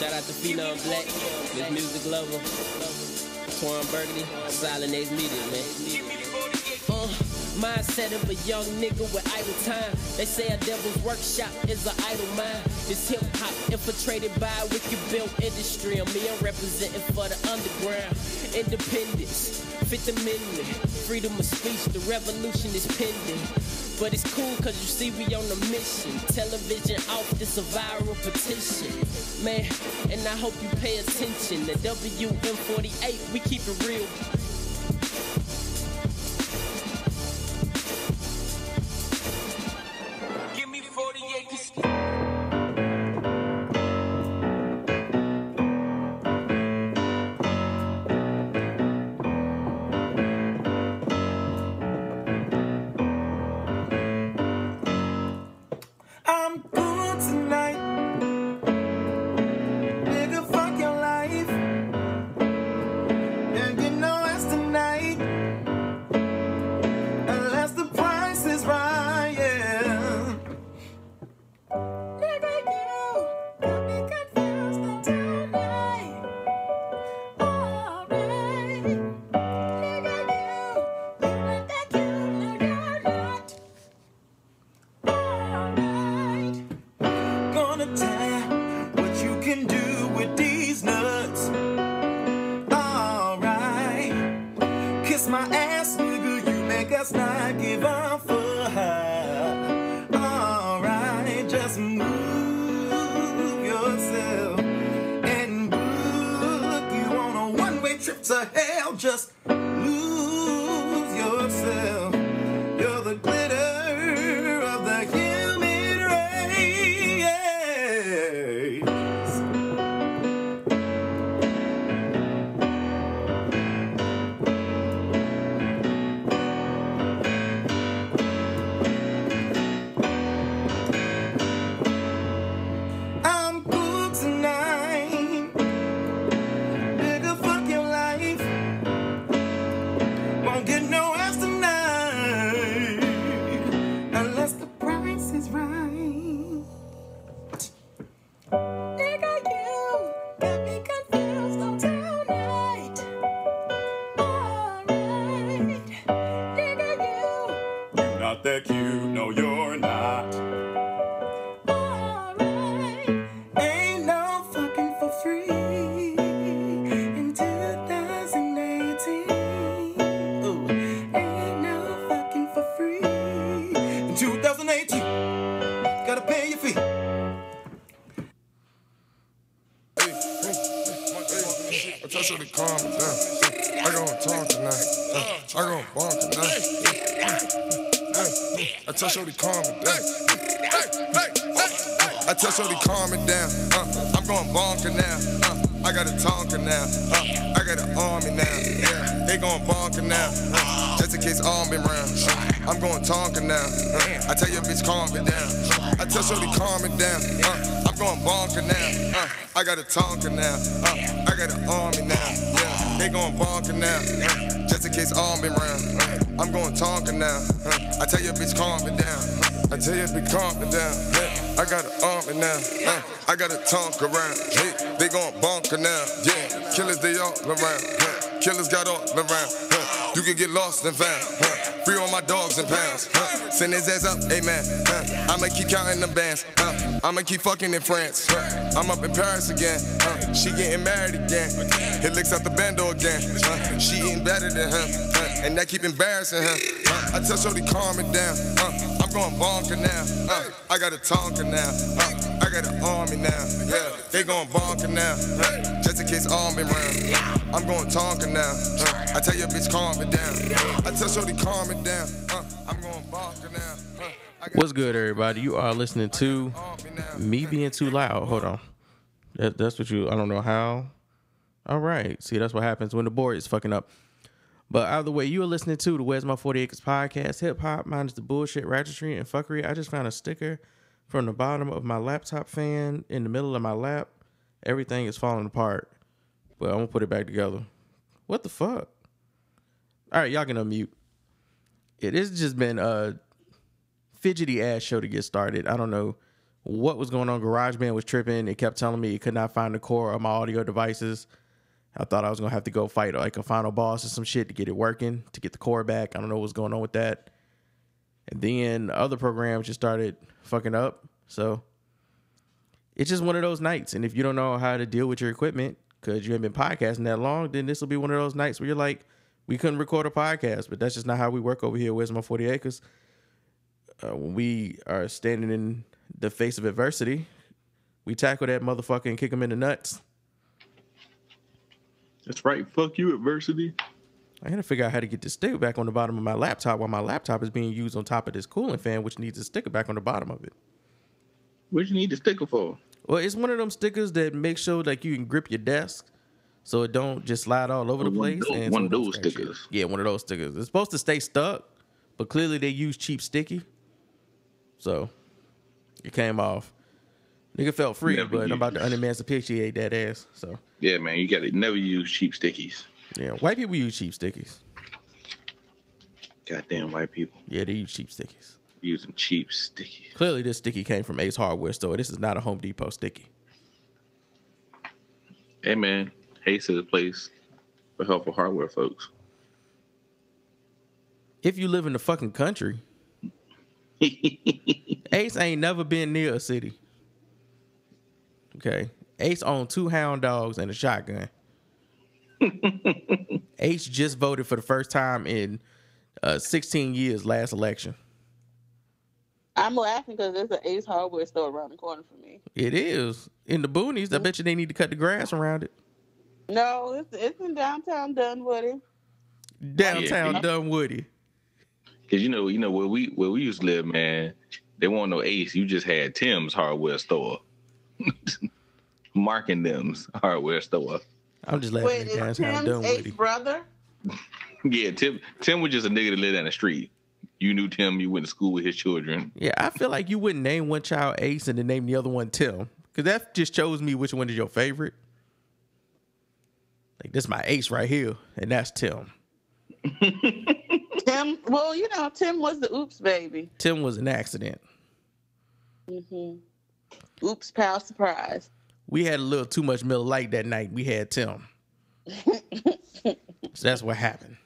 Shout out to Phenom Blak, this Music Lover, Twan Burgandy, Silent X Media, man. Uh, mindset of a young nigga with idle time. They say a devil's workshop is an idle mind. This hip hop infiltrated by a wicked built industry. I'm representing for the underground. Independence, Fifth Amendment, freedom of speech, the revolution is pending. But it's cool cause you see we on a mission. Television off, this a viral petition. Man, and I hope you pay attention. The WM40A, we keep it real. Got a Tonka now. Uh, I got an army now. Yeah, they going bonker now. Uh, just in case arm been round. Uh, I'm going tonker now. Uh, I tell your bitch calm it down. I tell your bitch calm it down. I got an army now. Uh, I got a tonk around. Hey, they gon' bonker now. Yeah, killers they all around. Killers got all around. You can get lost and found. Free all my dogs and pounds. Send his ass up, amen. Huh. I'ma keep counting them bands. I'ma keep fucking in France. I'm up in Paris again. Huh. She getting married again. He licks out the bando again. Huh. She eating better than him. Huh. And that keep embarrassing him. I tell Shorty calm it down. I'm going bonker now. Uh, I got a Tonka now. Uh, I got an army now. Yeah, they going bonker now. Uh, just in case arm been round. I'm going tonker now. Uh, I tell your bitch calm it down. I tell Shorty calm it down. Uh, I'm going bonker now. Uh, What's good, everybody? You are listening to me being too loud. Hold on. That, that's what you. I don't know how. All right. See, that's what happens when the board is fucking up. But either way, you are listening to the Where's My 40 Acres podcast, hip hop minus the bullshit, ratchetry, and fuckery. I just found a sticker from the bottom of my laptop fan in the middle of my lap. Everything is falling apart. But I'm gonna put it back together. What the fuck? All right, y'all can unmute. It has just been a fidgety ass show to get started. I don't know what was going on. GarageBand was tripping. It kept telling me it could not find the core of my audio devices. I thought I was gonna have to go fight like a final boss or some shit to get it working, to get the core back. I don't know what's going on with that. And then other programs just started fucking up. So it's just one of those nights. And if you don't know how to deal with your equipment because you haven't been podcasting that long, then this will be one of those nights where you're like, we couldn't record a podcast, but that's just not how we work over here. Where's my 40 acres? Uh, when we are standing in the face of adversity, we tackle that motherfucker and kick him in the nuts. That's right. Fuck you, adversity. I gotta figure out how to get this sticker back on the bottom of my laptop while my laptop is being used on top of this cooling fan, which needs a sticker back on the bottom of it. What you need the sticker for? Well, it's one of them stickers that make sure like you can grip your desk so it don't just slide all over the one place. those- and one of those stickers. shit. Yeah, one of those stickers. It's supposed to stay stuck, but clearly they use cheap sticky. So it came off. Nigga felt free, Never but I'm about to use. unemancipate that ass. So Yeah, man, you got to never use cheap stickies. yeah, white people use cheap stickies. Goddamn white people Yeah, they use cheap stickies. using cheap stickies. Clearly, this sticky came from Ace Hardware store. This is not a Home Depot sticky. Hey, man, Ace is a place for helpful hardware folks. If you live in the fucking country, Ace ain't never been near a city. Okay. Ace owned two hound dogs and a shotgun. Ace just voted for the first time in uh, 16 years last election. I'm laughing because there's an Ace Hardware store around the corner for me. It is. In the boonies, I bet you they need to cut the grass around it. No, it's it's in downtown Dunwoody. Downtown Yeah. Dunwoody. Cause you know, you know where we where we used to live, man. They want no Ace. You just had Tim's hardware store, marking them's hardware store. I'm just laughing Wait, at is downtown Tim's Ace Dunwoody. brother? Yeah, Tim. Tim was just a nigga that lived down the street. You knew Tim. You went to school with his children. Yeah, I feel like you wouldn't name one child Ace and then name the other one Tim. Because that just shows me which one is your favorite. Like, this is my Ace right here, and that's Tim. Tim. Well, you know, Tim was the Oops baby. Tim was an accident. Mm-hmm. Oops, pal, surprise. We had a little too much Miller Lite that night. We had Tim. so that's what happened.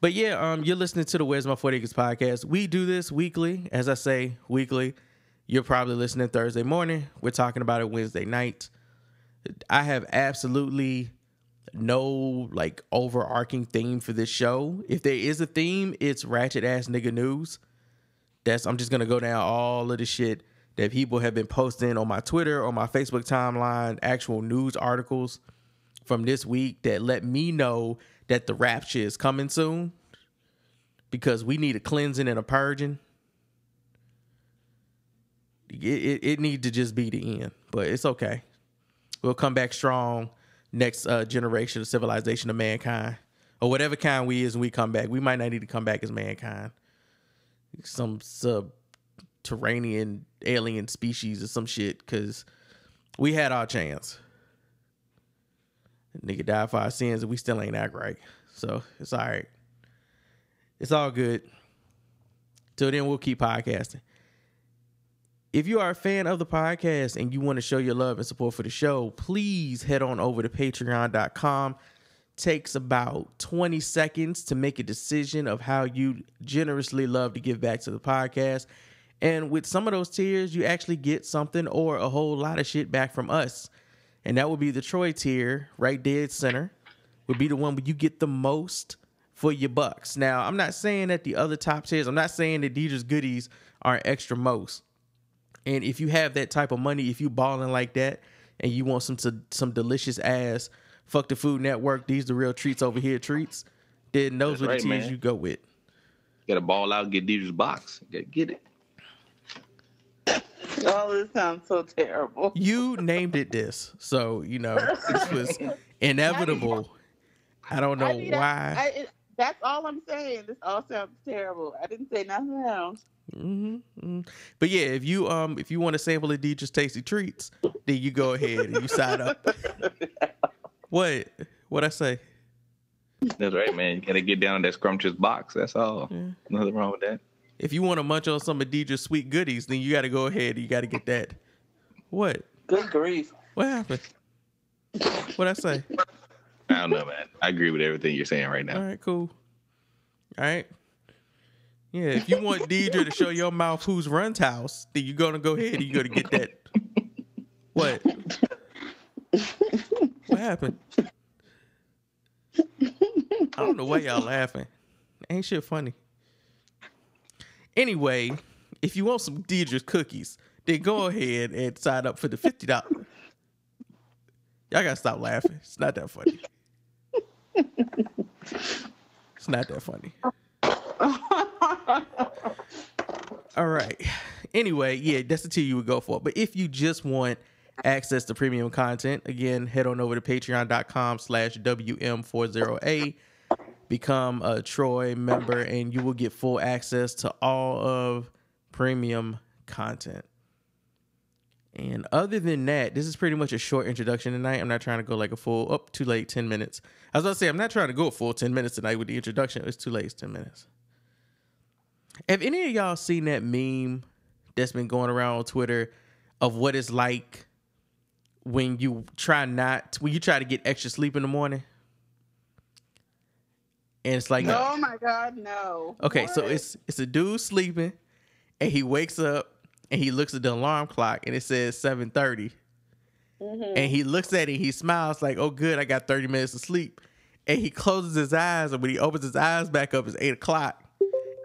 but yeah, um, you're listening to the Where's My 40 Acres podcast. We do this weekly. As I say, weekly. You're probably listening Thursday morning. We're talking about it Wednesday night. I have absolutely no like overarching theme for this show. If there is a theme, it's ratchet ass nigga news. That's I'm just gonna go down all of the shit that people have been posting on my Twitter, on my Facebook timeline, actual news articles from this week that let me know that the rapture is coming soon. Because we need a cleansing and a purging. It, it, it need to just be the end, but it's okay. We'll come back strong next uh, generation of civilization of mankind, or whatever kind we is when we come back. We might not need to come back as mankind, some subterranean alien species or some shit, because we had our chance. Nigga died for our sins, and we still ain't act right. So it's all right. It's all good. Till then, we'll keep podcasting. If you are a fan of the podcast and you want to show your love and support for the show, please head on over to patreon.com. Takes about 20 seconds to make a decision of how you generously love to give back to the podcast. And with some of those tiers, you actually get something or a whole lot of shit back from us. And that would be the Troy tier, right dead center, would be the one where you get the most for your bucks. Now, I'm not saying that the other top tiers, I'm not saying that Deidre's goodies are extra most. And if you have that type of money, if you balling like that, and you want some to, some delicious ass, fuck the Food Network, these the real treats over here treats. Then those That's are the right, tiers man. you go with. Got to ball out, get Deidre's box. Get, get it. All this sounds so terrible. You named it this, so you know this was inevitable. I don't know I mean, why. I, it, that's all I'm saying. This all sounds terrible. I didn't say nothing else. Hmm But yeah, if you um if you want to sample of Deidre's tasty treats, then you go ahead and you sign up. what? What I say? That's right, man. You got to get down in that scrumptious box. That's all. Nothing wrong with that. If you want to munch on some of Deidre's sweet goodies, then you got to go ahead. And you got to get that. What? Good grief. What happened? What I say? I don't know, man. I agree with everything you're saying right now. All right, cool. All right. Yeah, if you want Deidre to show your mouth who's runs house, then you're gonna go ahead and you're gonna get that. What? What happened? I don't know why y'all laughing. Ain't shit funny. Anyway, if you want some Deidre's cookies, then go ahead and sign up for the fifty dollars. Y'all gotta stop laughing. It's not that funny. It's not that funny. All right. Anyway, yeah, that's the tier you would go for. But if you just want access to premium content, again, head on over to patreon.com slash WM40A. Become a Troy member and you will get full access to all of premium content. And other than that, this is pretty much a short introduction tonight. I'm not trying to go like a full up too late 10 minutes. I was about to say I'm not trying to go a full 10 minutes tonight with the introduction. It's too late, it's 10 minutes. Have any of y'all seen that meme that's been going around on Twitter of what it's like when you try not when you try to get extra sleep in the morning? And it's like oh my God, no. Okay, so it's it's a dude sleeping, and he wakes up and he looks at the alarm clock and it says seven Mhm. and he looks at it, he smiles like, "Oh, good, I got thirty minutes of sleep." And he closes his eyes, and when he opens his eyes back up, it's eight o'clock,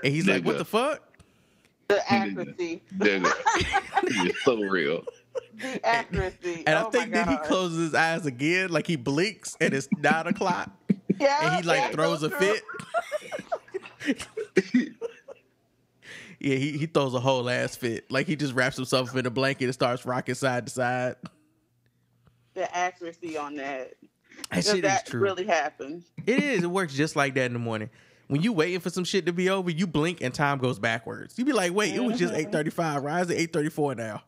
and he's like, "What the fuck?" the accuracy. Nigga, it's so real. The accuracy. And oh I think my then he closes his eyes again, like he blinks, and it's nine o'clock, Yeah, and he like throws a true. fit. yeah, he, he throws a whole ass fit. Like he just wraps himself in a blanket and starts rocking side to side. The accuracy on that. That 'Cause shit is that true. really happened. It is. It works just like that in the morning. When you waiting for some shit to be over, you blink and time goes backwards. You be like, wait, it was just Mm-hmm. eight thirty five. Why is it eight thirty four now?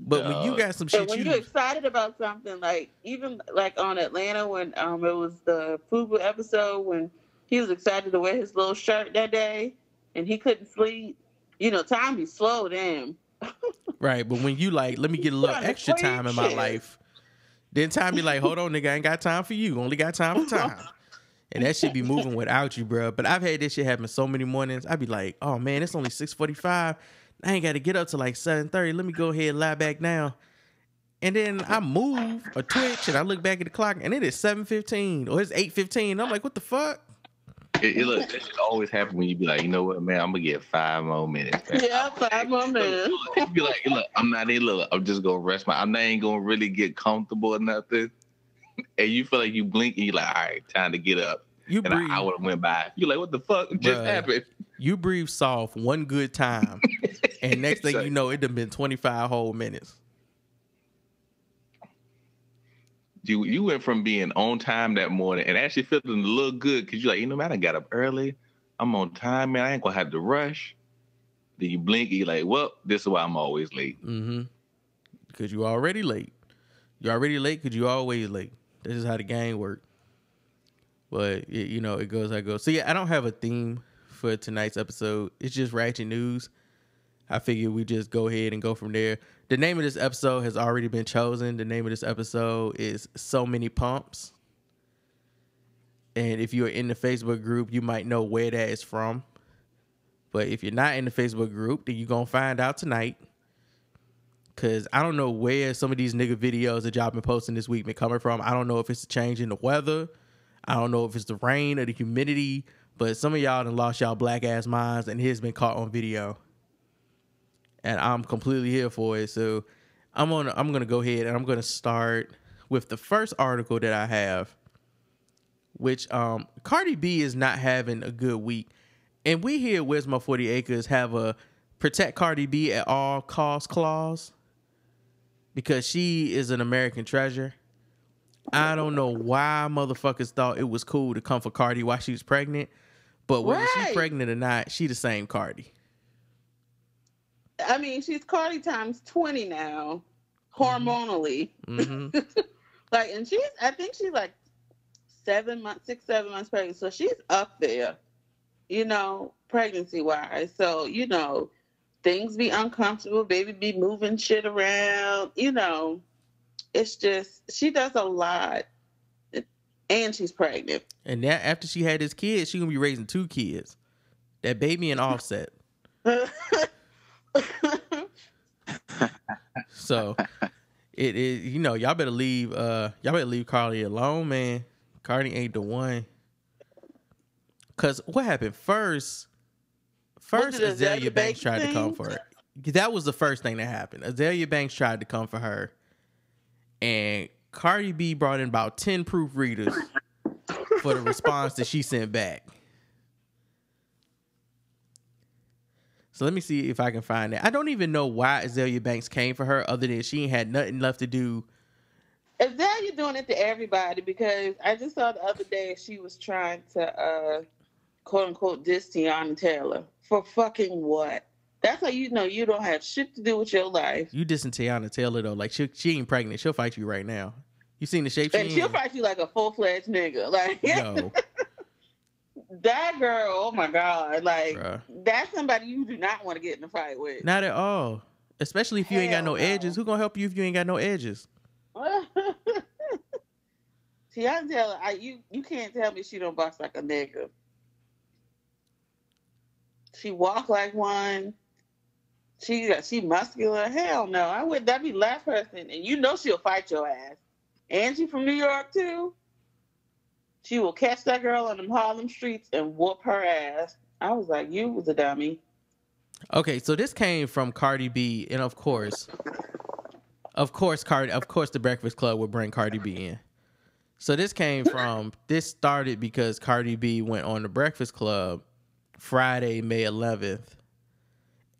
But when you got some But shit, when you you're excited about something, like even like on Atlanta when um it was the Fubu episode when he was excited to wear his little shirt that day and he couldn't sleep. You know, time be slow then. right. But when you like, let me get a little extra time in my life, then time be like, hold on, nigga, I ain't got time for you. Only got time for time. And that should be moving without you, bro. But I've had this shit happen so many mornings. I'd be like, oh man, it's only six forty five. I ain't got to get up till like seven thirty. Let me go ahead and lie back down. And then I move or twitch and I look back at the clock and it is seven fifteen or it's eight fifteen. I'm like, what the fuck? It, it look, that should always happen when you be like, you know what, man, I'm gonna get five more minutes. man. Yeah, five more minutes. You be like, look, I'm not in. Look, I'm just gonna rest my. I'm not ain't gonna really get comfortable or nothing. And you feel like you blink and you're like, all right, time to get up. You And breathe. an hour went by. You're like, what the fuck just Bruh. happened? You breathe soft one good time, and next thing you know, it done been twenty five whole minutes. You you went from being on time that morning and actually feeling a little good because you're like, you know, man, I got up early. I'm on time, man. I ain't gonna have to rush. Then you blink and you're like, well, this is why I'm always late. Mm-hmm. Because you already late. You're already late because you always late. This is how the game work. But it, you know, it goes how it goes. So yeah, I don't have a theme for tonight's episode. It's just ratchet news. I figure we just go ahead and go from there. The name of this episode has already been chosen. The name of this episode is So Many Pumps. And if you're in the Facebook group, you might know where that is from. But if you're not in the Facebook group, then you're going to find out tonight. Cause I don't know where some of these nigga videos that y'all been posting this week been coming from. I don't know if it's a change in the weather. I don't know if it's the rain or the humidity. But some of y'all done lost y'all black ass minds and it's been caught on video. And I'm completely here for it. So I'm gonna I'm gonna go ahead and I'm gonna start with the first article that I have, which um Cardi B is not having a good week. And we here at Where's My 40 Acres have a protect Cardi B at all cost clause because she is an American treasure. I don't know why motherfuckers thought it was cool to come for Cardi while she was pregnant, but whether she's pregnant or not, she the same Cardi. I mean, she's Cardi times 20 now, hormonally. hmm Like, and she's, I think she's like seven months, six, seven months pregnant. So she's up there. you know, pregnancy wise. So, you know, things be uncomfortable, baby be moving shit around, you know. It's just she does a lot. And she's pregnant. And now after she had this kid, she gonna be raising two kids. That baby and offset. So it is you know, y'all better leave uh y'all better leave Carly alone, man. Cardi ain't the one. Cause what happened first? First, it Azealia Azealia Banks Banks tried to come for her. That was the first thing that happened. Azealia Banks tried to come for her, and Cardi B brought in about ten proofreaders for the response that she sent back. So let me see if I can find it. I don't even know why Azealia Banks came for her, other than she ain't had nothing left to do. Azealia doing it to everybody because I just saw the other day she was trying to uh quote unquote diss Teyana Taylor. For fucking what? That's how you know you don't have shit to do with your life. You dissing Teyana Taylor though, like she she ain't pregnant. She'll fight you right now. You seen the shape she And she'll in? fight you like a full fledged nigga. Like Yo, that girl, oh my God. Like Bruh. that's somebody you do not want to get in a fight with. not at all. Especially if you ain't got no no. edges. Who gonna help you if you ain't got no edges? Teyana Taylor, I, you you can't tell me she don't box like a nigga. She walk like one. She she muscular. Hell no, I would. That be last person, and you know she'll fight your ass. Angie from New York too. She will catch that girl on them Harlem streets and whoop her ass. I was like, you was a dummy. Okay, so this came from Cardi B, and of course, of course, Cardi, of course, the Breakfast Club would bring Cardi B in. So this came from this started because Cardi B went on the Breakfast Club Friday, May 11th,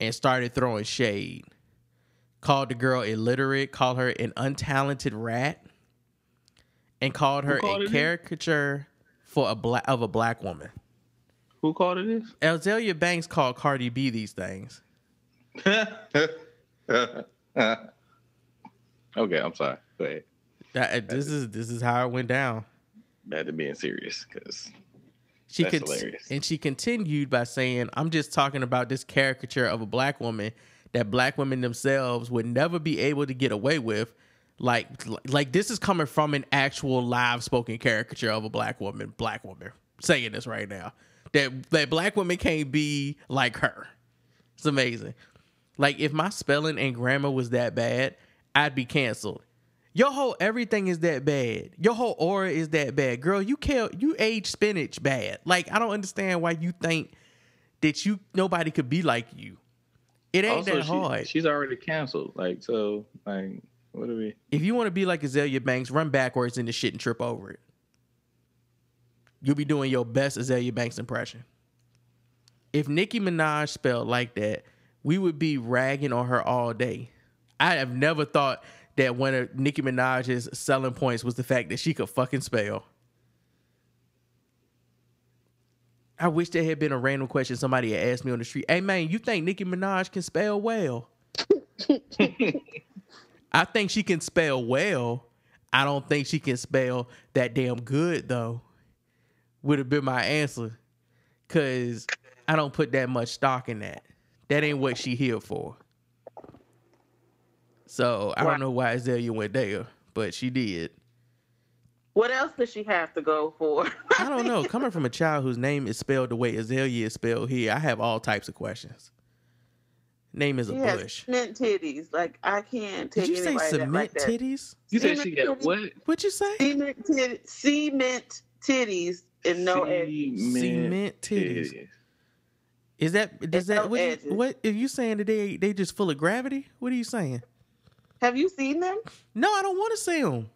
and started throwing shade. Called the girl illiterate, called her an untalented rat, and called her called a her this? caricature for a black of a black woman. Who called it this? Azealia Banks called Cardi B these things. okay, I'm sorry. Go ahead. That, this is this is how it went down. Back to being serious, because She That's hilarious. and she continued by saying, "I'm just talking about this caricature of a black woman that black women themselves would never be able to get away with. Like, like this is coming from an actual live spoken caricature of a black woman, black woman saying this right now. That that black women can't be like her. It's amazing. Like if my spelling and grammar was that bad, I'd be canceled. Your whole everything is that bad. Your whole aura is that bad, girl. You care. You age spinach bad. Like I don't understand why you think that you nobody could be like you. It ain't also that she, hard. she's already canceled. Like so, like what do we? if you want to be like Azealia Banks, run backwards in the shit and trip over it. You'll be doing your best Azealia Banks impression. If Nicki Minaj spelled like that, we would be ragging on her all day. I have never thought that one of Nicki Minaj's selling points was the fact that she could fucking spell. I wish there had been a random question somebody had asked me on the street. Hey man, you think Nicki Minaj can spell well? I think she can spell well. I don't think she can spell that damn good though. Would have been my answer. Cause I don't put that much stock in that. That ain't what she here for. So I don't know why Azealia went there, but she did. What else does she have to go for? I don't know. Coming from a child whose name is spelled the way Azealia is spelled here, I have all types of questions. Name is a has bush. cement titties. Like I can't take Did you say anybody that cement like that. titties? You said she got titties. what? What'd you say? Cement, tit- cement titties and no edges. Cement titties. Is that does And that no what, you, what are you saying that they they just full of gravity? What are you saying? Have you seen them? No, I don't want to see them.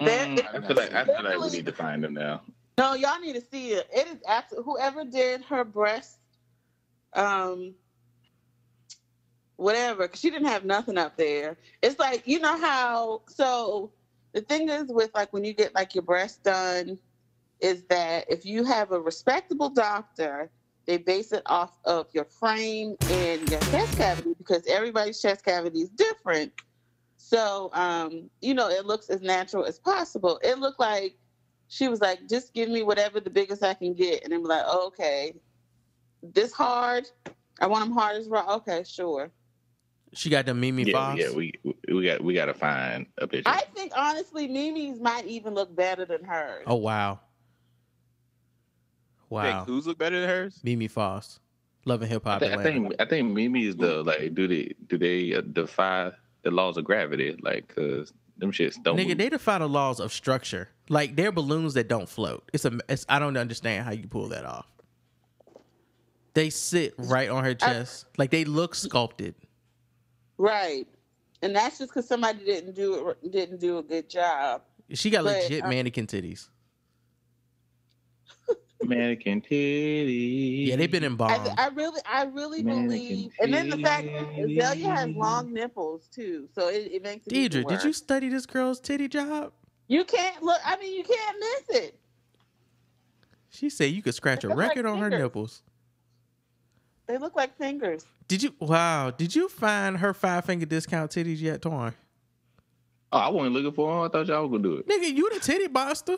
Mm, I feel like I feel like we need to find them now. No, y'all need to see it. It is absolutely whoever did her breast, um, whatever. Cause she didn't have nothing up there. It's like you know how. So the thing is with like when you get like your breast done, is that if you have a respectable doctor, they base it off of your frame and your chest cavity because everybody's chest cavity is different. So, um, you know, it looks as natural as possible. It looked like she was like, just give me whatever the biggest I can get. And I'm like, oh, okay, this hard. I want them hard as rock. Okay, sure. She got the Mimi Yeah, Faust. yeah, we we got we got to find a picture. I think honestly, Mimi's might even look better than hers. oh wow. Think Wow. whose look better than hers? Mimi Faust. Love and hip I, hop. think, I think I think Mimi is the like. Do they do they uh, defy the laws of gravity? Like, cause them shits don't. Nigga, move. they defy the laws of structure. Like they're balloons that don't float. It's a. It's, I don't understand how you pull that off. They sit right on her chest, like they look sculpted. Right. And that's just because somebody didn't do it didn't do a good job. She got But, legit uh, mannequin titties. Mannequin titties. Yeah, they've been I, embalmed. I really, I really Mannequin believe, and then the fact that Azealia has long nipples too, so it, it makes it even Deidre, did you study this girl's titty job? You can't look. I mean, you can't miss it. She said you could scratch a They look like record on her nipples. They look like fingers. Did you? Wow. Did you find her five finger discount titties yet, Torn? Oh, I wasn't looking for them. I thought y'all was gonna do it. Nigga, you the titty monster.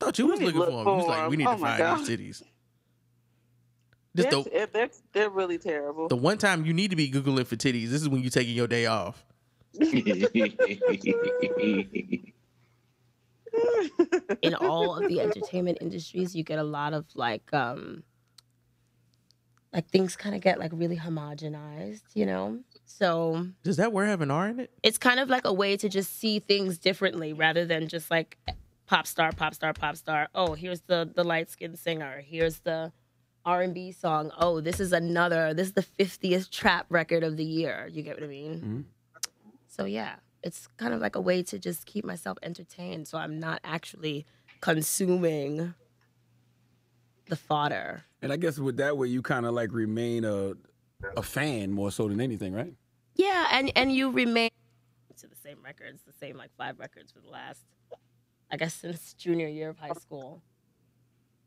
Thought you was looking look for them. You was for like, 'em. we need Oh to my find these titties. This They're, the they're, they're really terrible. the one time you need to be googling for titties. This is when you're taking your day off. in all of the entertainment industries, you get a lot of like um like things kind of get like really homogenized, you know? So Does that word have an R in it? it's kind of like a way to just see things differently rather than just like pop star, pop star, pop star. Oh, here's the the light skinned singer. Here's the R and B song. Oh, this is another. This is the fiftieth trap record of the year. You get what I mean? Mm-hmm. So yeah, it's kind of like a way to just keep myself entertained, so I'm not actually consuming the fodder. And I guess with that way, you kind of like remain a a fan more so than anything, right? Yeah, and and you remain to the same records, the same like five records for the last, I guess since junior year of high school.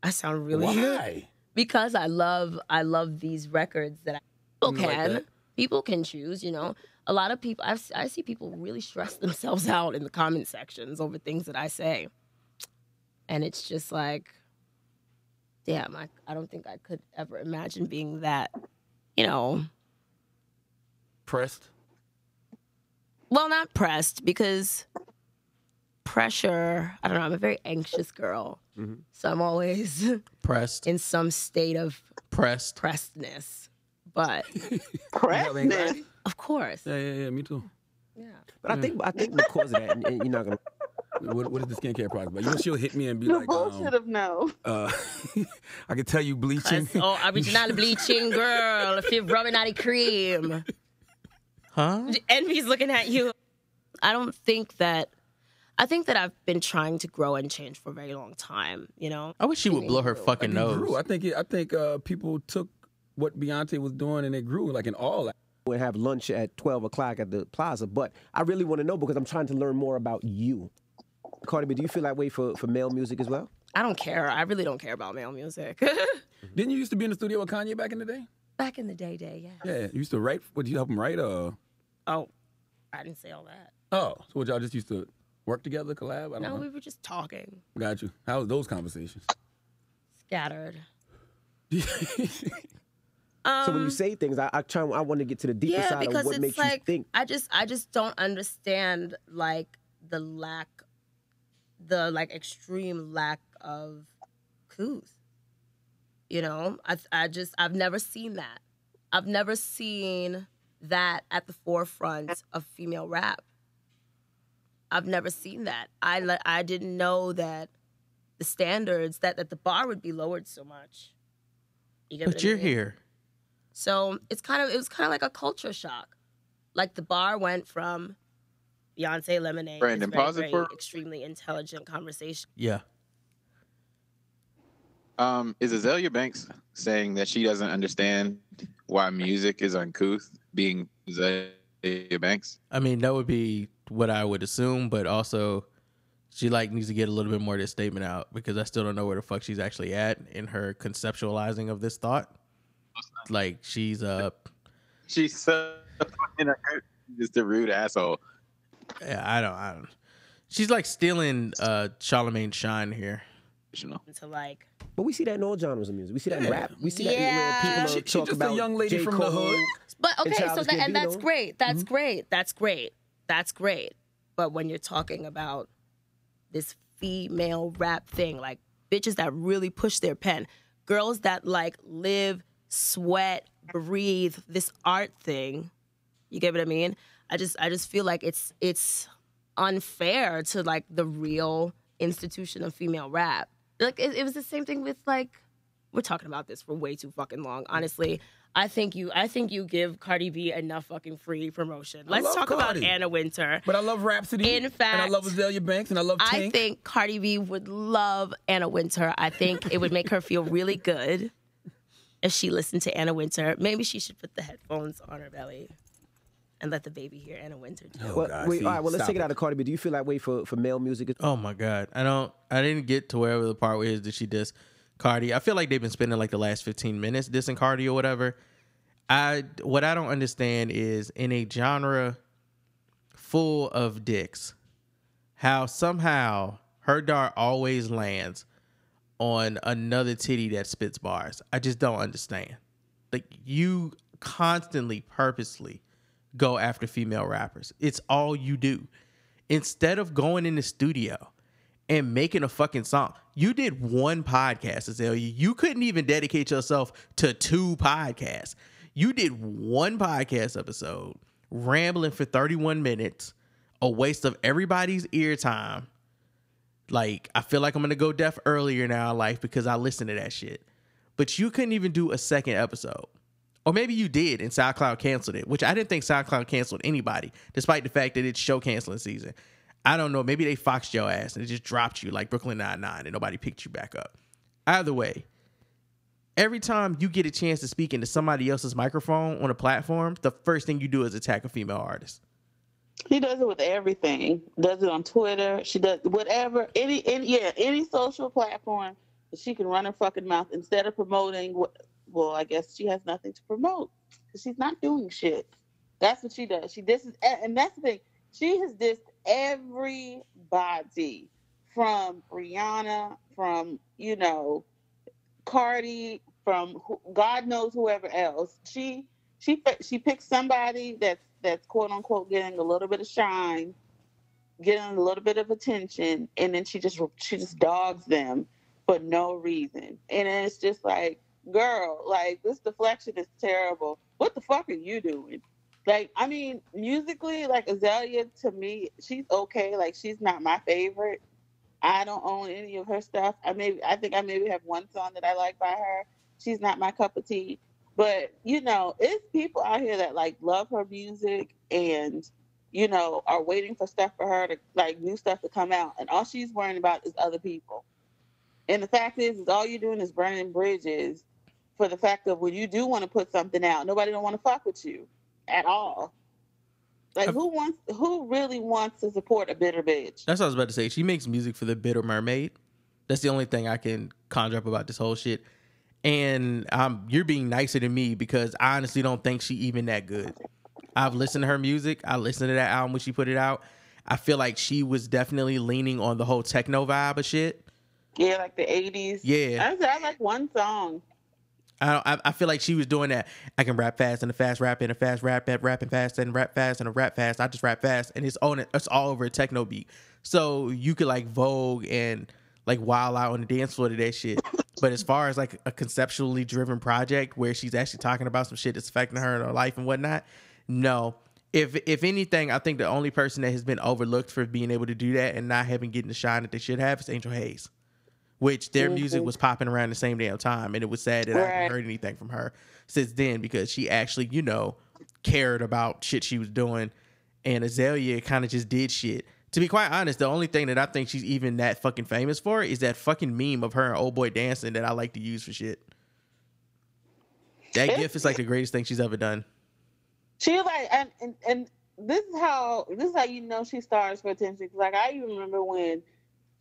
I sound really Why? because I love I love these records that I, people You like can that? people can choose. You know, a lot of people I've, I see people really stress themselves out in the comment sections over things that I say, and it's just like, damn, I I don't think I could ever imagine being that, you know. Pressed. well not pressed because pressure i don't know i'm a very anxious girl Mhm. so i'm always Pressed. in some state of Pressed. pressedness but Pressness. of course Yeah, yeah, yeah. Me too. yeah But I think I think because of that, and, and you're not gonna. What, what is the skincare product? But you know, she'll hit me and be The like, bullshit um, of no. uh, I can tell you bleaching. Oh, I'm oh original bleaching girl if you're rubbing out a cream Huh? envy's looking at you i don't think that i think that i've been trying to grow and change for a very long time you know I wish she would blow her fucking Like, it grew. nose. I think it, I think uh, people took what Beyonce was doing and it grew like in all. and have lunch at 12 o'clock at the plaza. But I really want to know because I'm trying to learn more about you. Cardi B, do you feel that way for, for male music as well? i don't care i really don't care about male music Didn't you used to be in the studio with Kanye back in the day? back in the day day yeah Yeah, you used to write. Would you help him write? Uh, oh i didn't say all that oh, so what y'all just used to work together, collab? I don't No, know. we were just talking, Got you. How was those conversations? scattered. so when you Um, say things, I, I try. I want to get to the deeper yeah, side of what it's makes like you think. I just I just don't understand like the lack, the like extreme lack of couth. You know, I I just I've never seen that. I've never seen that at the forefront of female rap. I've never seen that. I le- I didn't know that the standards that that the bar would be lowered so much. You get But you're mean? here. So it's kind of it was kind of like a culture shock. Like the bar went from Beyonce Lemonade, Brandon, this very, very for- extremely intelligent conversation. Yeah. Um, is Azealia Banks saying that she doesn't understand why music is uncouth, being Azealia Banks? I mean, that would be what I would assume, but also she like needs to get a little bit more of this statement out because I still don't know where the fuck she's actually at in her conceptualizing of this thought. Like she's uh She's so fucking uncouth. just a rude asshole. yeah, I don't I don't She's like stealing uh Charlemagne shine here. into like But we see that in all genres of music. We see that in rap. We see Yeah. that when people She- are she talk just a about young lady J. from the Cole. hood. But okay, so that, and that's great. That's Mm-hmm. great. That's great. That's great. But when you're talking about this female rap thing, like bitches that really push their pen, girls that like live, sweat, breathe this art thing, you get what I mean? I just I just feel like it's it's unfair to like the real institution of female rap. Like it, it was the same thing with like we're talking about this for way too fucking long. Honestly, I think you I think you give Cardi B enough fucking free promotion. Let's talk Cardi. about Anna Winter. But I love Rapsody. In fact, and I love Azealia Banks, and I love I think Cardi B would love Anna Winter. I think it would make her feel really good if she listened to Anna Winter. Maybe she should put the headphones on her belly and let the baby hear Anna Winter. too. Oh, well, wait, all right, well, let's take it out of Cardi B. Do you feel that way for, for male music? Oh my god, I don't. I didn't get to wherever the part where is that she diss Cardi. I feel like they've been spending like the last fifteen minutes dissing Cardi or whatever. I what I don't understand is in a genre full of dicks, how somehow her dart always lands on another titty that spits bars. I just don't understand. Like you constantly, purposely go after female rappers. It's all you do. Instead of going in the studio and making a fucking song, you did one podcast, Azealia. You couldn't even dedicate yourself to two podcasts. You did one podcast episode, rambling for 31 minutes, a waste of everybody's ear time. Like, I feel like I'm gonna go deaf earlier in in life because I listen to that shit. But you couldn't even do a second episode. Or maybe you did and SoundCloud canceled it, which I didn't think SoundCloud canceled anybody, despite the fact that it's show canceling season. I don't know. Maybe they foxed your ass and it just dropped you like Brooklyn Nine-Nine and nobody picked you back up. Either way, every time you get a chance to speak into somebody else's microphone on a platform, the first thing you do is attack a female artist. He does it with everything. Does it on Twitter. She does whatever. Any, any yeah, any social platform that she can run her fucking mouth instead of promoting. What, well, I guess she has nothing to promote because she's not doing shit. That's what she does. She disses, and that's the thing. She has dissed everybody from Rihanna, from you know, Cardi, from who, God knows whoever else. She she she picks somebody that's that's quote unquote getting a little bit of shine, getting a little bit of attention, and then she just she just dogs them for no reason. And it's just like, girl, like this deflection is terrible. What the fuck are you doing? Like, I mean, musically, like Azealia to me, she's okay. Like, she's not my favorite. I don't own any of her stuff. I maybe I think I maybe have one song that I like by her. She's not my cup of tea. But you know, it's people out here that like love her music and you know are waiting for stuff for her to like new stuff to come out, and all she's worrying about is other people. And the fact is, is all you're doing is burning bridges for the fact of when you do want to put something out, nobody don't want to fuck with you at all. Like who wants who really wants to support a bitter bitch? That's what I was about to say. She makes music for the bitter mermaid. That's the only thing I can conjure up about this whole shit. And um, you're being nicer than me because I honestly don't think she even that good. I've listened to her music. I listened to that album when she put it out. I feel like she was definitely leaning on the whole techno vibe of shit. Yeah, like the '80s. Yeah. I, said I like one song. I, I feel like she was doing that. I can rap fast and a fast rap and a fast rap and rapping fast and rap fast and a rap fast. I just rap fast and it's on it. It's all over a techno beat. So you could like Vogue and like wild out on the dance floor to that shit. But as far as like a conceptually driven project where she's actually talking about some shit that's affecting her in her life and whatnot, no. If if anything, I think the only person that has been overlooked for being able to do that and not having getting the shine that they should have is Angel Haze which their music Mhm. was popping around the same damn time. And it was sad that I Right. haven't heard anything from her since then because she actually, you know, cared about shit she was doing. And Azealia kind of just did shit. To be quite honest, the only thing that I think she's even that fucking famous for is that fucking meme of her and old boy dancing that I like to use for shit. That gif is like the greatest thing she's ever done. She like and, and and this is how this is how you know she stars for attention. Like I even remember when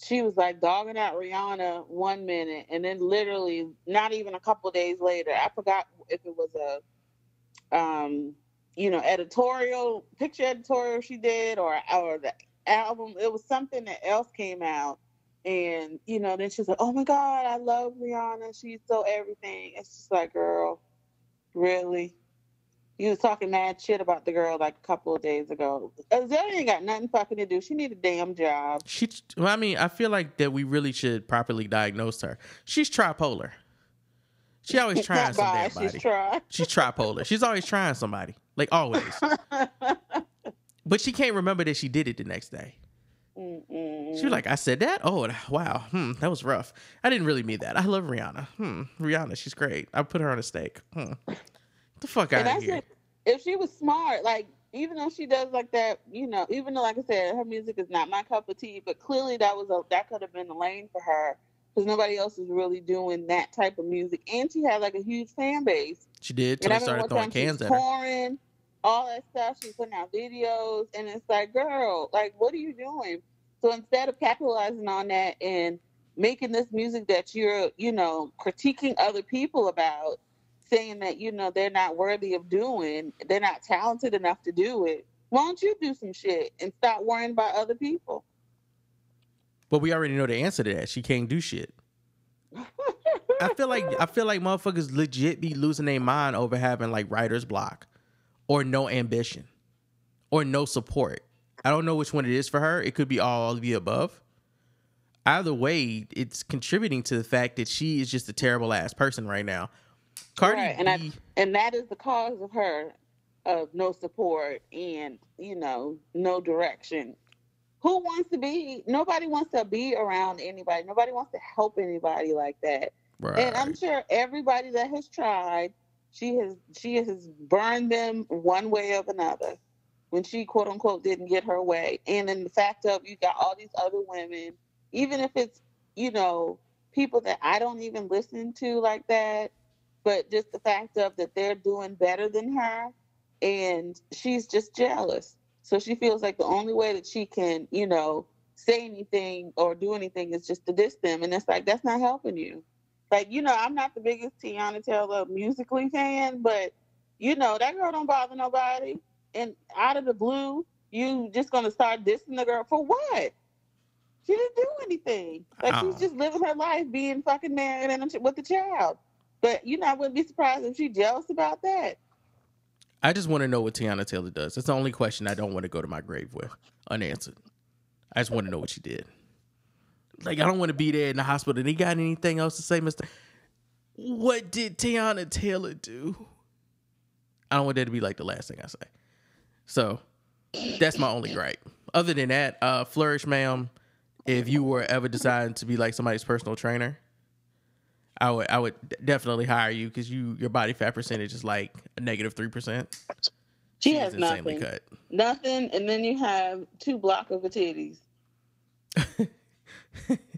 she was like dogging out Rihanna one minute, and then literally not even a couple days later, I forgot if it was a um you know editorial picture editorial she did or or the album. It was something that else came out, and you know, then she's like, "Oh my god, I love Rihanna. She's so everything." It's just like, girl, really? You was talking mad shit about the girl like a couple of days ago. Azealia ain't got nothing fucking to do. She need a damn job. She, well, I mean, I feel like that we really should properly diagnose her. She's tripolar. She always trying Not some bi, damn she's tri. She's tripolar. She's always trying somebody, like always. but she can't remember that she did it the next day. She was like, I said that? Oh, wow. Hmm, that was rough. I didn't really mean that. I love Rihanna. Hmm, Rihanna, she's great. I put her on a stake. Hmm. The fuck And out of here. If she was smart, like even though she does like that, you know, even though like I said, her music is not my cup of tea, but clearly that was a that could have been a lane for her because nobody else is really doing that type of music, and she had like a huge fan base. She did And till I they started throwing cans at her. all that stuff. She's putting out videos, and it's like, girl, like, what are you doing? So instead of capitalizing on that and making this music that you're, you know, critiquing other people about, saying that you know they're not worthy of doing, they're not talented enough to do it. Why don't you do some shit and stop worrying about other people? But we already know the answer to that. She can't do shit. I feel like I feel like motherfuckers legit be losing their mind over having like writer's block or no ambition or no support. I don't know which one it is for her. It could be all of the above. Either way, it's contributing to the fact that she is just a terrible ass person right now. Cardi Right, and I, and that is the cause of her of no support and you know no direction. Who wants to be? Nobody wants to be around anybody. Nobody wants to help anybody like that. Right. And I'm sure everybody that has tried, she has she has burned them one way or another when she quote unquote didn't get her way. And in the fact of you got all these other women, even if it's you know people that I don't even listen to like that, but just the fact of that they're doing better than her, and she's just jealous. So she feels like the only way that she can you know say anything or do anything is just to diss them, and it's like that's not helping you. Like, you know, I'm not the biggest Teyana Taylor musically fan, but you know, that girl don't bother nobody. And out of the blue, you just gonna start dissing the girl for what? She didn't do anything. Like Oh. she's uh-uh. just living her life being fucking married and with a child. But you know, I wouldn't be surprised if she's jealous about that. I just want to know what Teyana Taylor does. That's the only question I don't want to go to my grave with unanswered. I just want to know what she did. Like I don't want to be there in the hospital. And he got anything else to say, Mister? What did Teyana Taylor do? I don't want that to be like the last thing I say. So that's my only gripe. Other than that, uh, flourish, ma'am. If you were ever deciding to be like somebody's personal trainer, I would I would definitely hire you because you your body fat percentage is like a negative three percent. She has nothing. cut. Nothing, and then you have two block of her titties.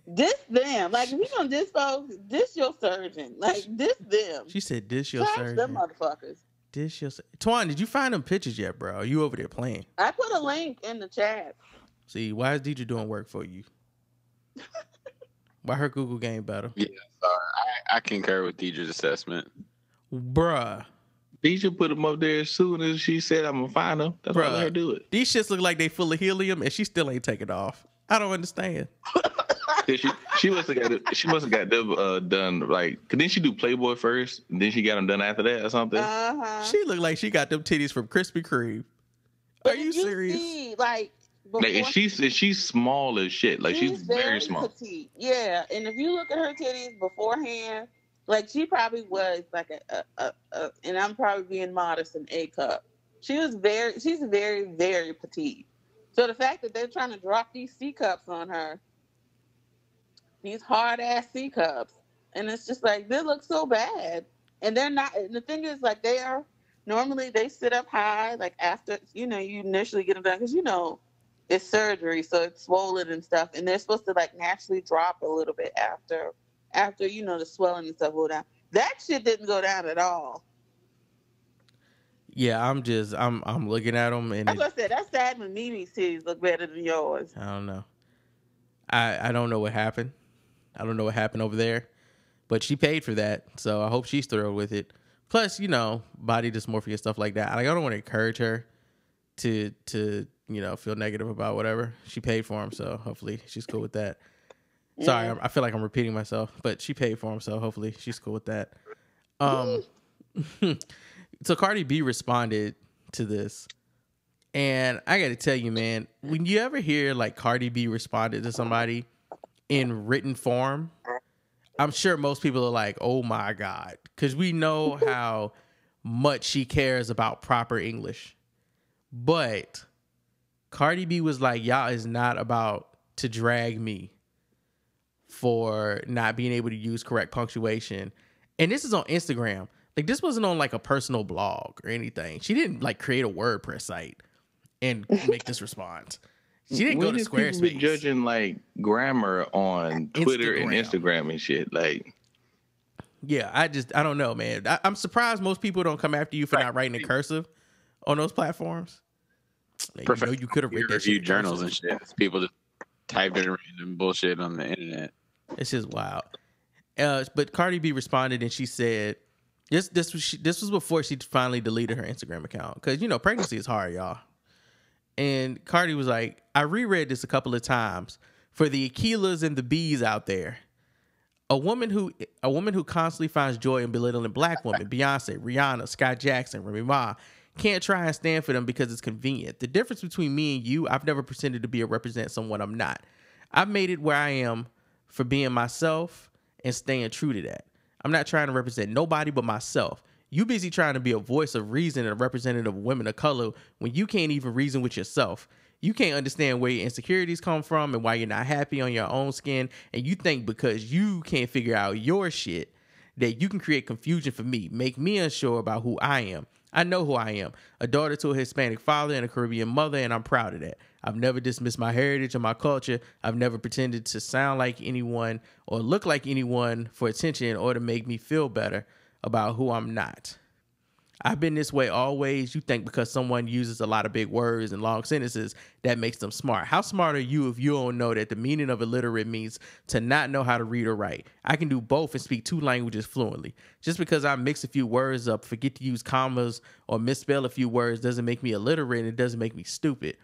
this them. Like if you gonna diss folks, this your surgeon. Like this them. She said, "This your Trash surgeon. them motherfuckers. This your sur-" Twan, did you find them pictures yet, bro? Are you over there playing? I put a link in the chat. See, why is Deidre doing work for you? why her Google game better, Yeah, sorry. I, I concur with Deidre's assessment. bruh? Deidre put them up there as soon as she said, "I'm gonna find them." That's why I let her do it. These shits look like they full of helium, and she still ain't taking off. I don't understand. She she must have got it- she must have got them uh, done like. Cause then she do Playboy first, and then she got them done after that or something. Uh-huh. She looked like she got them titties from Krispy Kreme. Are you Did serious? see, like before Like, and she's and she's small as shit. Like she's, very, small. petite. Yeah, and if you look at her titties beforehand, like she probably was like a, a, a, a and I'm probably being modest, an A cup. She was very, she's very, very petite. So the fact that they're trying to drop these C cups on her, these hard ass C cups, and it's just like they look so bad, and they're not. And the thing is, like they are normally they sit up high, like after you know you initially get them done because you know it's surgery, so it's swollen and stuff, and they're supposed to like naturally drop a little bit after after you know the swelling and stuff go down. That shit didn't go down at all. Yeah, I'm just I'm I'm looking at them and it, I said. That's sad when Mimi's titties look better than yours. I don't know. I I don't know what happened. I don't know what happened over there, but she paid for that, so I hope she's thrilled with it. Plus, you know, body dysmorphia stuff like that. Like I don't want to encourage her to to you know, feel negative about whatever. She paid for him, so hopefully she's cool with that. Sorry, Yeah. I, I feel like I'm repeating myself, but she paid for him, so hopefully she's cool with that. Um, so Cardi B responded to this, and I got to tell you, man, when you ever hear like Cardi B responded to somebody in written form, I'm sure most people are like, "Oh my god," because we know how much she cares about proper English. But Cardi B was like, "Y'all is not about to drag me for not being able to use correct punctuation." And this is on Instagram. Like this wasn't on like a personal blog or anything. She didn't like create a WordPress site and make this response. She didn't When go to did people be Squarespace. judging like grammar on Twitter and Instagram. Instagram and shit. Like, Yeah, I just I don't know, man. I, I'm surprised most people don't come after you for not writing in cursive on those platforms. Like, you know, you could have that shit journals and shit. People just typed in random bullshit on the internet. It's just wild. Uh, but Cardi B responded and she said, "This this was she, this was before she finally deleted her Instagram account because you know pregnancy is hard, y'all." And Cardi was like, "I reread this a couple of times for the Aquilas and the B's out there. A woman who a woman who constantly finds joy in belittling black women, Beyonce, Rihanna, Skai Jackson, Remy Ma." Can't try and stand for them because it's convenient. The difference between me and you, I've never pretended to be or represent someone I'm not. I've made it where I am for being myself and staying true to that. I'm not trying to represent nobody but myself. You busy trying to be a voice of reason and a representative of women of color when you can't even reason with yourself. You can't understand where your insecurities come from and why you're not happy on your own skin. And you think because you can't figure out your shit that you can create confusion for me, make me unsure about who I am. I know who I am a daughter to a Hispanic father and a Caribbean mother, and I'm proud of that. I've never dismissed my heritage or my culture. I've never pretended to sound like anyone or look like anyone for attention or to make me feel better about who I'm not. I've been this way always. You think because someone uses a lot of big words and long sentences, that makes them smart. How smart are you if you don't know that the meaning of illiterate means to not know how to read or write? I can do both and speak two languages fluently. Just because I mix a few words up, forget to use commas, or misspell a few words doesn't make me illiterate and it doesn't make me stupid.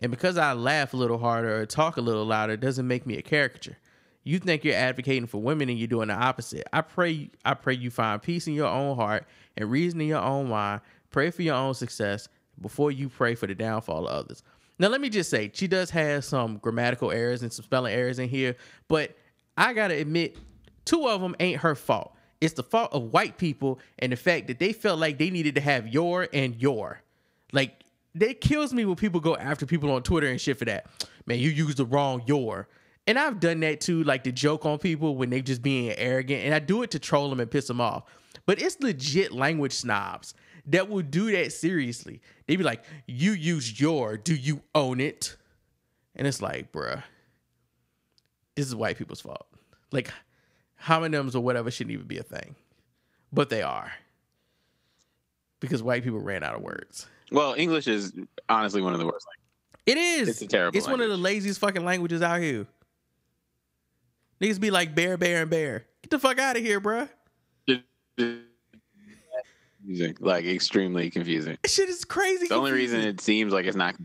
And because I laugh a little harder or talk a little louder doesn't make me a caricature. You think you're advocating for women and you're doing the opposite. I pray I pray you find peace in your own heart and reason in your own mind. Pray for your own success before you pray for the downfall of others. Now let me just say, she does have some grammatical errors and some spelling errors in here, but I got to admit two of them ain't her fault. It's the fault of white people and the fact that they felt like they needed to have your and your. Like it kills me when people go after people on Twitter and shit for that. Man, you used the wrong your. And I've done that too, like to joke on people when they just being arrogant. And I do it to troll them and piss them off. But it's legit language snobs that will do that seriously. They be like, you used your, do you own it? And it's like, bruh, this is white people's fault. Like, homonyms or whatever shouldn't even be a thing. But they are. Because white people ran out of words. Well, English is honestly one of the worst. It is. It's a terrible It's one of the laziest fucking languages out here. Niggas be like bear, bear, and bear. Get the fuck out of here, bruh. Like extremely confusing. This shit is crazy. The only confusing. reason it seems like it's not,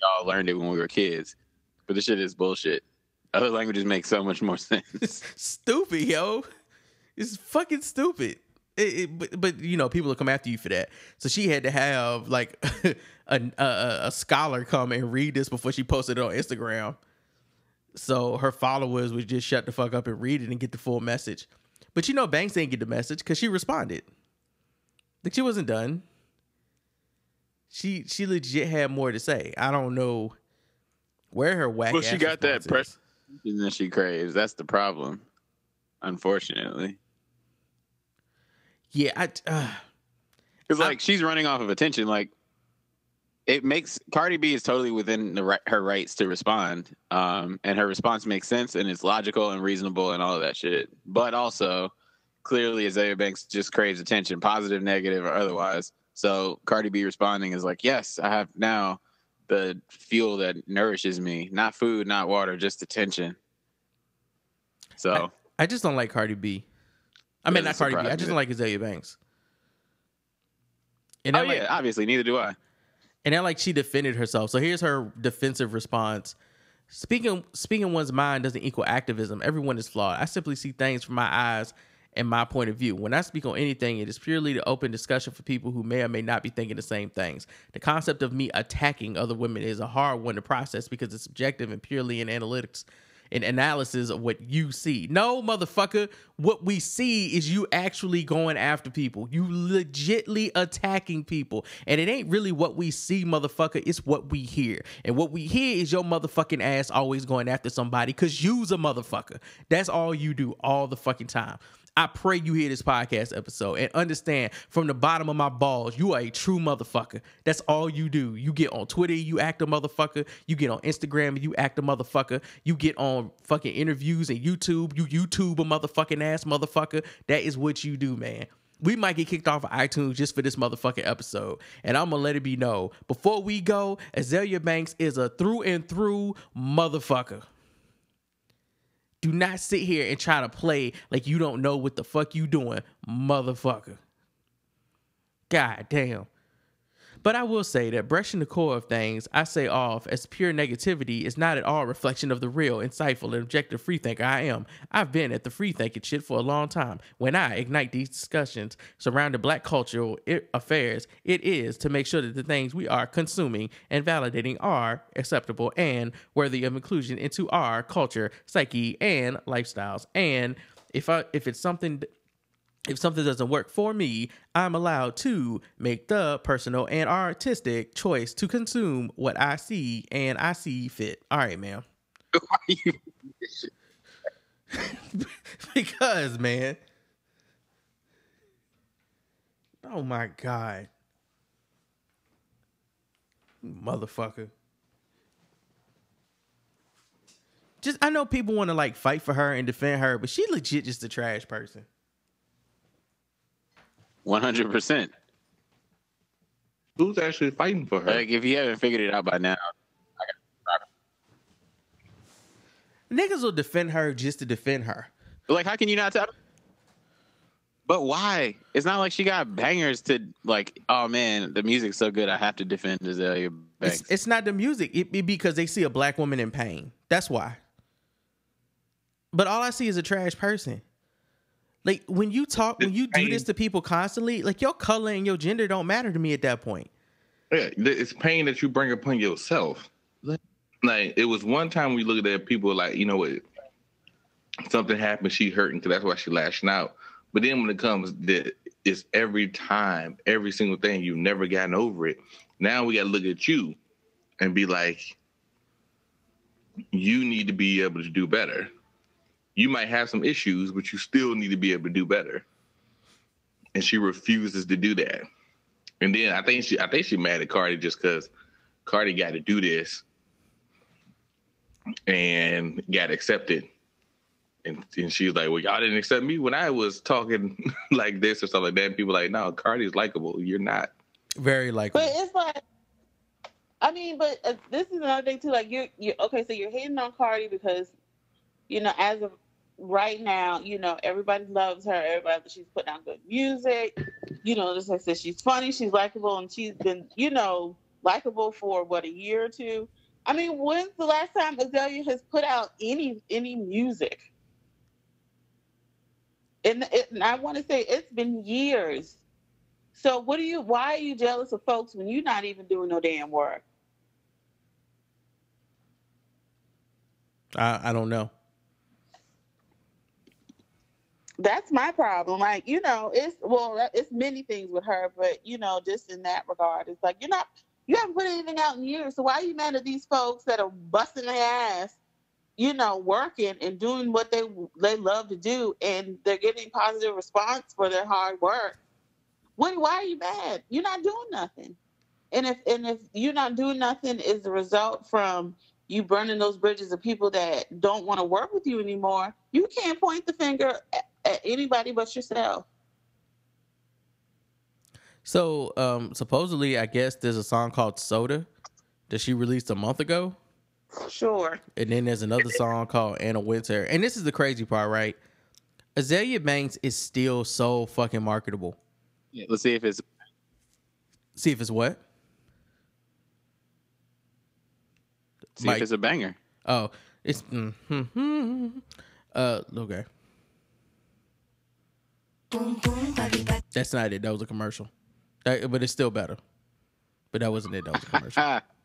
y'all learned it when we were kids, but this shit is bullshit. Other languages make so much more sense. stupid, yo. It's fucking stupid. It, it, but, but you know, people will come after you for that. So she had to have like a, a a scholar come and read this before she posted it on Instagram. So her followers would just shut the fuck up and read it and get the full message. But you know, Banks didn't get the message because she responded. Like she wasn't done. She she legit had more to say. I don't know where her whack. well, she got that response is. press that she craves. That's the problem, unfortunately. Yeah, I. Uh, Because like she's running off of attention. Like it makes Cardi B is totally within the right, her rights to respond, um, and her response makes sense and it's logical and reasonable and all of that shit. But also, clearly, Azealia Banks just craves attention, positive, negative, or otherwise. So Cardi B responding is like, "Yes, I have now the fuel that nourishes me, not food, not water, just attention." So I just don't like Cardi B. I mean, not Cardi B. I just don't like Azealia Banks. And oh I like, yeah, obviously, neither do I. and then like she defended herself. So here's her defensive response. Speaking speaking one's mind doesn't equal activism. Everyone is flawed. I simply see things from my eyes and my point of view. When I speak on anything, it is purely the open discussion for people who may or may not be thinking the same things. The concept of me attacking other women is a hard one to process because it's subjective and purely in analytics and analysis of what you see. No, motherfucker, what we see is you actually going after people. You legitly attacking people. And it ain't really what we see, motherfucker, it's what we hear. And what we hear is your motherfucking ass always going after somebody cuz you's a motherfucker. That's all you do all the fucking time. I pray you hear this podcast episode and understand from the bottom of my balls, you are a true motherfucker. That's all you do. You get on Twitter, you act a motherfucker. You get on Instagram, you act a motherfucker. You get on fucking interviews and YouTube, you YouTube a motherfucking ass motherfucker. That is what you do, man. We might get kicked off of iTunes just for this motherfucking episode. And I'm gonna let it be known. Before we go, Azealia Banks is a through and through motherfucker. Do not sit here and try to play like you don't know what the fuck you doing, motherfucker. God damn. But I will say that brushing the core of things I say off as pure negativity is not at all a reflection of the real, insightful, and objective freethinker I am. I've been at the free thinking shit for a long time. When I ignite these discussions surrounding black cultural affairs, it is to make sure that the things we are consuming and validating are acceptable and worthy of inclusion into our culture, psyche, and lifestyles. And if I if it's something if something doesn't work for me, I'm allowed to make the personal and artistic choice to consume what I see and I see fit. All right, man. because, man. Oh my God. Motherfucker. Just I know people want to like fight for her and defend her, but she legit just a trash person. One hundred percent. Who's actually fighting for her? Like if you haven't figured it out by now, Niggas will defend her just to defend her. like how can you not tell? But why? It's not like she got bangers to like. Oh man, the music's so good. I have to defend Azealia Banks. It's, it's not the music. It be because they see a black woman in pain. That's why. But all I see is a trash person. Like when you talk, when you do this to people constantly, like your color and your gender don't matter to me at that point. Yeah, it's pain that you bring upon yourself. Like it was one time we looked at people like, you know what, something happened, she hurting, because that's why she lashing out. But then when it comes that it's every time, every single thing, you've never gotten over it. Now we gotta look at you and be like, you need to be able to do better. You might have some issues, but you still need to be able to do better. And she refuses to do that. And then I think she I think she mad at Cardi just because Cardi got to do this and got accepted. And, and she's like, Well, y'all didn't accept me when I was talking like this or something like that. And people like, No, Cardi's likable. You're not. Very likable. But it's like, I mean, but uh, this is another thing too. Like you're, you okay. So you're hating on Cardi because, you know, as of right now, you know, everybody loves her. Everybody, she's putting out good music. You know, just like I said, she's funny, she's likable, and she's been, you know, likable for what a year or two. I mean, when's the last time Azealia has put out any any music? And, it, and I want to say it's been years. So what do you? Why are you jealous of folks when you're not even doing no damn work? I, I don't know. That's my problem. Like you know, it's well, it's many things with her, but you know, just in that regard, it's like you're not, you haven't put anything out in years. So why are you mad at these folks that are busting their ass, you know, working and doing what they they love to do, and they're getting positive response for their hard work? What? Why are you mad? You're not doing nothing. And if and if you're not doing nothing is the result from you burning those bridges of people that don't want to work with you anymore, you can't point the finger at, at anybody but yourself. So um supposedly I guess there's a song called Soda that she released a month ago. Sure. And then there's another song called Anna Wintour. And this is the crazy part, right? Azealia Banks is still so fucking marketable. Yeah, let's see if it's See if it's what? See if it's a banger. Oh, it's mm, hmm, hmm. uh okay. That's not it. That was a commercial. That- but it's still better. But that wasn't it. That was a commercial.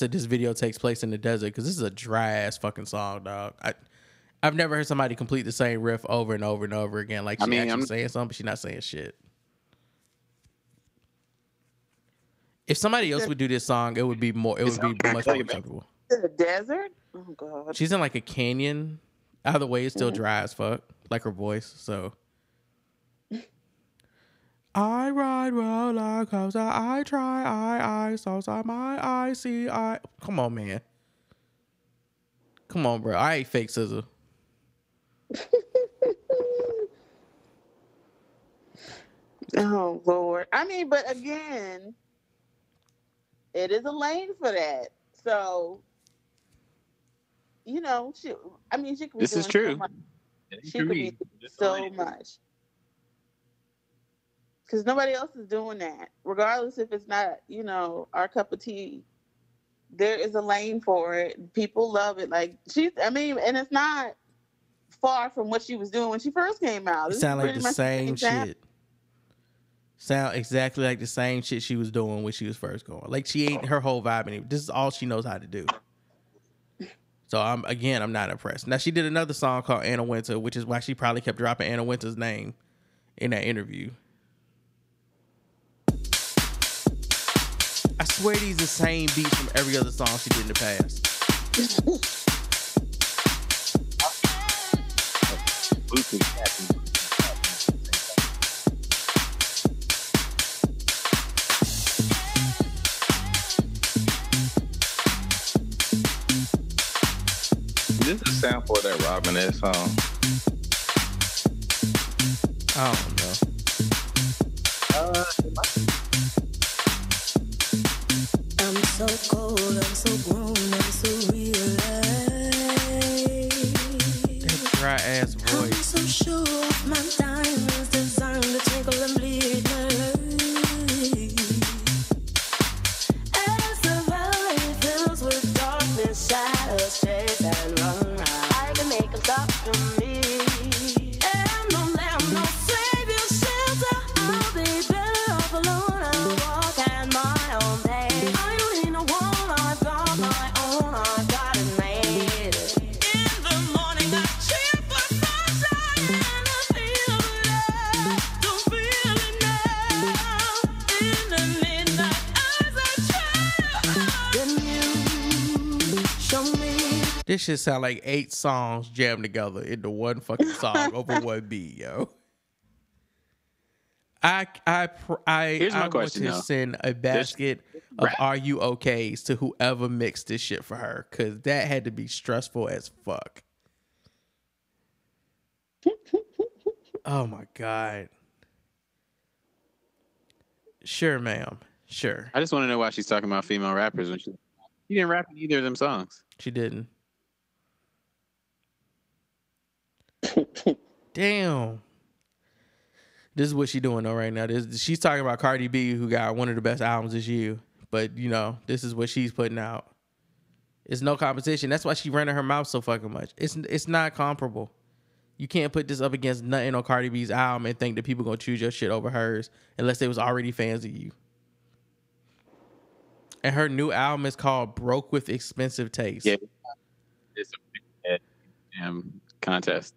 sense that this video takes place in the desert because this is a dry ass fucking song, dog. I I've never heard somebody complete the same riff over and over and over again. Like she I mean, actually I'm- saying something, but she's not saying shit. If somebody else would do this song, it would be more. It would be much more acceptable. The desert? Oh god. She's in like a canyon. Either way, it's still mm-hmm. dry as fuck, like her voice. So. I ride roller coaster. I try. I I so so my I see I. Come on, man. Come on, bro. I ain't fake scissor. Oh Lord. I mean, but again, it is a lane for that. So, you know, she. I mean, she could be This is doing so true. much. She She could be so much. Because nobody else is doing that, regardless if it's not, you know, our cup of tea. There is a lane for it. People love it. Like she's, I mean, and it's not far from what she was doing when she first came out. It sound like the same sound. shit. Sound exactly like the same shit she was doing when she was first going. Like she ain't her whole vibe anymore. This is all she knows how to do. So I'm again, I'm not impressed. Now she did another song called Anna Wintour, which is why she probably kept dropping Anna Wintour's name in that interview. I swear these the same beats from every other song she did in the past. This is a sample of that Robin S song. I don't know. I'm so cold, I'm so grown, I'm so real. That dry ass I'm voice. so sure This shit sound like eight songs jammed together into one fucking song over one beat, yo. I I I Here's I want to send a basket of rap. "Are you OKs" to whoever mixed this shit for her, cause that had to be stressful as fuck. oh my god. Sure, ma'am. Sure. I just want to know why she's talking about female rappers when she she didn't rap in either of them songs. She didn't. Damn. This is what she doing though right now. This, she's talking about Cardi B, who got one of the best albums this year. But you know, this is what she's putting out. It's no competition. That's why she running her mouth so fucking much. It's it's not comparable. You can't put this up against nothing on Cardi B's album and think that people gonna choose your shit over hers unless they was already fans of you. And her new album is called Broke with Expensive Taste. Yeah. It's a damn contest.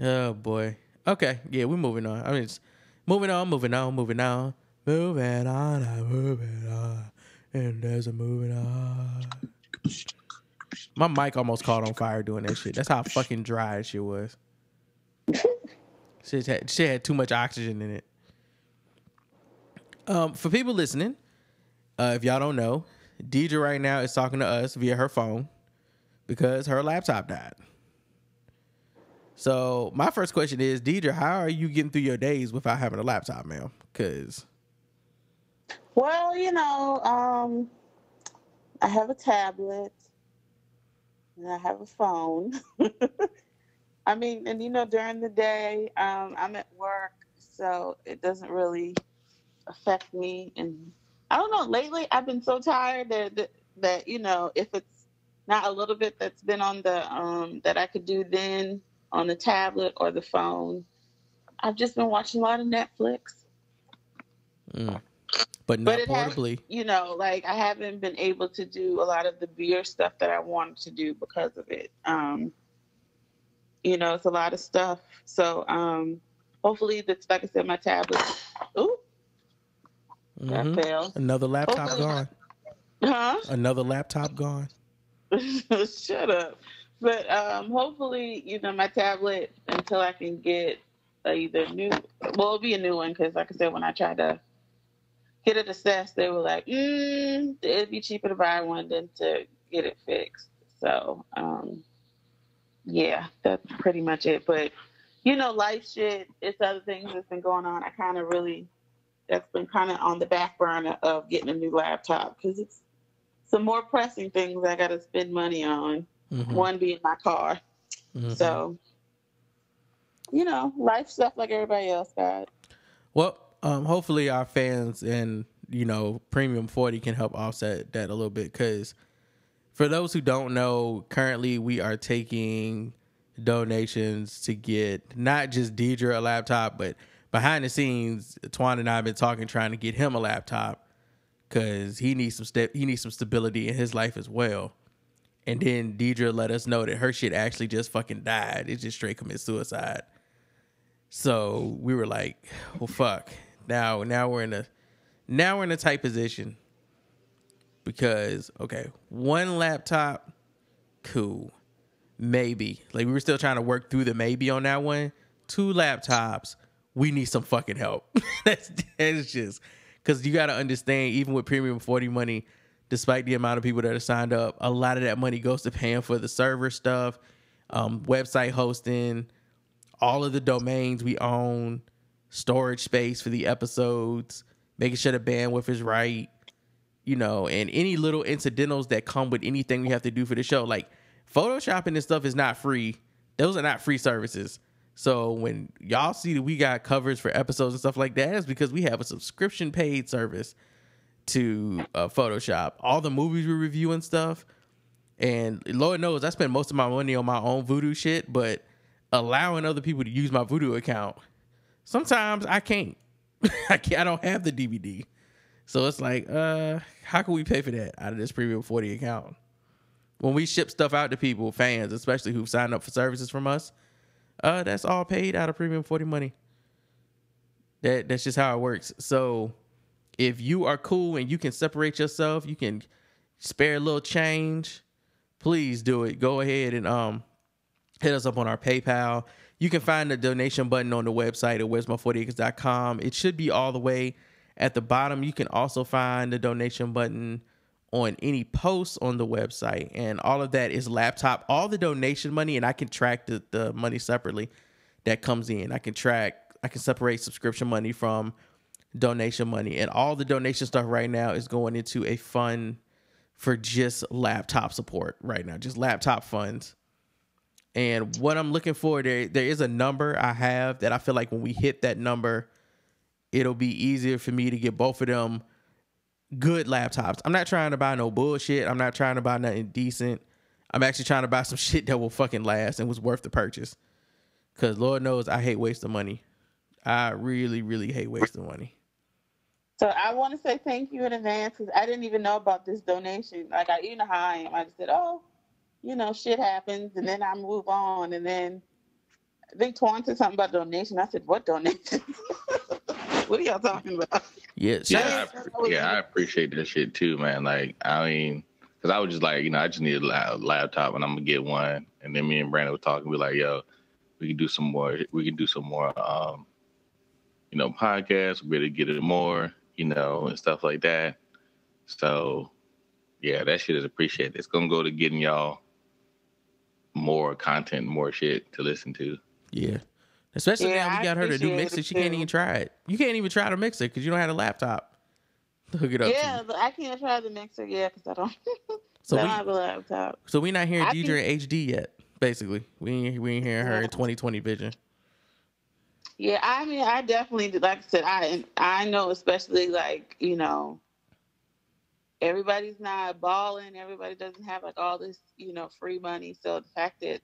Oh boy. Okay. Yeah, we're moving on. I mean, it's moving on, moving on, moving on, moving on, I'm moving on, and there's a moving on. My mic almost caught on fire doing that shit. That's how fucking dry shit was. shit, had, shit had too much oxygen in it. Um, for people listening, uh, if y'all don't know, Deidre right now is talking to us via her phone because her laptop died. So my first question is, Deidre, how are you getting through your days without having a laptop, ma'am? Because Well, you know, um, I have a tablet and I have a phone. I mean, and you know, during the day, um, I'm at work, so it doesn't really affect me. And I don't know. Lately, I've been so tired that that, that you know, if it's not a little bit that's been on the um, that I could do then on the tablet or the phone, I've just been watching a lot of Netflix. mm. but not But it has, you know, like I haven't been able to do a lot of the beer stuff that I wanted to do because of it. Um, you know, it's a lot of stuff. So um, hopefully, that's like I said, my tablet. Ooh, that Mhm. failed. Another laptop Hopefully- gone. Huh? Another laptop gone. Shut up. But um, hopefully, you know, my tablet until I can get either new. Well, it'll be a new one because, like I said, when I tried to get it assessed, they were like, mm, "It'd be cheaper to buy one than to get it fixed." So, um, yeah, that's pretty much it. But you know, life shit. It's other things that's been going on. I kind of really that's been kind of on the back burner of getting a new laptop because it's some more pressing things I got to spend money on. Mhm. One being my car. Mhm. So, you know, life stuff like everybody else got. Well, um, hopefully our fans and you know Premium Forty can help offset that a little bit. Because for those who don't know, currently we are taking donations to get not just Deidre a laptop, but behind the scenes, Twan and I have been talking, trying to get him a laptop because he needs some step, he needs some stability in his life as well. And then Deidre let us know that her shit actually just fucking died. It just straight commit suicide. So we were like, well, fuck. Now, now we're in a, now we're in a tight position because okay, one laptop, cool, maybe. Like we were still trying to work through the maybe on that one. Two laptops, we need some fucking help. that's that's just because you got to understand, even with premium forty money, despite the amount of people that are signed up, a lot of that money goes to paying for the server stuff, um, website hosting, all of the domains we own, storage space for the episodes, making sure the bandwidth is right, you know, and any little incidentals that come with anything we have to do for the show. Like photoshopping and stuff is not free. Those are not free services. So when y'all see that we got covers for episodes and stuff like that, it's because we have a subscription paid service to uh, Photoshop. All the movies we review and stuff. And Lord knows I spend most of my money on my own Vudu shit, but allowing other people to use my Vudu account, sometimes I can't. I can't I don't have the DVD. So it's like, uh, how can we pay for that out of this premium 40 account? When we ship stuff out to people, fans, especially who've signed up for services from us, uh, that's all paid out of premium 40 money. That that's just how it works. So if you are cool and you can separate yourself, you can spare a little change, please do it. Go ahead and um hit us up on our PayPal. You can find the donation button on the website at where'smy40acres.com. It should be all the way at the bottom. You can also find the donation button on any posts on the website. And all of that is laptop, all the donation money, and I can track the, the money separately that comes in. I can track, I can separate subscription money from donation money. And all the donation stuff right now is going into a fund for just laptop support right now, just laptop funds. And what I'm looking for, there there is a number I have that I feel like when we hit that number, it'll be easier for me to get both of them good laptops. I'm not trying to buy no bullshit. I'm not trying to buy nothing decent. I'm actually trying to buy some shit that will fucking last and was worth the purchase. Cause Lord knows I hate wasting money. I really, really hate wasting money. So I want to say thank you in advance because I didn't even know about this donation. Like I, you know how I am. I just said, oh, you know, shit happens, and then I move on, and then I think Twan said something about donation. I said, "What donation? what are y'all talking about?" Yeah, Yeah, I, yeah, I appreciate that shit too, man. Like, I mean, because I was just like, you know, I just need a laptop and I'm gonna get one. And then me and Brandon were talking. We like, yo, we can do some more. We can do some more, um, you know, podcasts. We better get it more, you know, and stuff like that. So, yeah, that shit is appreciated. It's gonna go to getting y'all more content, more shit to listen to. Yeah. Especially Yeah, now we got her to do appreciate mix it it. She can't even try it. You can't even try to mix it because you don't have a laptop to hook it up Yeah, to. but I can't try the mixer yet because I don't. So I don't we- have a laptop. So we're not hearing I Deidre in HD yet. Basically, we ain't, we ain't hearing her in 2020 vision. Yeah, I mean, I definitely, like I said, I I know, especially like you know, everybody's not balling. Everybody doesn't have like all this, you know, free money. So the fact that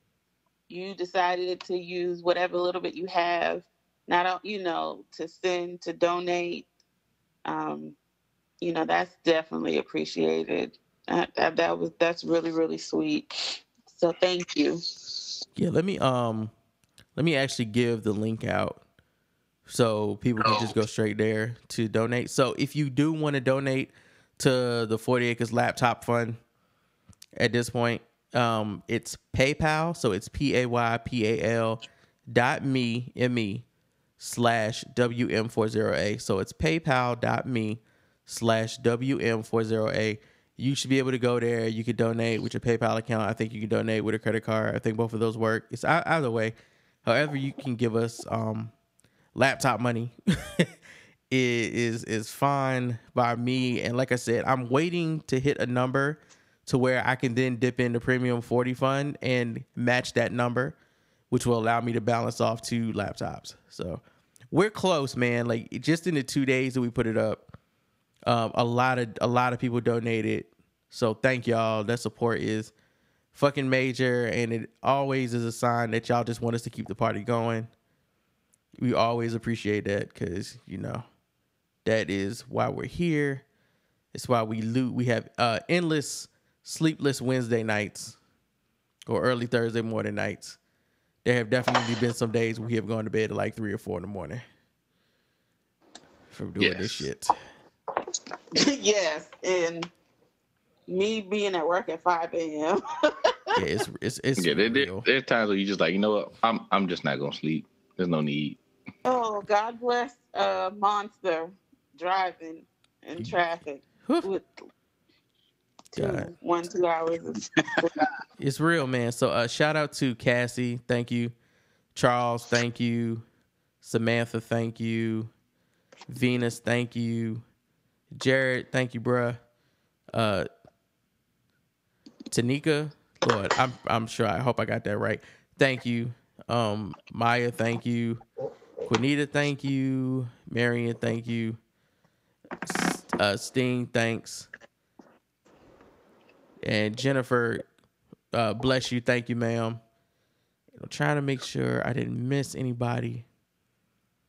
you decided to use whatever little bit you have, not you know, to send to donate, um, you know, that's definitely appreciated. That was that's really really sweet. So thank you. Yeah, let me um, let me actually give the link out so people can just go straight there to donate. So if you do want to donate to the 40 Acres Laptop Fund at this point, um, it's PayPal. So it's P A Y P A L dot me M E slash WM40A. So it's PayPal.me slash WM40A. You should be able to go there. You could donate with your PayPal account. I think you can donate with a credit card. I think both of those work. It's ei- either way. However, you can give us um, laptop money is is fine by me. And like I said, I'm waiting to hit a number to where I can then dip in the premium 40 fund and match that number, which will allow me to balance off two laptops. So we're close, man. Like just in the two days that we put it up, um, a lot of a lot of people donated. So thank y'all. That support is fucking major, and it always is a sign that y'all just want us to keep the party going. We always appreciate that because you know that is why we're here. It's why we loot. We have uh, endless sleepless Wednesday nights or early Thursday morning nights. There have definitely been some days we have gone to bed at like three or four in the morning from doing this shit. yes, and me being at work at five a.m. Yeah, it's it's it's yeah, there, there, there's times where you just like, you know what? I'm I'm just not gonna sleep. There's no need. Oh, God bless uh, Monster driving in traffic with two, God. one, two hours. Of, It's real, man. So uh shout out to Cassie, thank you. Charles, thank you. Samantha, thank you. Venus, thank you. Jared, thank you, bruh. Uh Tanika, Lord, I'm I'm sure I hope I got that right. Thank you. Um Maya, thank you. Quinita, thank you. Marion, thank you. Uh Sting, thanks. And Jennifer, uh, bless you. Thank you, ma'am. I'm trying to make sure I didn't miss anybody.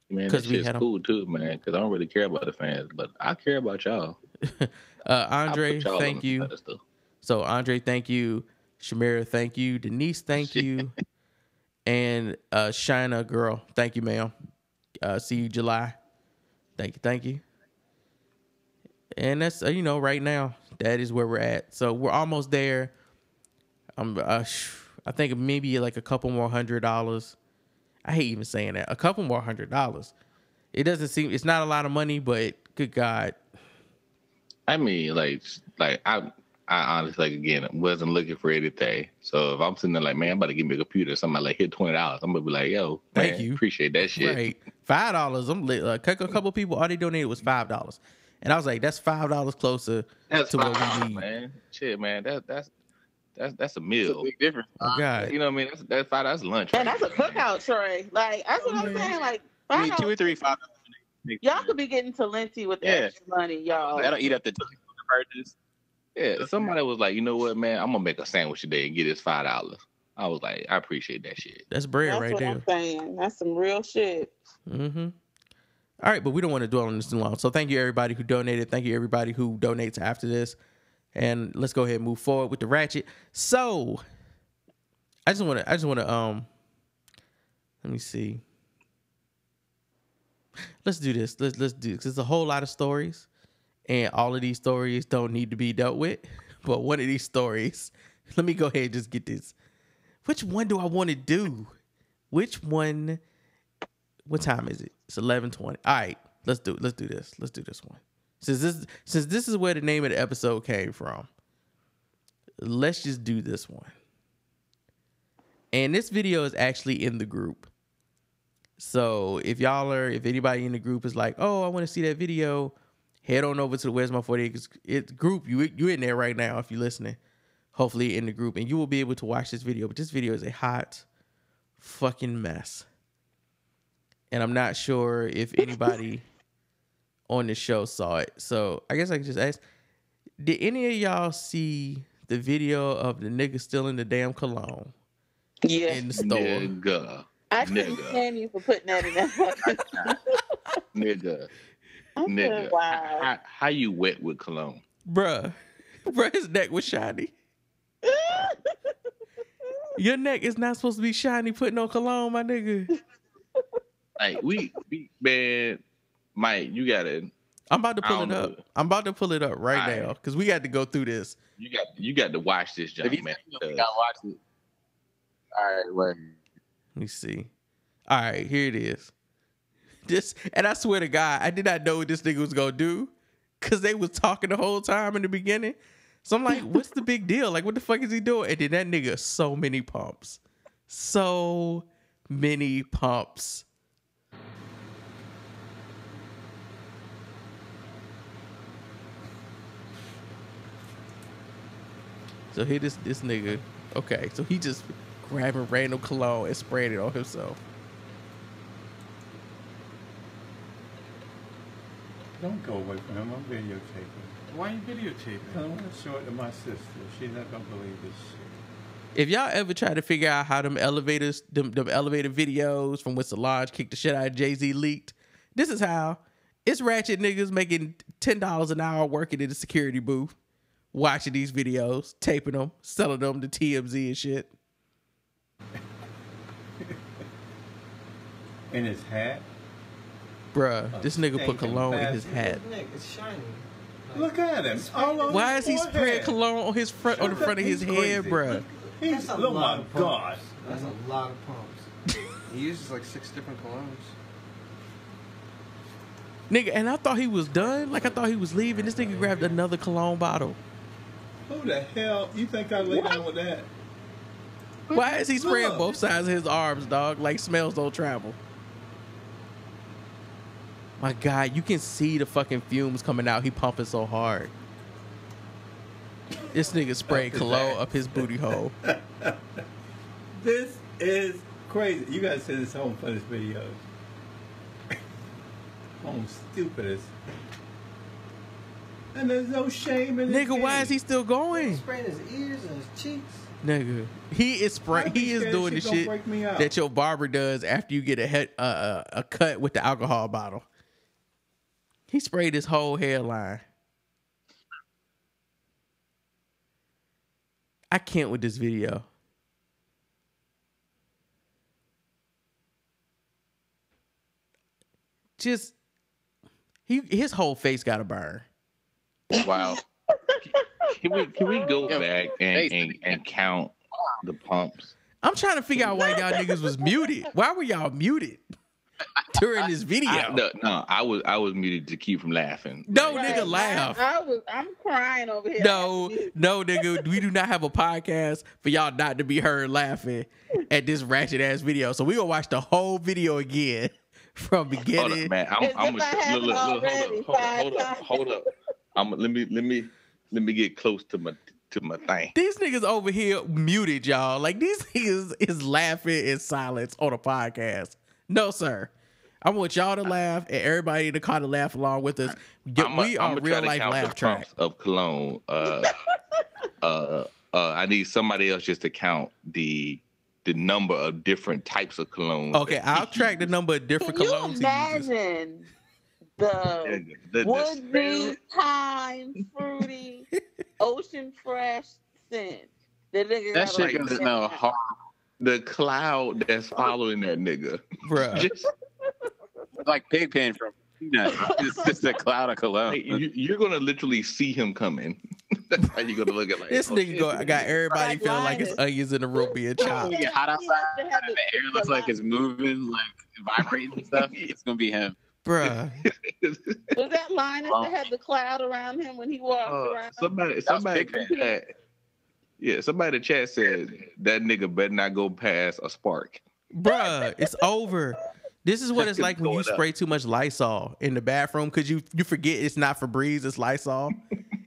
Man, that we shit's had a- cool too, man. Because I don't really care about the fans, but I care about y'all. Uh, Andre, y'all thank you. So Andre, thank you. Shamira, thank you. Denise, thank you. and uh, Shina, girl, thank you, ma'am. Uh, see you July. Thank you, thank you. And that's uh, you know right now that is where we're at. So we're almost there. I'm uh, sh- I think maybe like a couple more hundred dollars. I hate even saying that. A couple more hundred dollars. It doesn't seem it's not a lot of money, but good God, I mean, like, like I, I honestly, like, again, wasn't looking for anything. So if I'm sitting there like, man, I'm about to give me a computer, somebody like hit twenty dollars, I'm gonna be like, yo, Thank man, you. appreciate that shit. Right. Five dollars. I'm lit. A couple couple people all they donated was five dollars, and I was like, that's five dollars closer That's to what we need. man. Shit, man, that that's that's that's a meal. big difference. Oh God. You know what I mean? That's that's five. That's lunch. and that's a cookout tray. Like that's what I'm oh, saying. Like I mean, five two or three five. y'all could be getting to Linty with the Yeah. extra money, y'all. I don't eat up the purchase. Yeah, somebody was like, you know what, man, I'm gonna make a sandwich today and get this five dollars. I was like, I appreciate that shit. That's bread That's right what there. I'm saying. That's some real shit. Mm-hmm. All right, but we don't want to dwell on this too long. So thank you everybody who donated. Thank you everybody who donates after this. And let's go ahead and move forward with the ratchet. So I just want to I just want to um Let me see. Let's do this. Let's let's do this. It's a whole lot of stories, and all of these stories don't need to be dealt with. But one of these stories, let me go ahead and just get this. Which one do I want to do? Which one? What time is it? It's eleven twenty. All right, let's do let's do this. Let's do this one. Since this since this is where the name of the episode came from, let's just do this one. And this video is actually in the group. So if y'all are, if anybody in the group is like, oh, I want to see that video, head on over to the Where's My 40 Acres it, group. You you in there right now if you're listening. Hopefully in the group, and you will be able to watch this video. But this video is a hot fucking mess, and I'm not sure if anybody on the show saw it. So I guess I can just ask: Did any of y'all see the video of the nigga stealing the damn cologne? Yeah. in the store. Nigga. I couldn't Nigga. stand you for putting that in that. Nigga. I Nigga. wow. How, how you wet with cologne? Bruh. Bruh, his neck was shiny. Your neck is not supposed to be shiny putting on cologne, my nigga. Like we, we man, Mike, you gotta I'm about to pull don't it know. up. I'm about to pull it up right Alright. now because we got to go through this. you got you got to watch this, John, man. you gotta watch it. All right, wait. Let me see. All right, here it is. This and I swear to God, I did not know what this nigga was gonna do because they was talking the whole time in the beginning. So I'm like, what's the big deal? Like, what the fuck is he doing? And then that nigga, so many pumps, so many pumps. So here this this nigga. Okay, so he just grabbing random cologne and spraying it on himself. Don't go away from him. I'm videotaping. Why are you videotaping? I want to show it to my sister. She's not gonna believe this shit. If y'all ever try to figure out how them elevators, them, them elevator videos from when Solange kicked the shit out of Jay Z leaked, this is how. It's ratchet niggas making ten dollars an hour working in the security booth, watching these videos, taping them, selling them to TMZ and shit. In his hat. Bruh, this nigga put cologne in his hat. It's shiny. Look at him. All over Why his is he spraying cologne on his front on the front of his he's head, bruh? He's, That's a oh lot my of God. pumps. That's a lot of pumps. he uses like six different colognes. Nigga, and I thought he was done. Like I thought he was leaving. This nigga grabbed another cologne bottle. Who the hell you think I lay down with that? Why is he spraying Look. both sides of his arms, dog? Like smells don't travel. My God, you can see the fucking fumes coming out. He pumping so hard. This nigga sprayed Up his cologne up his booty hole. This is crazy. You gotta send this home for this video. Home stupidest. And there's no shame in this. Nigga, why is he still going? Spraying his ears and his cheeks. Nigga, he is spray. He is doing the shit gonna shit break me out. that your barber does after you get a head, uh, uh, a cut with the alcohol bottle. He sprayed his whole hairline. I can't with this video. Just he his whole face got a burn. Wow. Can we can we go back and, and, and count the pumps? I'm trying to figure out why y'all niggas was muted. Why were y'all muted during this video? I, no, no, I was I was muted to keep from laughing. No Right. nigga laugh. I, I was. I'm crying over here. No, no, nigga. We do not have a podcast for y'all not to be heard laughing at this ratchet ass video. So we gonna watch the whole video again from beginning. Hold beginning. up, man. I'm, As I'm if I haven't look, look, look, hold up, five hold up, hold up, hold up. I'm let me let me let me get close to my to my thing. These niggas over here muted, y'all. Like these niggas is laughing in silence on a podcast. No, sir. I want y'all to laugh and everybody to kind of laugh along with us. Get- I'ma- we are I'ma real life count laugh the track. of cologne. Uh, uh, uh, I need somebody else just to count the the number of different types of cologne. Okay, I'll track the number of different Can you colognes he uses. imagine the The, the, woody, pine, fruity, ocean fresh scent? That, nigga That got shit like gonna that. Smell hard. the cloud that's following that nigga. Bruh. Just, like Pigpen from Peanuts. It's just a cloud of cologne. like, you, you're gonna literally see him coming. that's how you're gonna look at like This oh, nigga shit. go, got everybody feeling like it's onions in the room being chopped. it get hot outside the air looks like it's moving, like vibrating and stuff. It's gonna be him. Bruh. Was that Linus that had the cloud around him when he walked Uh, around? somebody, somebody, Pigpen. In the chat- yeah, somebody in the chat said that nigga better not go past a spark. Bruh, it's over. This is what it's like when you Going up. spray too much Lysol in the bathroom because you you forget it's not Febreze, it's Lysol,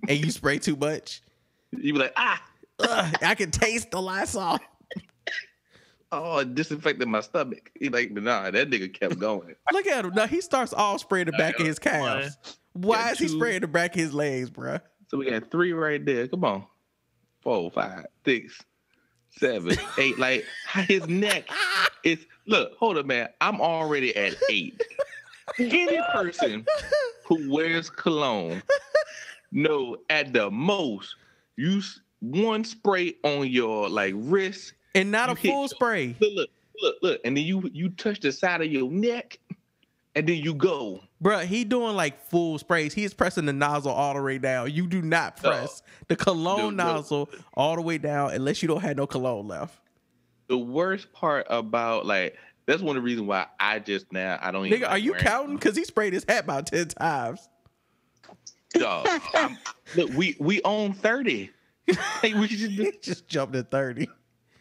and you spray too much. You be like, ah, Ugh, I can taste the Lysol. oh, it disinfected my stomach. He like, nah, that nigga kept going. Look at him. Now he starts all spraying the back of his calves. Why is he spraying the back of his legs, bruh? So we got three right there. Come on. Four, five, six, seven, eight. Like his neck is look, hold up, man. I'm already at eight. Any person who wears cologne know at the most you s- one spray on your like wrist And not a full your- spray. Look, look, look, look, and then you you touch the side of your neck, and then you go. Bruh, he doing like full sprays. He is pressing the nozzle all the way down. You do not press the cologne nozzle all the way down unless you don't have no cologne left. The worst part about like that's one of the reasons why I just now I don't. even Nigga, are you counting? Because he sprayed his hat about 10 times. Dog, look, we we own thirty. Like, we just, He just jumped at 30.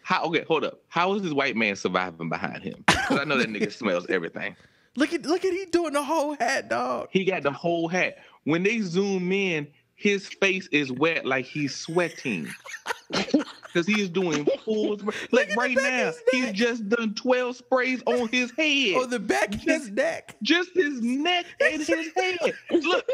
how okay? Hold up. How is this white man surviving behind him? Because I know that nigga smells everything. Look at look at he doing the whole hat, dog. He got the whole hat. When they zoom in, his face is wet like he's sweating. Because he is doing full spray. Like right now, he's just done 12 sprays on his head. On the back of his neck. just his neck and his head. Look, look,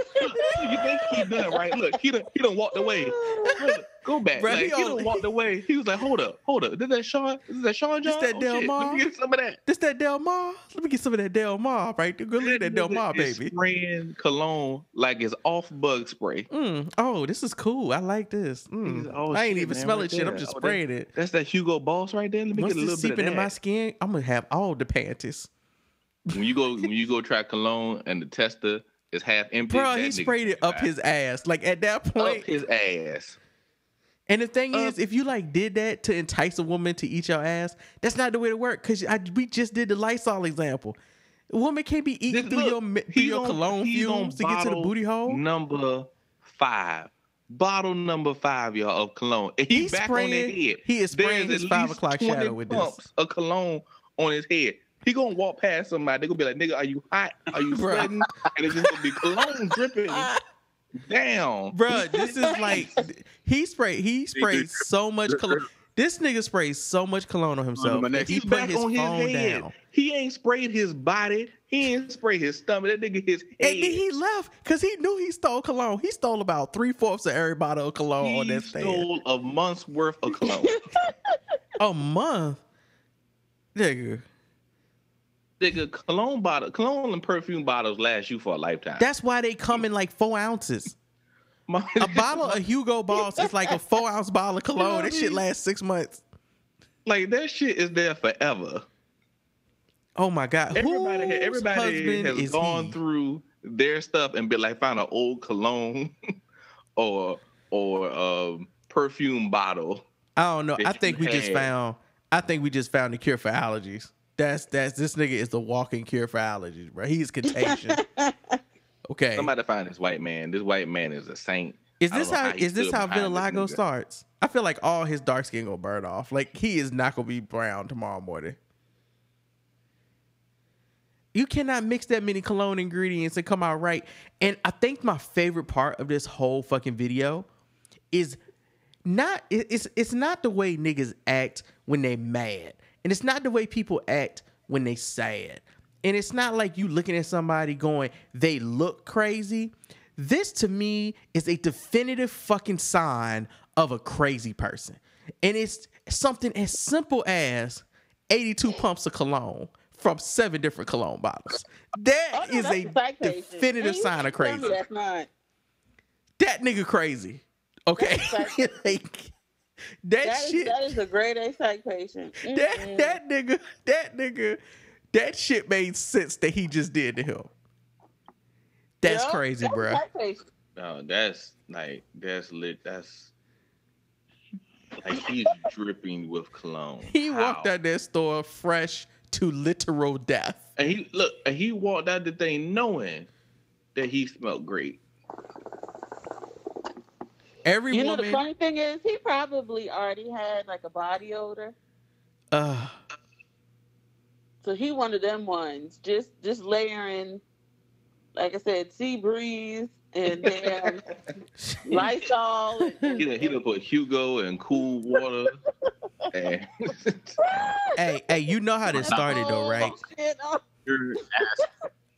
you think he done right? Look, he done he done walked away. Look, go back. Bruh, like, he walked away. He was like, hold up, hold up. Is that Sean? Is that Sean John? This that Oh, Del shit. Mar? Let me get some of that. This that Del Mar? Let me get some of that Del Mar, right? Go look at that Del Mar, baby. Spraying cologne like it's off bug spray. Mm. Oh, this is cool. I like this. Mm. Oh, I ain't shit, even man, smelling right shit. I'm just Oh, that- spraying it. That's that Hugo Boss right there. Let me Once get a little bit of seep into that. my skin, I'm gonna have all the panties. when you go when you go try cologne and the tester is half empty. Bro, he sprayed it up his ass. Like at that point. up his ass. And the thing um, is, if you like did that to entice a woman to eat your ass, that's not the way to work. Cause I, we just did the Lysol example. A woman can't be eating This- through look, your through your on- cologne fumes to get to the booty hole. Number five. Bottle number five, y'all, of cologne. And He's he's back on his spraying- head. he is spraying There's his at five o'clock shadow with this. A cologne on his head. He gonna walk past somebody. They gonna be like, "Nigga, are you hot? Are you sweating?" and it's just gonna be cologne dripping down. Bruh, this is like he sprayed he sprayed so much cologne. This nigga sprayed so much cologne on himself. neck. He put his on his phone head. down. He ain't sprayed his body. He ain't sprayed his stomach. That nigga his head. And then he left because he knew he stole cologne. He stole about three fourths of every bottle of cologne on he that stand. stole a month's worth of cologne. A month, nigga. Nigga, cologne bottle, cologne and perfume bottles last you for a lifetime. That's why they come in like four ounces. My- A bottle of Hugo Boss is like a four ounce bottle of cologne. That shit lasts six months. like that shit is there forever. Oh my god! Everybody, Whose everybody has gone he? through their stuff and been like found an old cologne or or um, perfume bottle. I don't know. I think we just found. I think we just found the cure for allergies. That's that's this nigga is the walking cure for allergies, bro. He's contagion. Okay. Somebody find this white man. This white man is a saint. Is this don't how he is this how behind this starts? I feel like all his dark skin gonna burn off. Like he is not gonna be brown tomorrow morning. You cannot mix that many cologne ingredients and come out right. And I think my favorite part of this whole fucking video is not it's it's not the way niggas act when they mad. And it's not the way people act when they sad. And it's not like you looking at somebody going, they look crazy. This to me is a definitive fucking sign of a crazy person. And it's something as simple as 82 pumps of cologne from seven different cologne bottles. That Oh, no, is a definitive you sign of crazy. That nigga crazy. Okay. like That, That is, shit. that is a grade A psych patient. that Mm-mm. that nigga, that nigga, that shit made sense that he just did to him. That's Yup, crazy, that's a bruh. psych patient. No, that's like that's lit. That's like he's dripping with cologne. He walked out that store fresh to literal death. And he look, and he walked out the thing knowing that he smelled great. Every You know the funny thing is, he probably already had like a body odor, uh, so he one of them ones. Just just layering, like I said, sea breeze and damn Lysol. And, He done, he done put Hugo and cool water. and hey, hey, you know how this started though, right? Oh,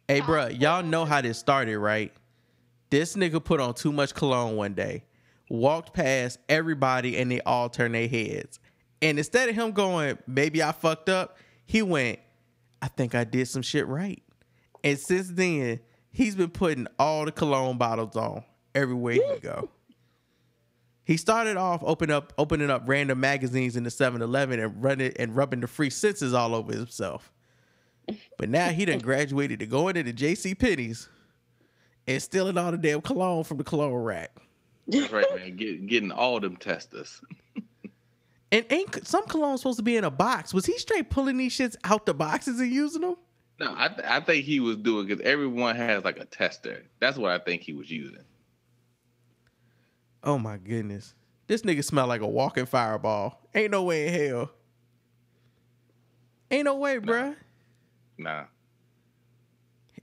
Hey, bro, y'all know how this started, right? This nigga put on too much cologne one day, walked past everybody, and they all turned their heads. And instead of him going, maybe I fucked up, he went, I think I did some shit right. And since then, he's been putting all the cologne bottles on everywhere he go. He started off open up, opening up random magazines in the 7-Eleven and running and rubbing the free senses all over himself. But now he done graduated to going into the J.C. Penney's and stealing all the damn cologne from the cologne rack. That's right, man. Get, getting all them testers. And ain't some cologne supposed to be in a box? Was he straight pulling these shits out the boxes and using them? No, I th- I think he was doing because everyone has like a tester. That's what I think he was using. Oh my goodness. This nigga smell like a walking fireball. Ain't no way in hell. Ain't no way, bruh. Nah,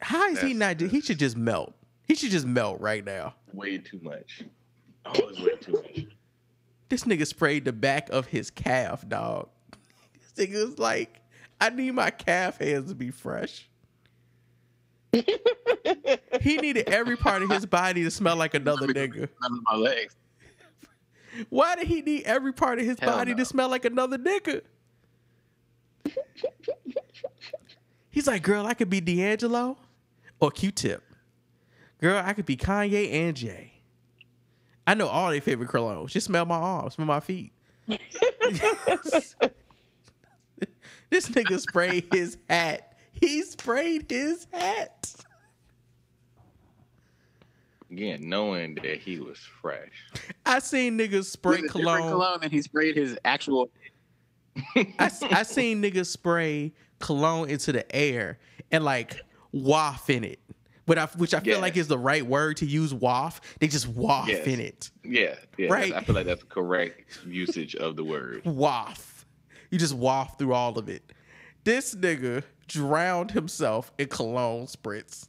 How is he not? He should just melt. He should just melt right now. way too much. Oh, Always way too much. This nigga sprayed the back of his calf, dog. This nigga was like, I need my calf hairs to be fresh. he needed every part of his body to smell like another nigga. My legs. Why did he need every part of his Hell body no. to smell like another nigga? He's like, girl, I could be D'Angelo or Q-Tip. Girl, I could be Kanye and Jay. I know all their favorite colognes. Just smell my arms, smell my feet. this nigga sprayed his hat. He sprayed his hat. Again, knowing that he was fresh. I seen niggas spray With a different cologne. cologne and he sprayed his actual. I, I seen niggas spray cologne into the air and like waft in it. But I, which I feel Yeah. like is the right word to use waff. They just waff Yes. in it. Yeah, yeah. Right. I feel like that's the correct usage of the word. Waff. You just waff through all of it. This nigga drowned himself in cologne spritz.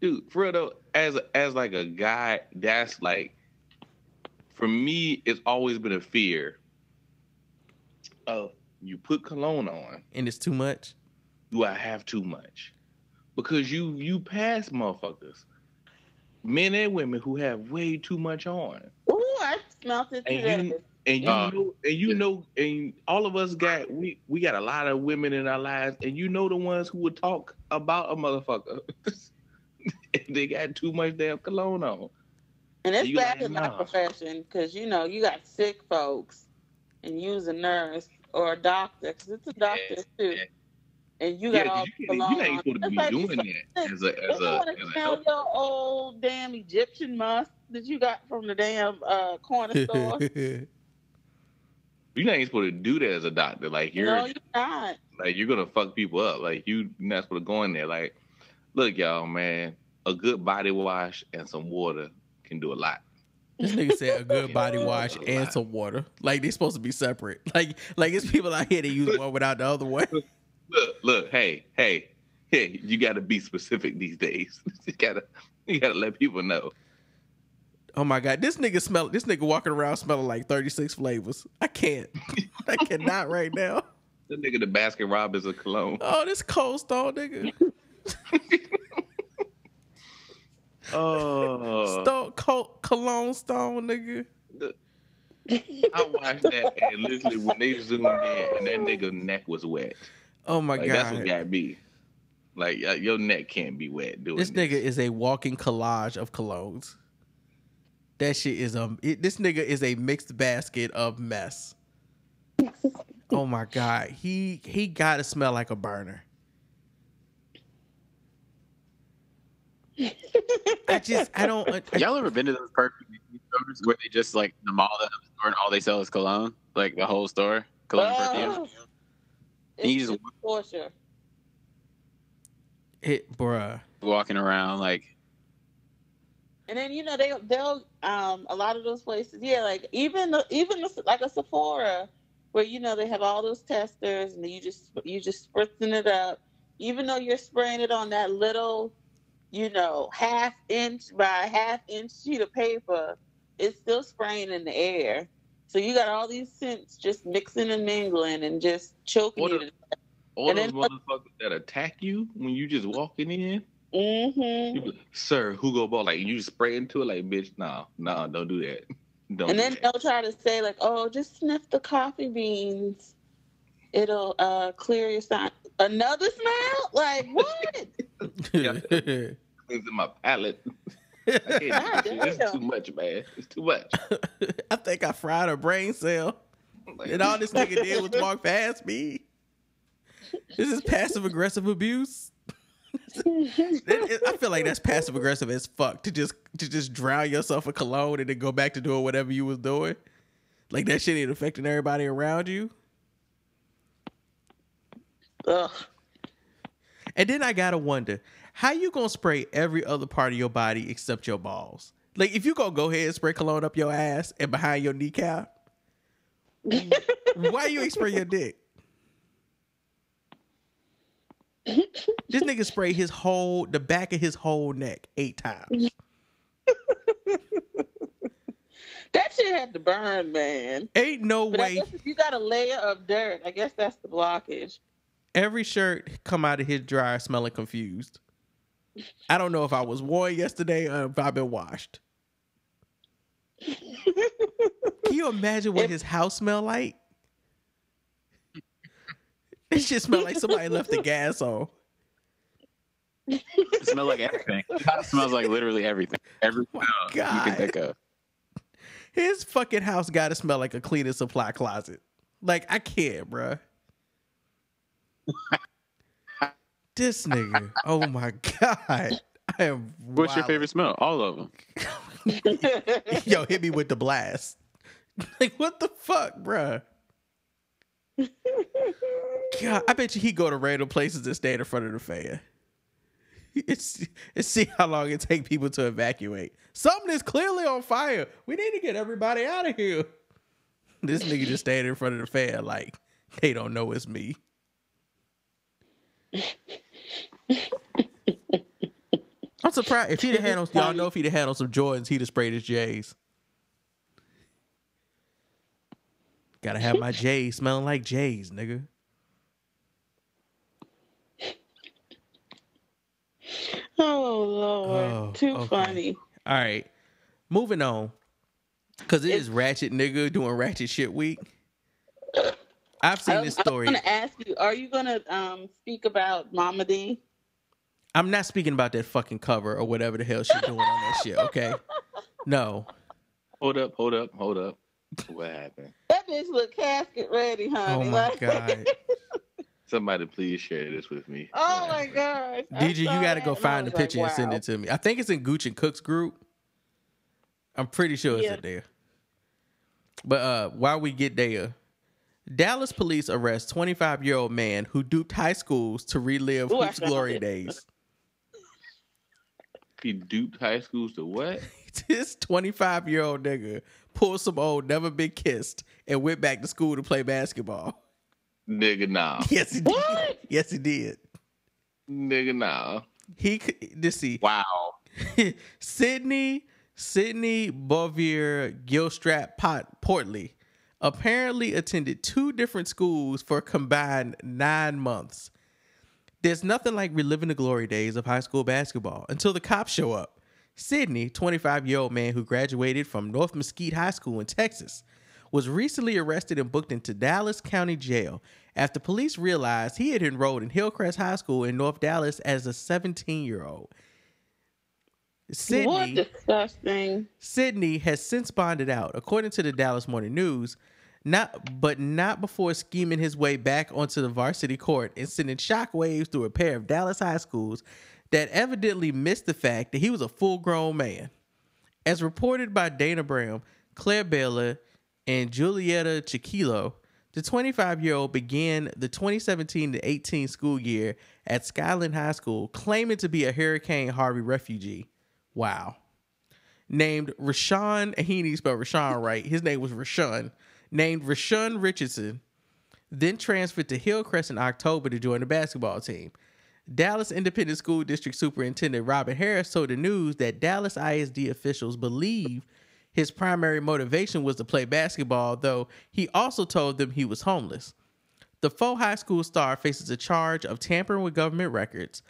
dude for real though as as like a guy that's like for me it's always been a fear of you put cologne on And it's too much. do i have too much because you you pass motherfuckers. Men and women who have way too much on. Ooh, I smelt it and you and you Uh, know and you know and all of us got we we got a lot of women in our lives and you know the ones who would talk about a motherfucker. If they got too much damn cologne on. And it's You bad like, in our nah. profession because you know you got sick folks, and you's a nurse or a doctor because it's a doctor too, and you got Yeah, all 'cause you, can't- you ain't supposed to be like doing you that as a as a, want as to a smell help. your old damn Egyptian musk that you got from the damn uh, corner store. You're not even supposed to do that as a doctor. Like you're no, you're not. like you're gonna fuck people up. Like you you're not supposed to go in there. Like, look, y'all, man, a good body wash and some water can do a lot. This nigga said a good body wash and some water. Like they supposed to be separate. Like like it's people out here that use one without the other one. Look, look, hey, hey, hey, you gotta be specific these days. you gotta you gotta let people know. Oh my god, this nigga smell this nigga walking around smelling like 36 flavors. I can't. I cannot right now. The nigga the Baskin Robbins of cologne. Oh, this cold stone nigga. Oh Stone cold cologne stone nigga. I watched that and literally when they zoomed in and that nigga neck was wet. Oh my like, That's what god. got me. Like uh, your neck can't be wet doing This this. nigga is a walking collage of colognes. That shit is um. It, this nigga is a mixed basket of mess. oh my god, he he gotta smell like a burner. I just I don't. I, Y'all ever been to those perfume stores where they just like the mall that have a store and all they sell is cologne, like the whole store, cologne and perfume. And you just torture. It, bruh. walking around like And then you know they they'll um a lot of those places yeah like even the, even the, like a Sephora where you know they have all those testers and you just you just spritzing it up even though you're spraying it on that little you know half inch by half inch sheet of paper it's still spraying in the air so you got all these scents just mixing and mingling and just choking What you to All And those then- motherfuckers that attack you when you just walking in. Mm-hmm. You be like, Sir, Hugo Ball, like you spray into it, like bitch, no, no, don't do that. Don't and do then that. they'll try to say like, "Oh, just sniff the coffee beans; it'll uh, clear your sign." Another smell? Like what? Cleans in my palate. I can't do God this shit. It's too much, man. It's too much. I think I fried a brain cell. And all this nigga did was walk past me. This is passive aggressive abuse. It- it- I feel like that's passive aggressive as fuck to just to just drown yourself in cologne and then go back to doing whatever you was doing. Like that shit ain't affecting everybody around you. Ugh. And then I gotta wonder, how you gonna spray every other part of your body except your balls? Like if you gonna go ahead and spray cologne up your ass and behind your kneecap, why you ain't spray your dick? this nigga sprayed his whole the back of his whole neck eight times. That shit had to burn, man. Ain't no But way you got a layer of dirt, I guess that's the blockage. every shirt come out of his dryer smelling confused. I don't know if I was worn yesterday or if I've been washed. Can you imagine what his house smell like? It just smell like somebody left the gas on. it smells like everything. It smells like literally everything. Every oh smell you can think of. His fucking house gotta smell like a cleaning supply closet. Like I can't, bruh. This nigga. Oh my god. I am. What's your favorite smell? All of them. Yo, hit me with the blast. Like what the fuck, bruh? God, I bet you he go to random places and stand in front of the fan. It's and see how long it take people to evacuate. Something is clearly on fire. We need to get everybody out of here. This nigga just standing in front of the fan like they don't know it's me. I'm surprised if he'd have had on y'all know if he'd have had on some Jordans, he'd have sprayed his J's. Gotta have my J's smelling like J's, nigga. Oh Lord, Oh, too okay. funny. All right, moving on, cause it is ratchet nigga doing ratchet shit week. I've seen I, this story. I'm gonna ask you, are you gonna um speak about Mama Dee? I'm not speaking about that fucking cover or whatever the hell she's doing on that shit. Okay, no. Hold up, hold up, hold up. What happened? That bitch look casket ready, honey. Oh my Like- god, Somebody please share this with me. oh my gosh. I DJ, you gotta go find the was like, picture and send it to me. I think it's in Gooch and Cook's group. I'm pretty sure it's Yeah. in there. But uh, while we get there, Dallas police arrest 25 year old man who duped high schools to relive Ooh, Hoops glory days. He duped high schools to what? this 25 year old nigga pulled some old never been kissed and went back to school to play basketball. Nigga, nah. Yes, he did. Yes, he did. Nigga, nah. He could this see Wow. Sidney Sidney Bouvier Gilstrap Pot Portley apparently attended two different schools for combined nine months. There's nothing like reliving the glory days of high school basketball until the cops show up. Sidney, 25 year old man who graduated from North Mesquite High School in Texas, was recently arrested and booked into Dallas County Jail after police realized he had enrolled in Hillcrest High School in North Dallas as a 17 year old. Sidney. Sidney has since bonded out, according to the Dallas Morning News. Not, but not before scheming his way back onto the varsity court and sending shockwaves through a pair of Dallas high schools that evidently missed the fact that he was a full-grown man. As reported by Dana Brown, Claire Baylor, and Julieta Chiquillo, the 25-year-old began the 2017 to 18 school year at Skyline High School, claiming to be a Hurricane Harvey refugee. Wow named Rashawn, he didn't spell Rashawn right. His name was Rashawn, named Rashawn Richardson, then transferred to Hillcrest in October to join the basketball team. Dallas Independent School District Superintendent Robin Harris told the news that Dallas ISD officials believe his primary motivation was to play basketball, though he also told them he was homeless. The faux high school star faces a charge of tampering with government records,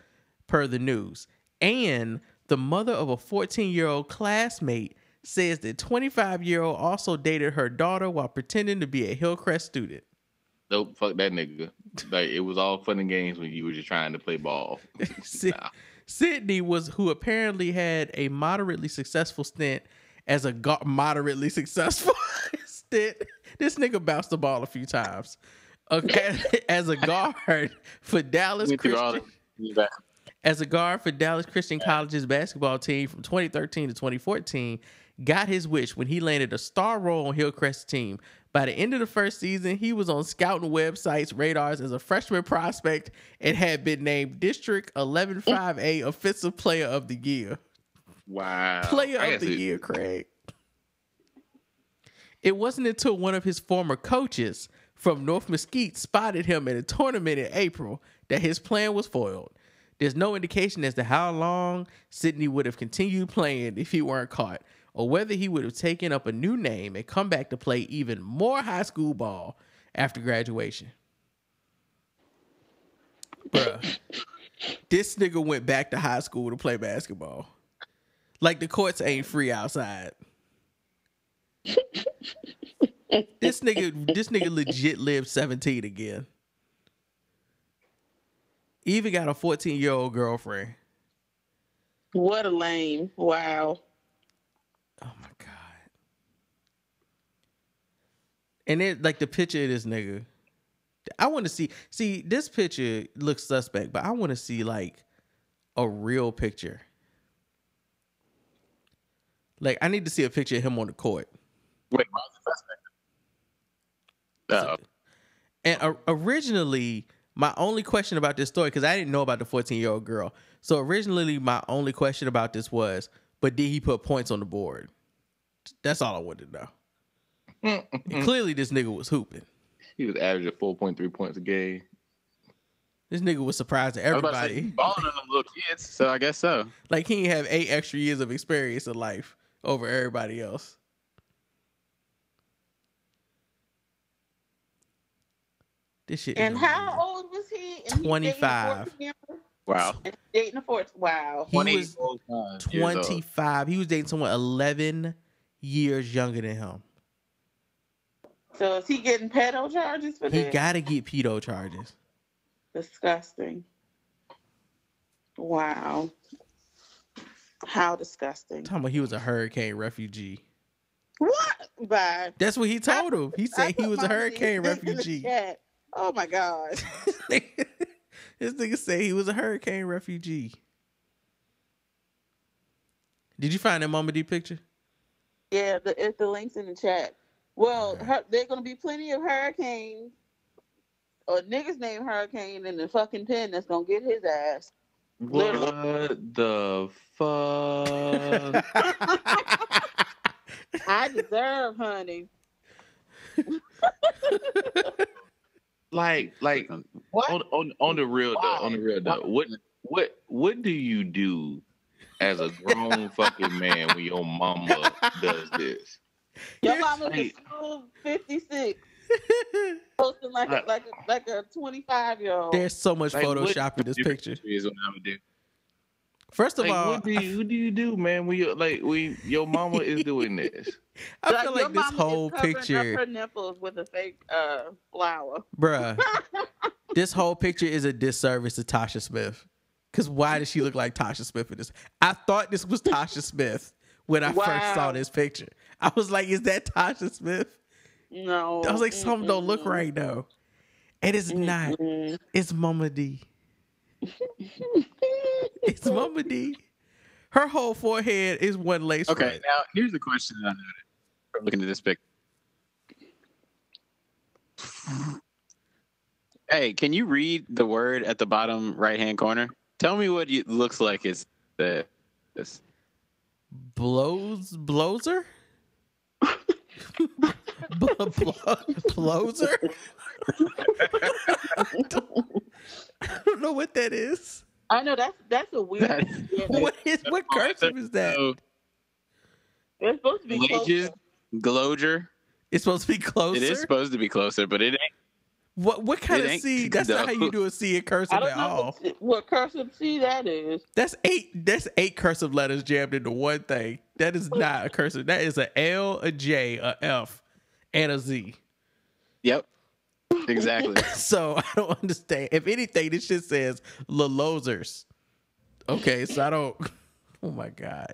per the news. And the mother of a 14 year old classmate says the 25 year old also dated her daughter while pretending to be a Hillcrest student. Nope, fuck that nigga. Like it was all fun and games when you were just trying to play ball. Sid- Sidney was who apparently had a moderately successful stint as a gu- moderately successful stint. This nigga bounced the ball a few times. Okay, as a guard for Dallas Went through all Christian. As a guard for Dallas Christian College's basketball team from 2013 to 2014, got his wish when he landed a star role on Hillcrest's team. By the end of the first season, he was on scouting websites, radars as a freshman prospect, and had been named District 11-5A Offensive Player of the Year. Wow. Player of the it- Year, Craig. It wasn't until one of his former coaches from North Mesquite spotted him at a tournament in April that his plan was foiled. There's no indication as to how long Sidney would have continued playing if he weren't caught, or whether he would have taken up a new name and come back to play even more high school ball after graduation. Bruh, this nigga went back to high school to play basketball. Like the courts ain't free outside. this nigga, this nigga legit lived 17 again. Even got a 14 year old girlfriend. What a lame. Wow. Oh my God. And it like the picture of this nigga. I want to see see this picture looks suspect, but I want to see like a real picture. Like I need to see a picture of him on the court. Wait, why was the suspect? And uh, originally, my only question about this story, because I didn't know about the 14 year old girl. So originally, my only question about this was, but did he put points on the board? That's all I wanted to know. Clearly, this nigga was hooping. He was averaging four point three points a game. This nigga was surprised at I was about to everybody. balling on them little kids, so I guess so. Like he have eight extra years of experience in life over everybody else. This shit. And how old was he? And he dating a 25. 14-year-old? Wow. And dating a fourth. Wow. He was 25. He was dating someone 11 years younger than him. So is he getting pedo charges for He this? got to get pedo charges. Disgusting. Wow. How disgusting. Talking about he was a hurricane refugee. What? Bye. That's what he told him. He said he was a hurricane shit in refugee. Chat. Oh my God. This nigga said he was a hurricane refugee. Did you find that Mama Dee picture? Yeah, the if the links in the chat. Well, her, there gonna be plenty of hurricanes or niggas named Hurricane in the fucking pen that's gonna get his ass. What the fuck? I deserve, honey. like, like on, on on the real though, on the real though, what what what do you do as a grown fucking man when your mama does this? Your mama was school fifty six. Posting like a like a like a twenty five year old. There's so much Like, what- Photoshop in this picture. Is what I would do. First of Like, all, what do you what do you do, man? When you like we your mama is doing this? I feel like this whole picture, up her nipples with a fake uh flower. bruh, this whole picture is a disservice to Tasha Smith. Cause why does she look like Tasha Smith in this? I thought this was Tasha Smith when I first saw this picture. I was like, is that Tasha Smith? No. I was like, something don't look right though. And it's not. It's Mama Dee. it's Mama Dee. Her whole forehead is one lace Okay, front. now here's the question that I noted from looking at this pic. Hey, can you read the word at the bottom right hand corner? Tell me what it looks like is the this. Blows blower? Bl- bl- blower? I don't know what that is. I know that's that's a weird. yeah, What is what cursive is that? It's supposed to be Glages, Gloger. It's supposed to be closer. It is supposed to be closer, but it ain't. What what kind of C? That's not how you do a C in I cursive don't at know all. what, what cursive C that is. That's eight. That's eight cursive letters jammed into one thing. That is not a cursive. That is a L, a J, a F, and a Z. Yep. Exactly. So I don't understand. If anything, this shit says Lolosers. Okay, so I don't. Oh my god.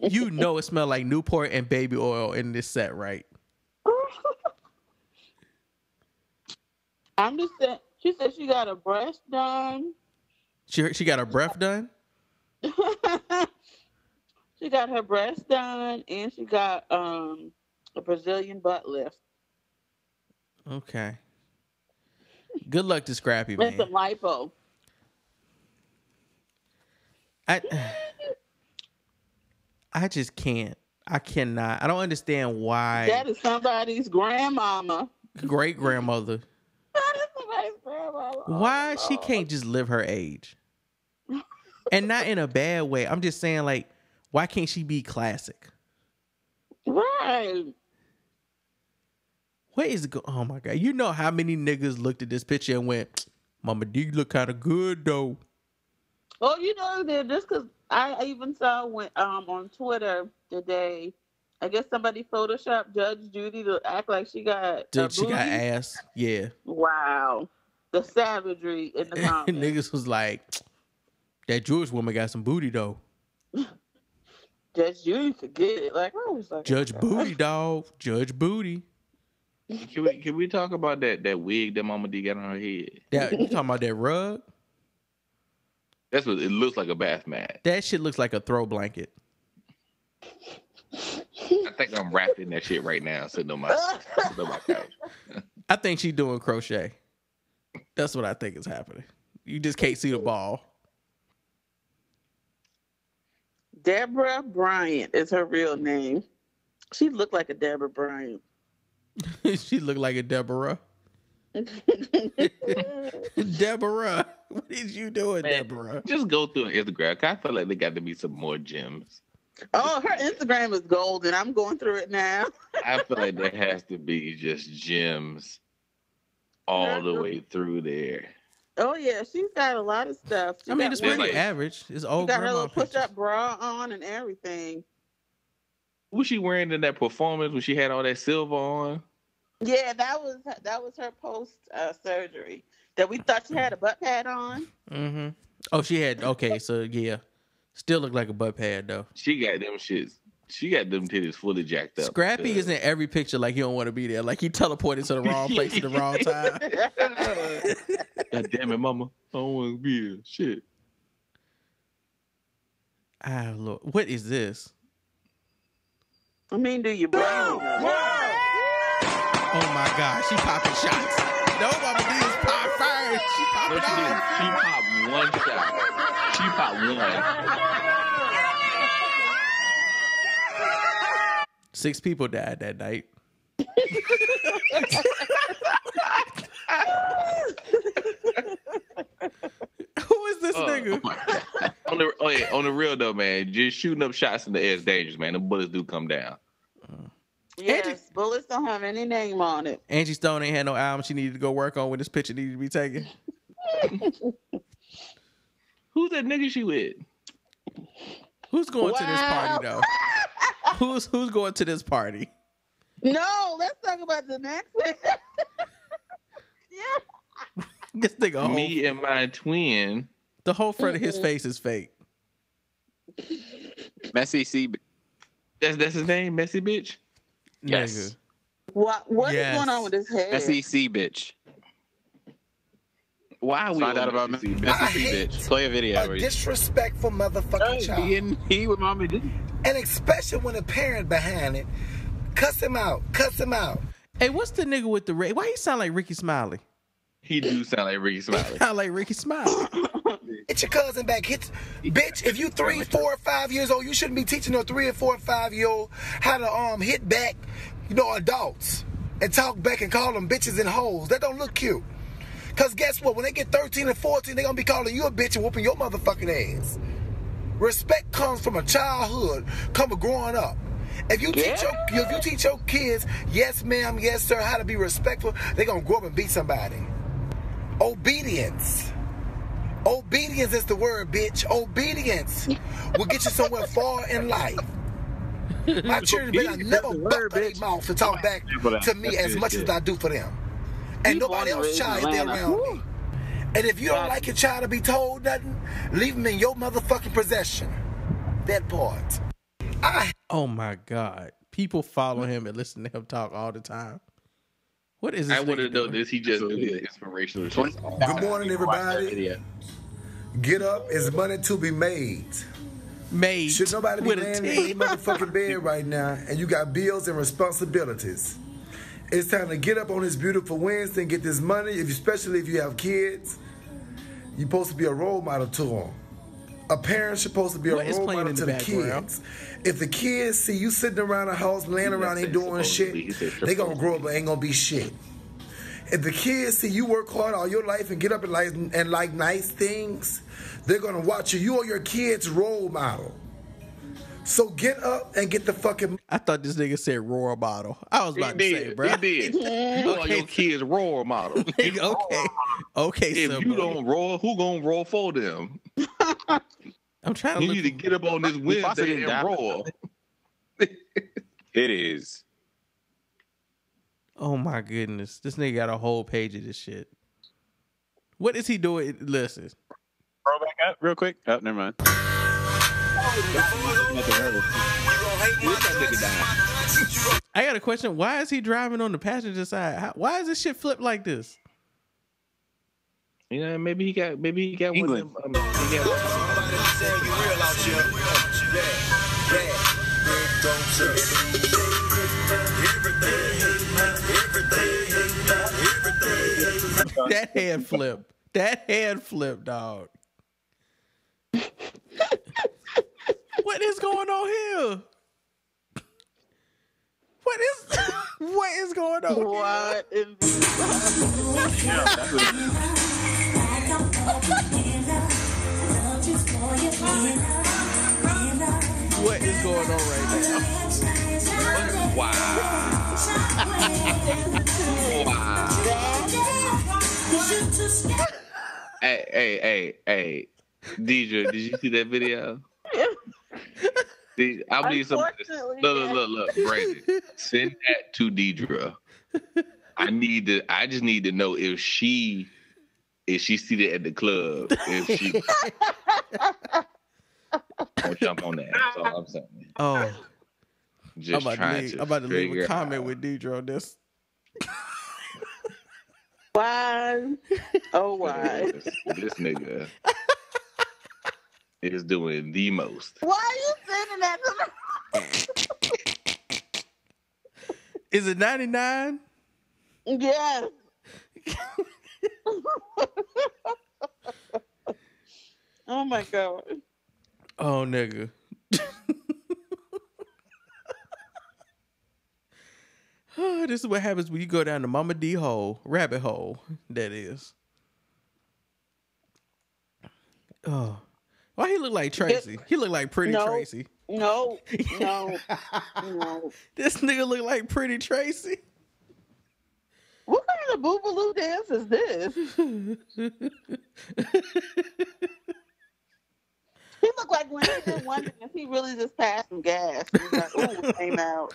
you know it smelled like Newport and baby oil in this set, right? I'm just saying. She said she got her breast done. She she got her breath done. She got her breasts done, and she got um a Brazilian butt lift Okay. Good luck to Scrappy, and man. some lipo. I I just can't. I cannot. I don't understand why That is somebody's grandmama. great grandmother That is somebody's grandmama. why she can't just live her age. And not in a bad way. I'm just saying like why can't she be classic? Right. What is go- Oh my god. You know how many niggas looked at this picture and went, "Mama do you look kind of good though." Oh, you know that just because I even saw when um on Twitter today, I guess somebody photoshopped Judge Judy to act like she got Dude, she got ass. Yeah. Wow, the savagery in the comments. niggas was like, "That Jewish woman got some booty though." Judge Judy could get it. Like I was like, Judge Booty dog. Judge Booty. Can we can we talk about that that wig that Mama Dee got on her head? That you talking about that rug? That's what it looks like a bath mat. That shit looks like a throw blanket. I think I'm wrapped in that shit right now, sitting on my, sitting on my couch. I think she's doing crochet. That's what I think is happening. You just can't see the ball. Deborah Bryant is her real name. She looked like a Deborah Bryant. she looked like a Deborah. Deborah, what is you doing, Deborah? Just go through Instagram. 'cause I feel like there got to be some more gems. Oh, her Instagram is golden. I'm going through it now. I feel like there has to be just gems all the way through there. Oh yeah, she's got a lot of stuff. She I mean, it's one- pretty average. It's She old got her little push-up bra on and everything. Was she wearing in that performance when she had all that silver on? Yeah, that was that was her post uh, surgery. That we thought she had a butt pad on. Mm-hmm. Oh, she had okay. So yeah, still looked like a butt pad though. She got them shits. She got them titties fully jacked up. Scrappy is in every picture like he don't want to be there. Like he teleported to the wrong place at the wrong time. God damn it, mama. I don't want to be here. Shit. Ah, Lord. What is this? I mean, do you blame her? Oh my God, she popping shots. No, Mama Dee is pop first. She No, she She popped one shot. She popped one. Six people died that night. Who is this Oh, nigga? oh on the oh yeah, on the real though, man. Just shooting up shots in the air is dangerous, man. The bullets do come down. Yes, bullets don't have any name on it. Angie Stone ain't had no album she needed to go work on when this picture needed to be taken. Who's that nigga she with? Who's going to this party though? who's who's going to this party? No, let's talk about the next one. yeah, This nigga whole, Me and my twin. the whole front of his Mhm. face is fake. Messy C. That's that's his name, messy bitch. Yes. What what is Yes. going on with his head? Messy C. Bitch. Why we Find out about Messy Messy C. C. Bitch. Play a video. A where you- disrespectful motherfucking child. He, and he with mommy did. And especially when a parent behind it, cuss him out, cuss him out. Hey, what's the nigga with the red? Why he sound like Rickey Smiley? He do sound like Rickey Smiley. sound like Rickey Smiley. Hit your cousin back. Hit, bitch. If you three, four, or five years old, you shouldn't be teaching a three or four or five year old how to um hit back, you know, adults and talk back and call them bitches and hoes. That don't look cute. Cause guess what? When they get 13 and 14, they gonna be calling you a bitch and whooping your motherfucking ass. Respect comes from a childhood, come from growing up. If you teach your if you teach your kids, yes ma'am, yes sir, how to be respectful, they gonna grow up and beat somebody. Obedience. Obedience is the word, bitch. Obedience will get you somewhere far in life. My children better never buck their mouth to talk back to me as much as I do for them. And nobody else raised in child if they're Atlanta. around me. And if you don't like your child to be told nothing, leave them in your motherfucking possession. That part. I Oh my god. People follow him and listen to him talk all the time. What is this? I want to know this. He just do the inspirational. Good morning, everybody. Get up. It's money to be made. Made. Should nobody be with a laying in T. their motherfucking bed right now and you got bills and responsibilities? It's time to get up on this beautiful Wednesday and get this money, if, especially if you have kids. You're supposed to be a role model to them. A parent's supposed to be a What role model to the the kids. If the kids see you sitting around the house, laying around ain't doing shit, they gonna grow up and ain't gonna be shit. If the kids see you work hard all your life and get up and like and like nice things, they're gonna watch you. You are your kids' role model. So get up and get the fucking. I thought this nigga said roar model. I was He about to say, did. bro. He did. You are your kid's role model. okay. Okay, If so you don't roll, who gonna roll for them? I'm trying to You look need to get up on this Wednesday and die. roll. It is. Oh my goodness. This nigga got a whole page of this shit. What is he doing? Listen. Roll back up real quick. Oh, never mind. I got a question. Why is he driving on the passenger side? How, why is this shit flipped like this? You know, maybe he got maybe he got England. one of them. Um, he got That head flip. That head flip, dog. what is going on here? What is what is going on? What is What is going on right now? Wow. Hey, hey, hey, hey, Deidre, did you see that video? Did- I need some. Look, look, look, look, Brandon. Send that to Deidre. I need to. I just need to know if she, if she seated at the club, if she. I'll jump on that. That's all I'm saying. Oh, Just I'm about to leave, to. I'm about to leave a comment out. with Deidre on this. why? Oh why? This, this nigga is doing the most. Why are you sending that to Is it 99? me? Yes. oh my god. Oh, nigga. Oh, this is what happens when you go down the Mama Dee hole, rabbit hole, that is. Oh. Why he look like Tracy? He look like pretty No. Tracy. No, no, no. This nigga look like pretty Tracy. What kind of boogaloo dance is this? he looked like when he did one dance, he really just passed some gas. He like, ooh, came out.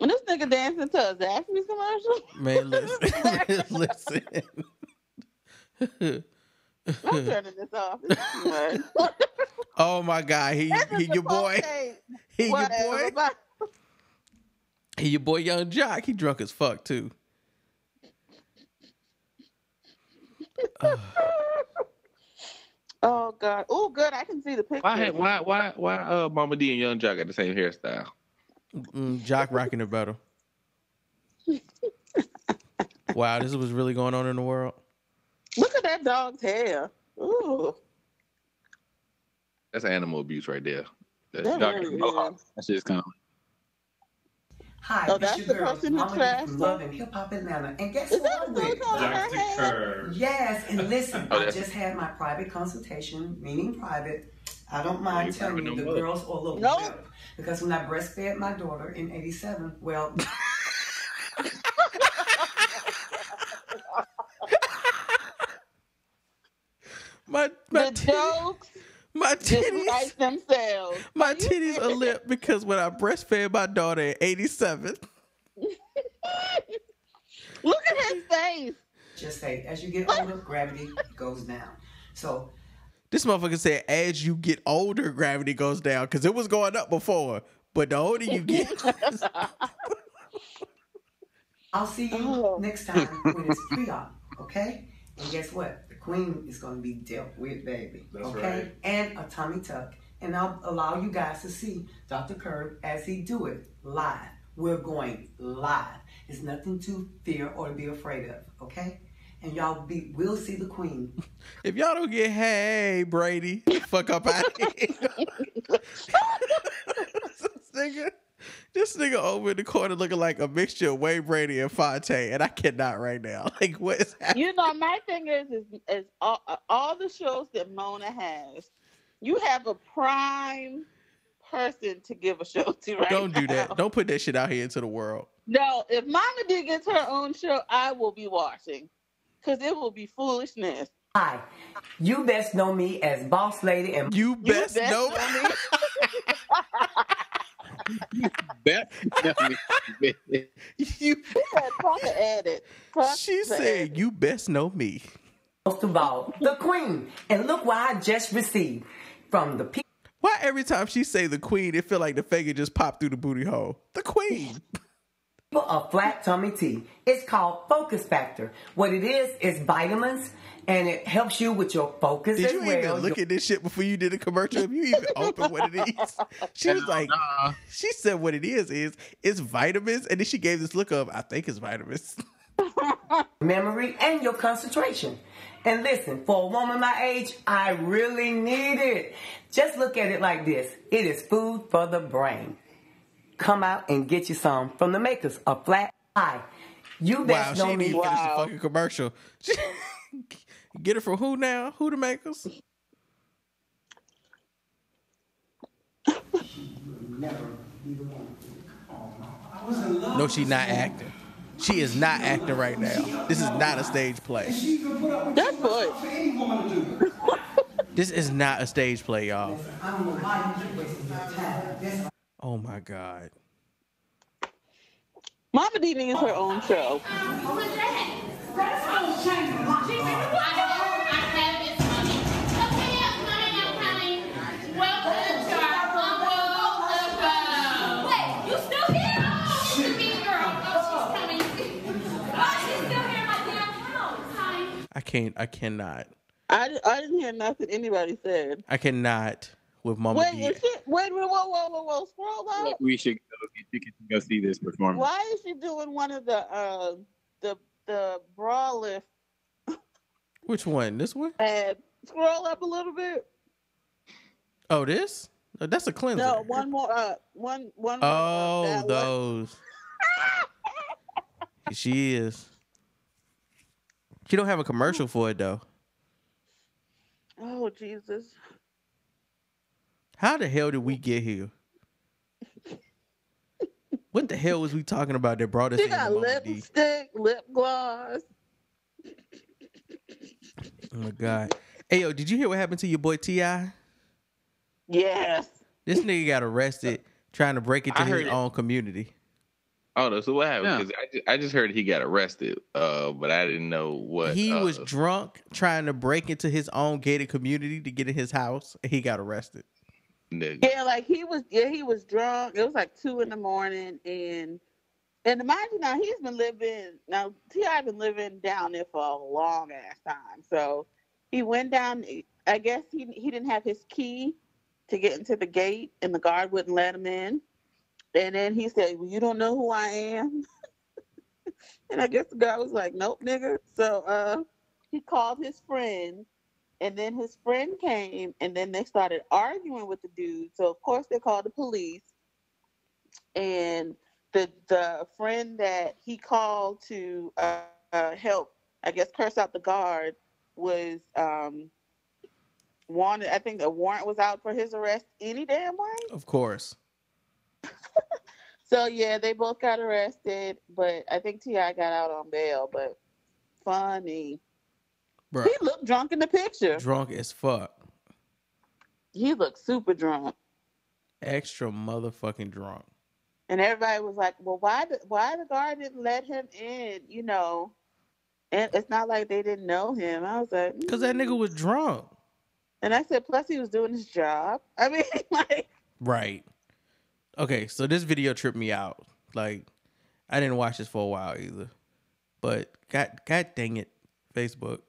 And this nigga dancing to a Zaxby's commercial. Man, listen, listen. I'm turning this off. This is too much. oh my God, he he your boy, supposed to- he your boy, but- he your boy, Yung Joc. He drunk as fuck too. Oh God. Oh, good. I can see the picture. Why, why, why, why? Uh, Mama Dee and Yung Joc got the same hairstyle. Mm, Joc rocking it better. wow, this was really going on in the world. Look at that dog's hair. Ooh. That's animal abuse right there. That's That Joc really and Mohawk. is. That's just kind of. Hi, Oh, this that's the girl, person who Mama Dee trashed from her? Love and Hip Hop Atlanta. And guess Is what that I'm with? on her hair? Yes, and listen, Oh, I just had my private consultation, meaning private. I don't mind you telling you no the more. girls are a little Nope. whip. Because when I breastfed my daughter in 87, well, My my The titty, jokes my just titties, write themselves. my titties are lit because when I breastfed my daughter at eighty seven. Look at his face. just say, as you get older, gravity goes down. So This motherfucker said, as you get older, gravity goes down because it was going up before. But the older you get, I'll see you Oh. next time when it's pre-op, okay? And guess what? The queen is going to be dealt with, baby. That's okay? right. And a tummy tuck. And I'll allow you guys to see Dr. Curb as he do it live. We're going live. It's nothing to fear or to be afraid of, okay? And y'all be will see the queen. if y'all don't get, hey, Brady, fuck up out of here. this nigga, over in the corner looking like a mixture of Wayne Brady and Fonte, and I cannot right now. Like, what is happening? You know, my thing is, is, is all, all the shows that Mona has, you have a prime person to give a show to right Don't do now. that. Don't put that shit out here into the world. No, if Mama Dee gets her own show, I will be watching. Because it will be foolishness. Hi. You best know me as boss lady and You You best best know. know me. Bet. you, She said, proper edit. She said, you best know me. most of all, the queen. And look what I just received from the people. Why every time she say the queen, it feel like the faggot just popped through the booty hole? The queen. of flat tummy tea. It's called Focus Factor. What it is is vitamins, and it helps you with your focus Did as you well. even look at this shit before you did a commercial? Have you even opened what it is? She was like, she said what it is is it's vitamins, and then she gave this look of I think it's vitamins. memory and your concentration. And listen, for a woman my age, I really need it. Just look at it like this. It is food for the brain. Come out and get you some from the makers of Flat Eye. You Wow, best she know didn't me. even finish the fucking commercial. Get it from who now? Who the makers? No, she's not acting. She is not acting right now. This is not a stage play. That's good. This is not a stage play, y'all. I don't know why you keep wasting your time. This- Oh my god. Mama Dee needs her own show. I can't. I cannot. I, I didn't hear nothing anybody said. I cannot with Mama Wait, D. is she, wait, wait, whoa, whoa, whoa, whoa, scroll up. We should go get tickets and go see this performance. Why is she doing one of the uh the the bra lift Which one? This one? ads? Scroll up a little bit. Oh, this? Oh, that's a cleanser. No, one more up. One one more up. Oh, That one. those. she is. She don't have a commercial for it though. Oh Jesus. How the hell did we get here? What the hell was we talking about that brought us She in? got Mama Dee? lipstick, lip gloss. Oh my god. Hey yo, did you hear what happened to your boy T.I.? Yes. This nigga got arrested trying to break into I his it. own community. Oh, no, so what happened? Yeah. 'Cause I, just, I just heard he got arrested, uh, but I didn't know what. he uh, was drunk trying to break into his own gated community to get in his house. and He got arrested. Nigga. Yeah, like he was. Yeah, he was drunk. It was like two in the morning, and and mind you, now he's been living. Now T.I. been living down there for a long ass time. So he went down. I guess he he didn't have his key to get into the gate, and the guard wouldn't let him in. And then he said, "Well, you don't know who I am." and I guess the guy was like, "Nope, nigga." So uh, he called his friend and then his friend came, and then they started arguing with the dude. So of course they called the police. And the the friend that he called to uh, uh, help, I guess, curse out the guard, was um, wanted. I think a warrant was out for his arrest any damn way. Of course. So yeah, they both got arrested, but I think T.I. got out on bail. But funny, Bruh. he looked drunk in the picture. Drunk as fuck. He looked super drunk. Extra motherfucking drunk. And everybody was like, "Well, why the why the guard didn't let him in?" You know, and it's not like they didn't know him. I was like, Because that nigga was drunk. and I said, plus he was doing his job. I mean, like, Right. Okay, so this video tripped me out. Like, I didn't watch this for a while either. But god god dang it, Facebook.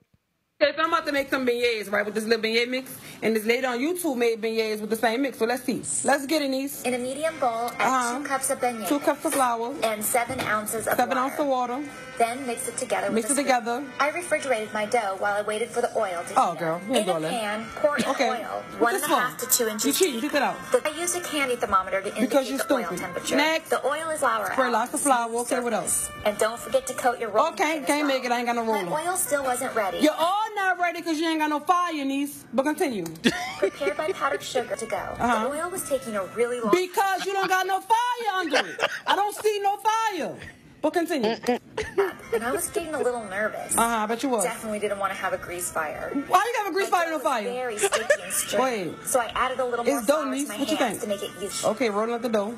Okay, so I'm about to make some beignets, right, with this little beignet mix. And this lady on YouTube made beignets with the same mix. So let's see. Let's get it, niece. In a medium bowl, add two uh-huh. cups of beignets. Two cups of flour. And seven ounces of Seven water. ounces of water. Then mix it together Mix it a spoon. together. I refrigerated my dough while I waited for the oil to Oh, girl, you In a doing pan, pour in Okay. oil, one and a half to two You inches cheating. deep. Take it out. The- I used a candy thermometer to indicate the oil temperature. Next. The oil is flour Spray lots of flour. Okay, what else? And don't forget to coat your rolling Okay, can't well. make it. I ain't got no My roller. oil still wasn't ready. You're all not ready because you ain't got no fire, niece. But continue. Prepared my powdered sugar to go. Uh-huh. The oil was taking a really long Because you don't got no fire under it. I don't see no fire. But continue. and I was getting a little nervous. Uh-huh, I bet you was. Definitely didn't want to have a grease fire. Why you have a grease fire, no dough was fire? Very sticky and stringy. Wait. So I added a little more It's dough, flour to niece. my What you think? to make it useful. Okay, rolling out the dough.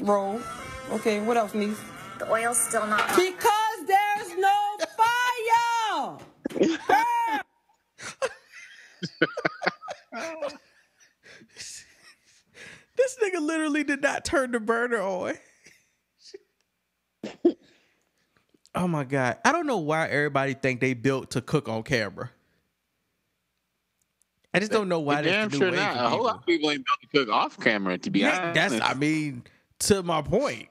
Roll. Okay, what else, niece? The oil's still not. Because there's no fire. This nigga literally did not turn the burner on. oh my god. I don't know why everybody think they built to cook on camera. I just don't know why They damn sure way not. A whole lot of people ain't built to cook off camera. To be Yeah, honest, that's I mean, to my point.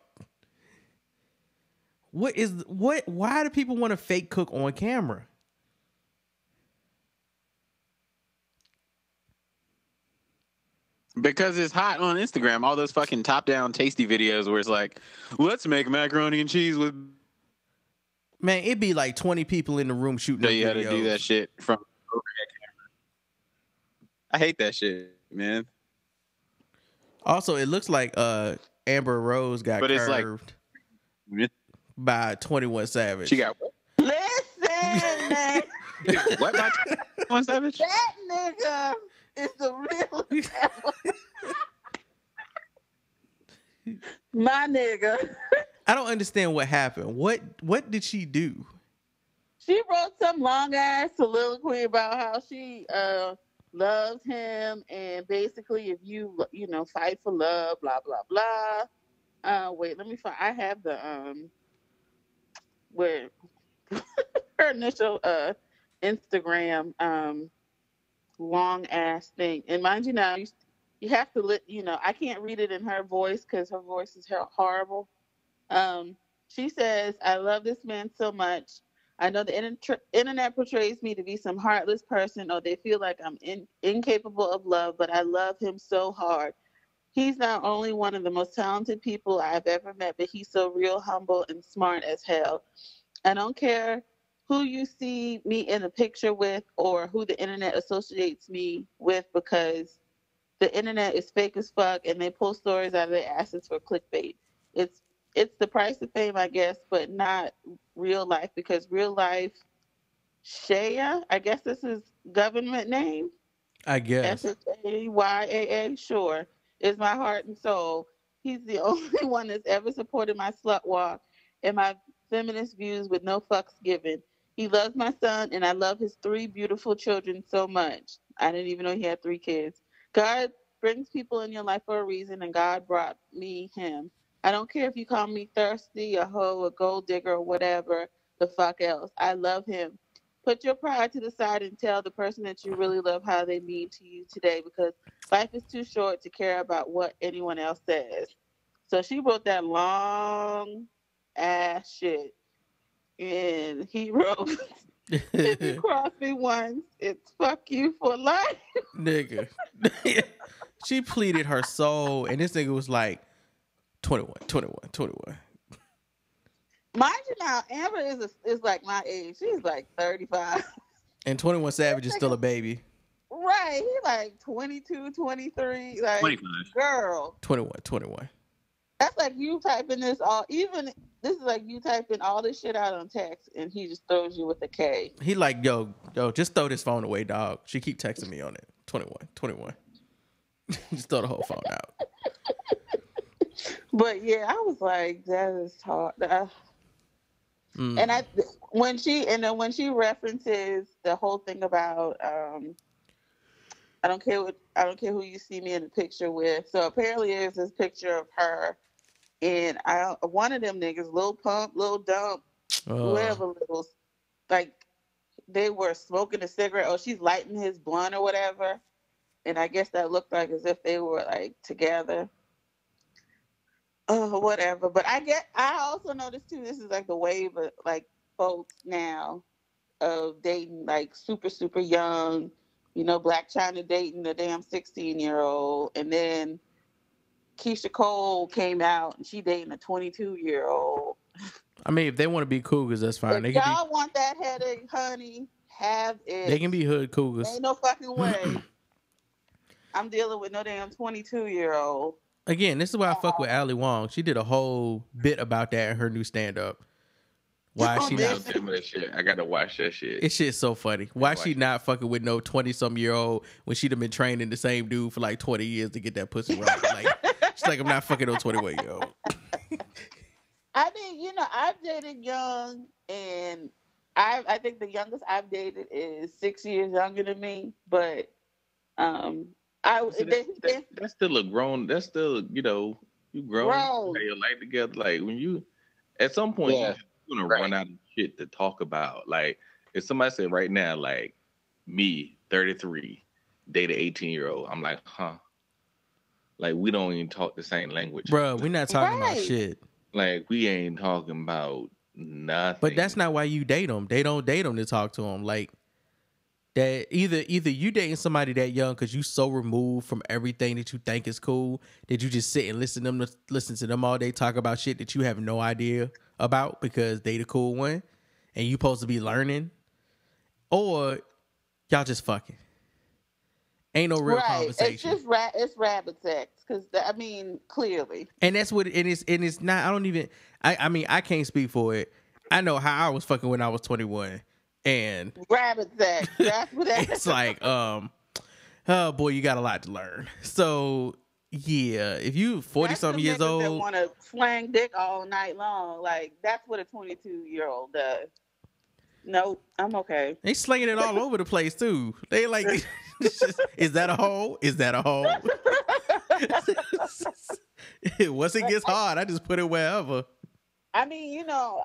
What is what why do people want to fake cook on camera? Because it's hot on Instagram. All those fucking top down tasty videos where it's like, let's make macaroni and cheese with. Man, it'd be like 20 people in the room shooting Show the you how to do that shit from overhead camera. I hate that shit, man. Also, it looks like uh Amber Rose got But it's like- curved by 21 Savage. She got what? Listen, man, what? By One Savage? that nigga is the real devil. My nigga. I don't understand what happened. What what did she do? She wrote some long ass soliloquy about how she uh loves him and basically if you you know fight for love, blah blah blah. Uh wait, let me find I have the um where her initial uh Instagram um long ass thing. And mind you now, you, you have to let you know. I can't read it in her voice because her voice is horrible. Um, she says, "I love this man so much. I know the inter- internet portrays me to be some heartless person, or they feel like I'm in- incapable of love, but I love him so hard. He's not only one of the most talented people I've ever met, but he's so real, humble, and smart as hell. I don't care who you see me in a picture with or who the internet associates me with because the internet is fake as fuck and they pull stories out of their asses for clickbait. It's it's the price of fame, I guess, but not real life because real life Shaya, I guess this is government name. I guess. S H A Y A A, sure, is my heart and soul. he's the only one that's ever supported my slut walk and my feminist views with no fucks given. He loves my son, and I love his three beautiful children so much. I didn't even know he had three kids. God brings people in your life for a reason, and God brought me him. I don't care if you call me thirsty, a hoe, a gold digger, or whatever the fuck else. I love him. Put your pride to the side and tell the person that you really love how they mean to you today because life is too short to care about what anyone else says. So she wrote that long ass shit. And he wrote, if you cross me once, it's fuck you for life. nigga. she pleaded her soul, and this nigga was like 21, 21, 21. Mind you now, Amber is a, is like my age. She's like 35. And 21 Savage is still a baby. Right. He like 22, 23. Like 25. girl. 21, 21. That's like you typing this all even this is like you typing all this shit out on text and he just throws you with a K. He like, yo, yo, just throw this phone away, dog. She keep texting me on it. 21, 21. just throw the whole phone out. But yeah, I was like, that is hard. Uh, Mm. And I when she and then when she references the whole thing about um I don't care what I don't care who you see me in the picture with. So apparently there's this picture of her and I one of them niggas, little Pump, little Dump, Oh. whoever little like they were smoking a cigarette Oh, she's lighting his blunt or whatever. And I guess that looked like as if they were like together. Oh, whatever. But I get I also noticed too, this is like the wave of like folks now of dating like super, super young, you know, Blac Chyna dating the damn sixteen year old and then Keyshia Cole came out and she dating a twenty two year old. I mean, if they want to be cougars, that's fine. They If can y'all want that headache, honey, have it. be, they can be hood cougars. Ain't no fucking way. I'm dealing with no damn 22 year old. Again, this is why I fuck with uh-huh. Ali Wong. She did a whole bit about that in her new stand up. Why oh, she Don't not? tell me that shit. I gotta watch that shit. It's shit's so funny. Why she not fucking with no twenty some year old when she'd have been training the same dude for like twenty years to get that pussy right? Like she's like, I'm not fucking no twenty one year old. I mean, you know, I've dated young, and I I think the youngest I've dated is six years younger than me. But um, I See, they, that's, that- that's still a grown. That's still you know you grown. Grown. You have your life together. Like when you at some point Yeah. you're gonna run out of shit to talk about. Like if somebody said right now, like me, 33, date an 18 year old, I'm like, huh. Like we don't even talk the same language, Bro, we're not talking about shit. Like we ain't talking about nothing. But that's not why you date them. They don't date them to talk to them. Like that either either you dating somebody that young because you so removed from everything that you think is cool that you just sit and listen to them listen to them all day talk about shit that you have no idea about because they the cool one and you supposed to be learning, or y'all just fucking. Ain't no real right. conversation. It's just ra- it's rabbit sex because I mean clearly. And that's what and it's and it's not I don't even I I mean I can't speak for it. I know how I was fucking when I was 21 and Rabbit sex. That's what that it's like um oh boy you got a lot to learn. So yeah, if you 40 That's something years old want to slang dick all night long. Like that's what a 22 year old does. Nope, I'm okay. they slinging it all over the place too. They like just, is that a hole? Is that a hole? Once it gets hard, I just put it wherever. I mean, you know,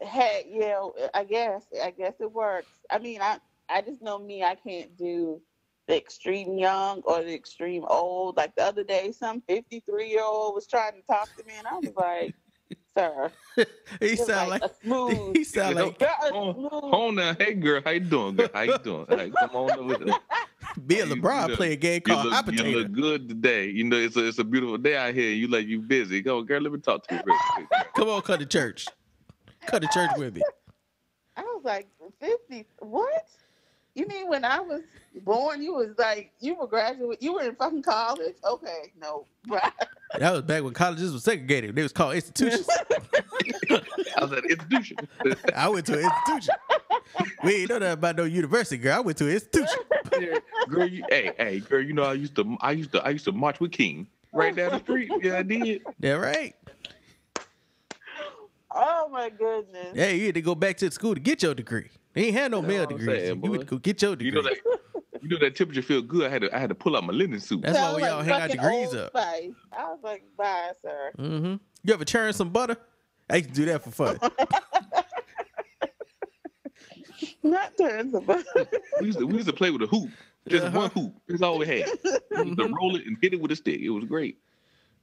hey, you know, I guess, I guess it works. I mean, I, I just know me. I can't do the extreme young or the extreme old. Like the other day, some 53 year old was trying to talk to me, and I was like, "Sir, He sound like like a smooth." he sound like Girl, a Hold on now, hey girl, how you doing? Girl? How you doing? Like, come on with it. Bill LeBron look- play a game You called look, Hot you look good today. You know, it's a it's a beautiful day out here. You like you busy. Go, girl. Let me talk to you real quick. Come on, cut to church. Cut to church with me. I was like, 50. What? You mean when I was born, you was like, you were graduate, you were in fucking college? Okay, no. That was back when colleges were segregated. They was called institutions. I was at an institution. I went to an institution. We ain't know that about no university, girl. I went to an institution. girl, you, hey, hey, girl. You know, I used to, I used to, I used to march with King. right down the street. Yeah, I did. Yeah, right. Oh my goodness. Yeah, you had to go back to school to get your degree. They ain't had no male what I'm degrees. saying, you boy. would go get your degree. You know that. You know that temperature feel good. I had to. I had to pull out my linen suit. That's why Sound we like all hang our fucking degrees up. Spice. I was like, bye, sir. Mm-hmm. You ever churn some butter? I used to do that for fun. Not turns of We used to. We used to play with a hoop. Just Uh-huh. one hoop. That's all we had. We used to roll it and hit it with a stick. It was great.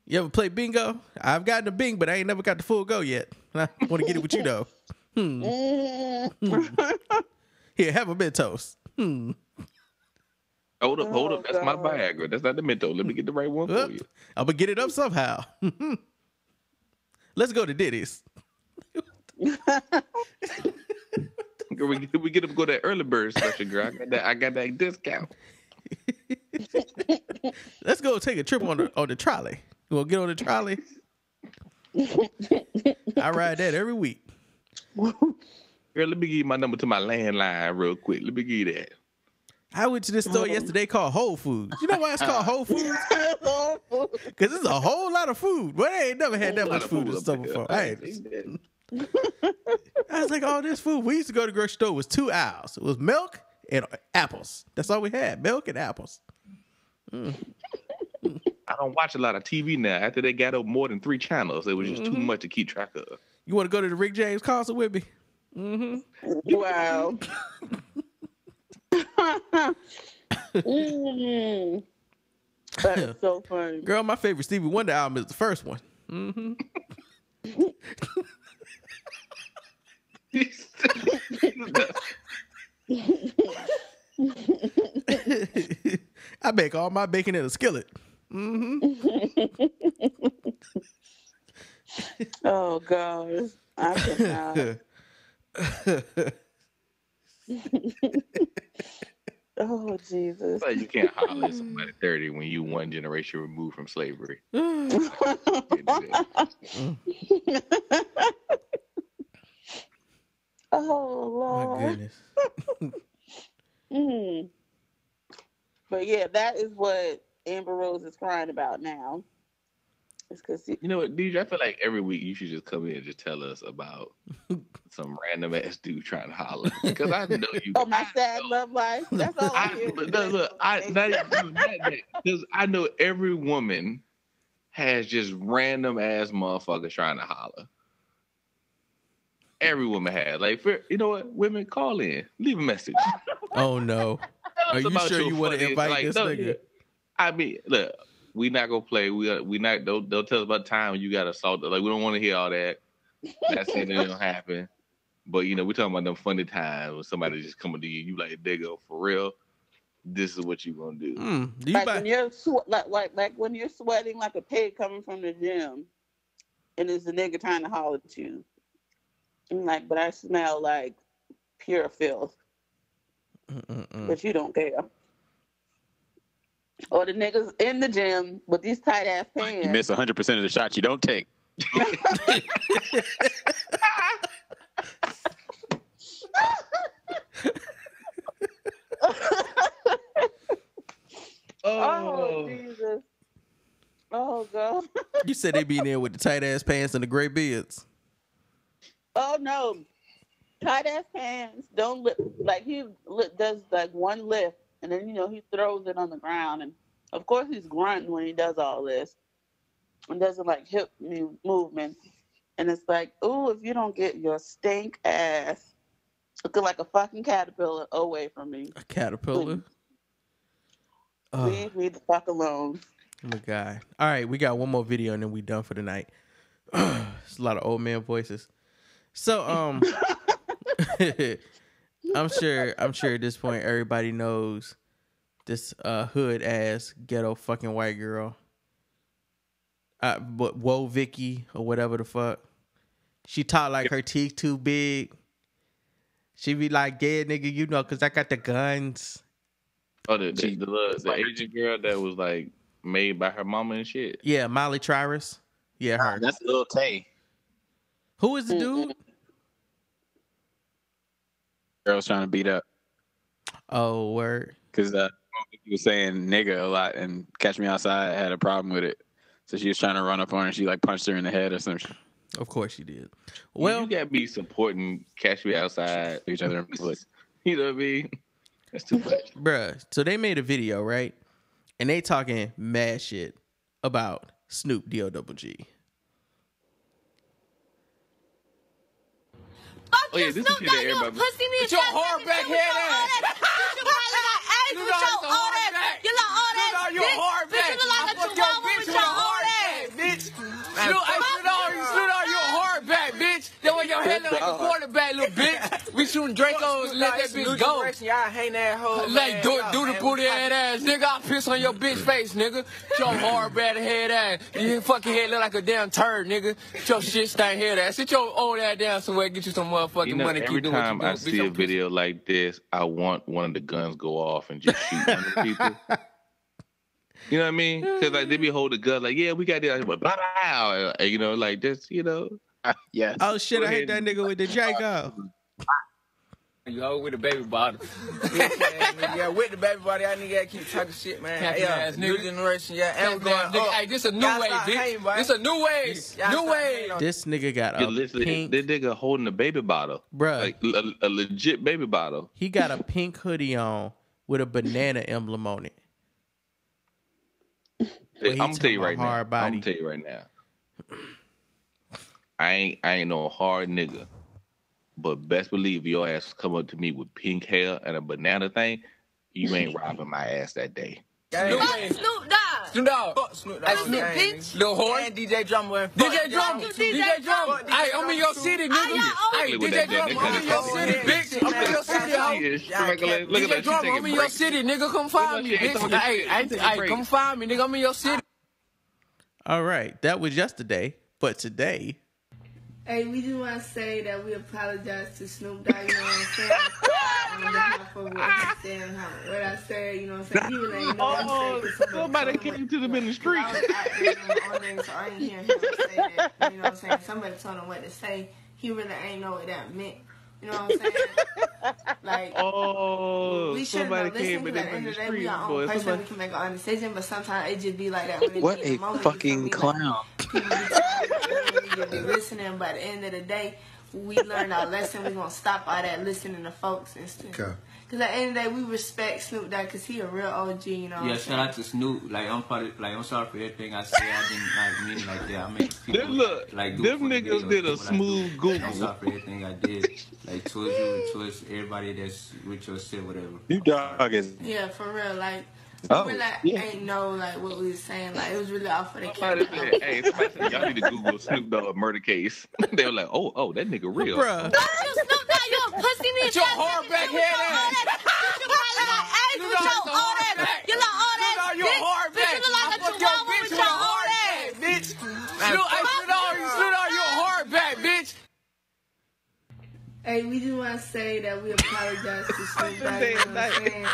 You ever play bingo? I've gotten a bing, but I ain't never got the full go yet. I want to get it with you though. Hmm. Here, have a Mentos. Hmm. Hold up, hold Oh, up. That's my God. Viagra. That's not the Mentos. Let me get the right one for you. I'm gonna get it up somehow. Let's go to Diddy's. Girl, we, we get them go that early bird special, girl. I got that. I got that discount. Let's go take a trip on the on the trolley. You wanna get on the trolley? I ride that every week. Girl, let me give you my number to my landline real quick. Let me give you that. I went to this store yesterday called Whole Foods. You know why it's called Whole Foods? Because it's a whole lot of food. But I ain't never had that much food food in the store before. I I, ain't ain't- I was like, all this food. We used to go to the grocery store. It was two aisles. It was milk and apples. That's all we had. Milk and apples. I don't watch a lot of TV now. After they got up more than three channels, it was just too Mhm. much to keep track of. You want to go to the Rick James concert with me? Mm-hmm. Wow. Mm. That is so funny. Girl, my favorite Stevie Wonder album is the first one. Mm-hmm. I bake all my bacon in a skillet. Mm-hmm. oh God, I cannot. oh Jesus. But you can't holler at somebody 30 when you one generation removed from slavery. oh Lord. My goodness. Mm. But yeah, that is what Amber Rose is crying about now. It's because You know what, DJ? I feel like every week you should just come in and just tell us about some random ass dude trying to holler. Because I know you. oh my sad love life. That's all I hear. But no, look, I not even because I know every woman has just random ass motherfuckers trying to holler. Every woman has. Like, for, you know what? Women, call in, leave a message. Oh no. Are you sure you want to invite like, this no, nigga? I mean, look, we not gonna play. We uh, we not. Don't don't tell us about time you got assaulted. Like we don't want to hear all that. That's it. It don't happen. But you know, we talking about them funny times when somebody just coming to you. You like, they go for real. This is what you gonna do. Hmm. Do you like buy? when you're swe- like, like like when you're sweating like a pig coming from the gym, and it's the nigga trying to holler at you. I'm like, but I smell like pure filth, Mm-mm-mm. but you don't care. Or the niggas in the gym with these tight ass pants. You miss 100 percent of the shots you don't take. Oh, oh, Jesus. Oh God. You said they be in there with the tight ass pants and the gray beards. Oh no, tight ass pants. Don't lift. Like he li- does like one lift, and then you know he throws it on the ground, and of course he's grunting when he does all this, and doesn't like hip movement. and it's like, ooh, if you don't get your stink ass looking like a fucking caterpillar away from me, A caterpillar. Oh, leave me the fuck alone. my god. All right, we got one more video and then we done for the night. it's a lot of old man voices. So um I'm sure I'm sure at this point everybody knows this uh hood ass ghetto fucking white girl. Uh but Woah Vicky or whatever the fuck. She talk like her teeth too big. She be like, yeah, nigga, you know, cause I got the guns. Oh, the the, the, little- the Asian girl that was like made by her mama and shit. Yeah, Molly Tyrus. Yeah, her. That's Lil Tay. Who is the dude? Girls trying to beat up Oh, word. because uh, he was saying nigga a lot, and Catch Me Outside had a problem with it. So she was trying to run up on her and she like punched her in the head or something. Of course she did. Well, you gotta be supporting Catch Me Outside each other in. You know what I mean? That's too much. Bruh. So they made a video, right? And they talking mad shit about Snoop D O double G. Oh yeah, this is shit that everybody. Pussy me Get your hardback head ass. You Look at all all this that, hardback. you look all Look that. at your dick. hardback. Bitch, you look like a fuck your chihuahua bitch with with your a hardback, bitch. Snoop, hey, Snoop Dogg, you That way your head look like a quarterback, little bitch. We shooting Dracos, let that bitch go. Y'all hang that hoe. Like do do the booty head ass, nigga. I piss on your bitch face, nigga. Your hard bad head ass. You fucking head look like a damn turd, nigga. Your shit stank head ass. Sit your old ass down somewhere, get you some motherfucking You know, money. every Keep doing what you time. I Bitch, see a I'm video like this, I want one of the guns go off and just shoot one of the people. You know what I mean? Because like they be holding the gun, like, yeah, we got this, but blah blah, and, you know, like this, you know. yes. Oh shit, I hit that nigga with the Draco. You hoe with a baby bottle. yeah, with the baby body, I nigga gotta keep talking shit, man. Happy yeah, new nigga. generation, yeah, and we going nigga, up. Hey, this a new Y'all wave, stop hating, This a new wave. Y'all New stop wave. hating on- This nigga got a listen, pink, this nigga holding a baby bottle, Bruh. like a, a legit baby bottle. he got a pink hoodie on with a banana emblem on it. But he I'm gonna tell you right now. hard I'm gonna tell you right now. I ain't I ain't no hard nigga, but best believe your ass come up to me with pink hair and a banana thing, you ain't robbing my ass that day. New Fuck. Snoop Dogg. Snoop Dogg. Fuck Snoop Dogg, Hey, Snoop, gang, bitch. nigga. Lil Horn. And DJ Drummer and fuck DJ Drum, you, DJ DJ Drum. Fuck Hey, DJ I'm in your Drum, city, I nigga. got Hey, Look at DJ that, Drum, that I'm in nigga your got city, that. bitch. I'm in your city, She hoe. is. Look at that. Look at DJ that. She Drum, taking I'm in your breaks. city, nigga. Come find me, Look at that. bitch. She Hey, taking hey, hey, come find me, nigga. I'm in your city. All right, that was yesterday, but today, Hey, we just want to say that we apologize to Snoop Dogg, you know what I'm saying? On behalf of what he said how, what I said, you know what I'm saying? He really ain't know what he oh, said. 'cause Oh, somebody came to them in the street. I was out there doing my own thing, so I ain't hear him say that. You know what I'm saying? Somebody told him what to say. He really ain't know what that meant. You know what I'm saying? Like, Oh, we should somebody have listened came because to at the end the of the day, street, we our own person. Somebody- We can make our own decision, but sometimes it just be like that. When What a moment, you feel fucking me? Like, clown. people be you, you be listening, but at the end of the day, we learned our lesson. We're gonna stop all that listening to folks and stuff. Okay. Cause at the end of the day, we respect Snoop Dogg because he a real OG. You know. Yeah, I'm shout out to Snoop. Like I'm part of, like I'm sorry for everything I said. I didn't like mean it like that. I make people Them look, like do them it for the niggas videos, did a what I do. smooth I'm Google. sorry for everything I did. Like towards you, towards everybody that's with your shit, whatever. You dog is. Yeah, for real. Like, Oh, we really yeah. ain't know like what we was saying. Like, it was really off for the Somebody camera. hey, somebody said, y'all need to Google Snoop Dogg murder case. they were like, oh, oh, that nigga real. Bruh. You Snoop Dogg, you a pussy me. Get your hardback head ass. You probably like, hey, Snoop with your Dogg's a all that, hardback. you look all Snoop that Dogg, you a dick. hardback. Bitch, you look like I a fuck your chihuahua bitch with with your a all that. hardback, bitch. Snoop, hey, Snoop Dogg, Snoop Dogg, you a hardback, bitch. Hey, we just want to say that we apologize to Snoop Dogg. You know what I'm saying?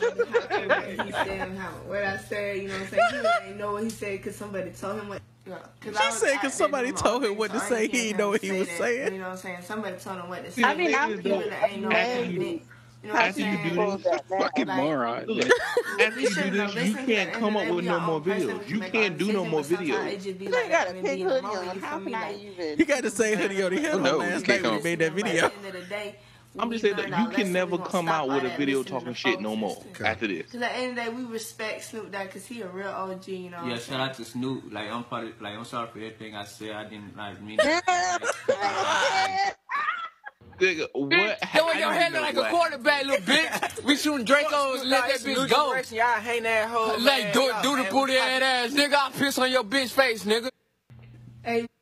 On behalf of what he said and how what I said. You know what I'm saying? He really ain't know what he said because somebody told him what. Yeah, She I was said 'cause out there somebody told own him what to so say. He didn't know what he was that. saying. You know what I'm saying? Somebody told him what to say. I mean, I'm- he really ain't know what After you- know what I'm you saying? do this, Fucking Like, moron. Look, after you do this, you can't come up with no more videos. You can't do no more videos. You ain't got a pink hoodie on. How can I even? he got the same hoodie on he had on no, last you night when he made that video. I'm just saying that you can never come out with a video talking shit no more after this. Because at the end of the day, we respect Snoop Dogg because he a real OG, you know. what Yeah, I'm shout out to Snoop. Like I'm part of, like I'm sorry for everything I said. I didn't like mean it. Nigga, what? That way your head look like a quarterback, little bitch. We shooting Dracos, let that bitch go. Y'all hang that hoe. Like do, do the booty head ass, nigga. I piss on your bitch face, nigga.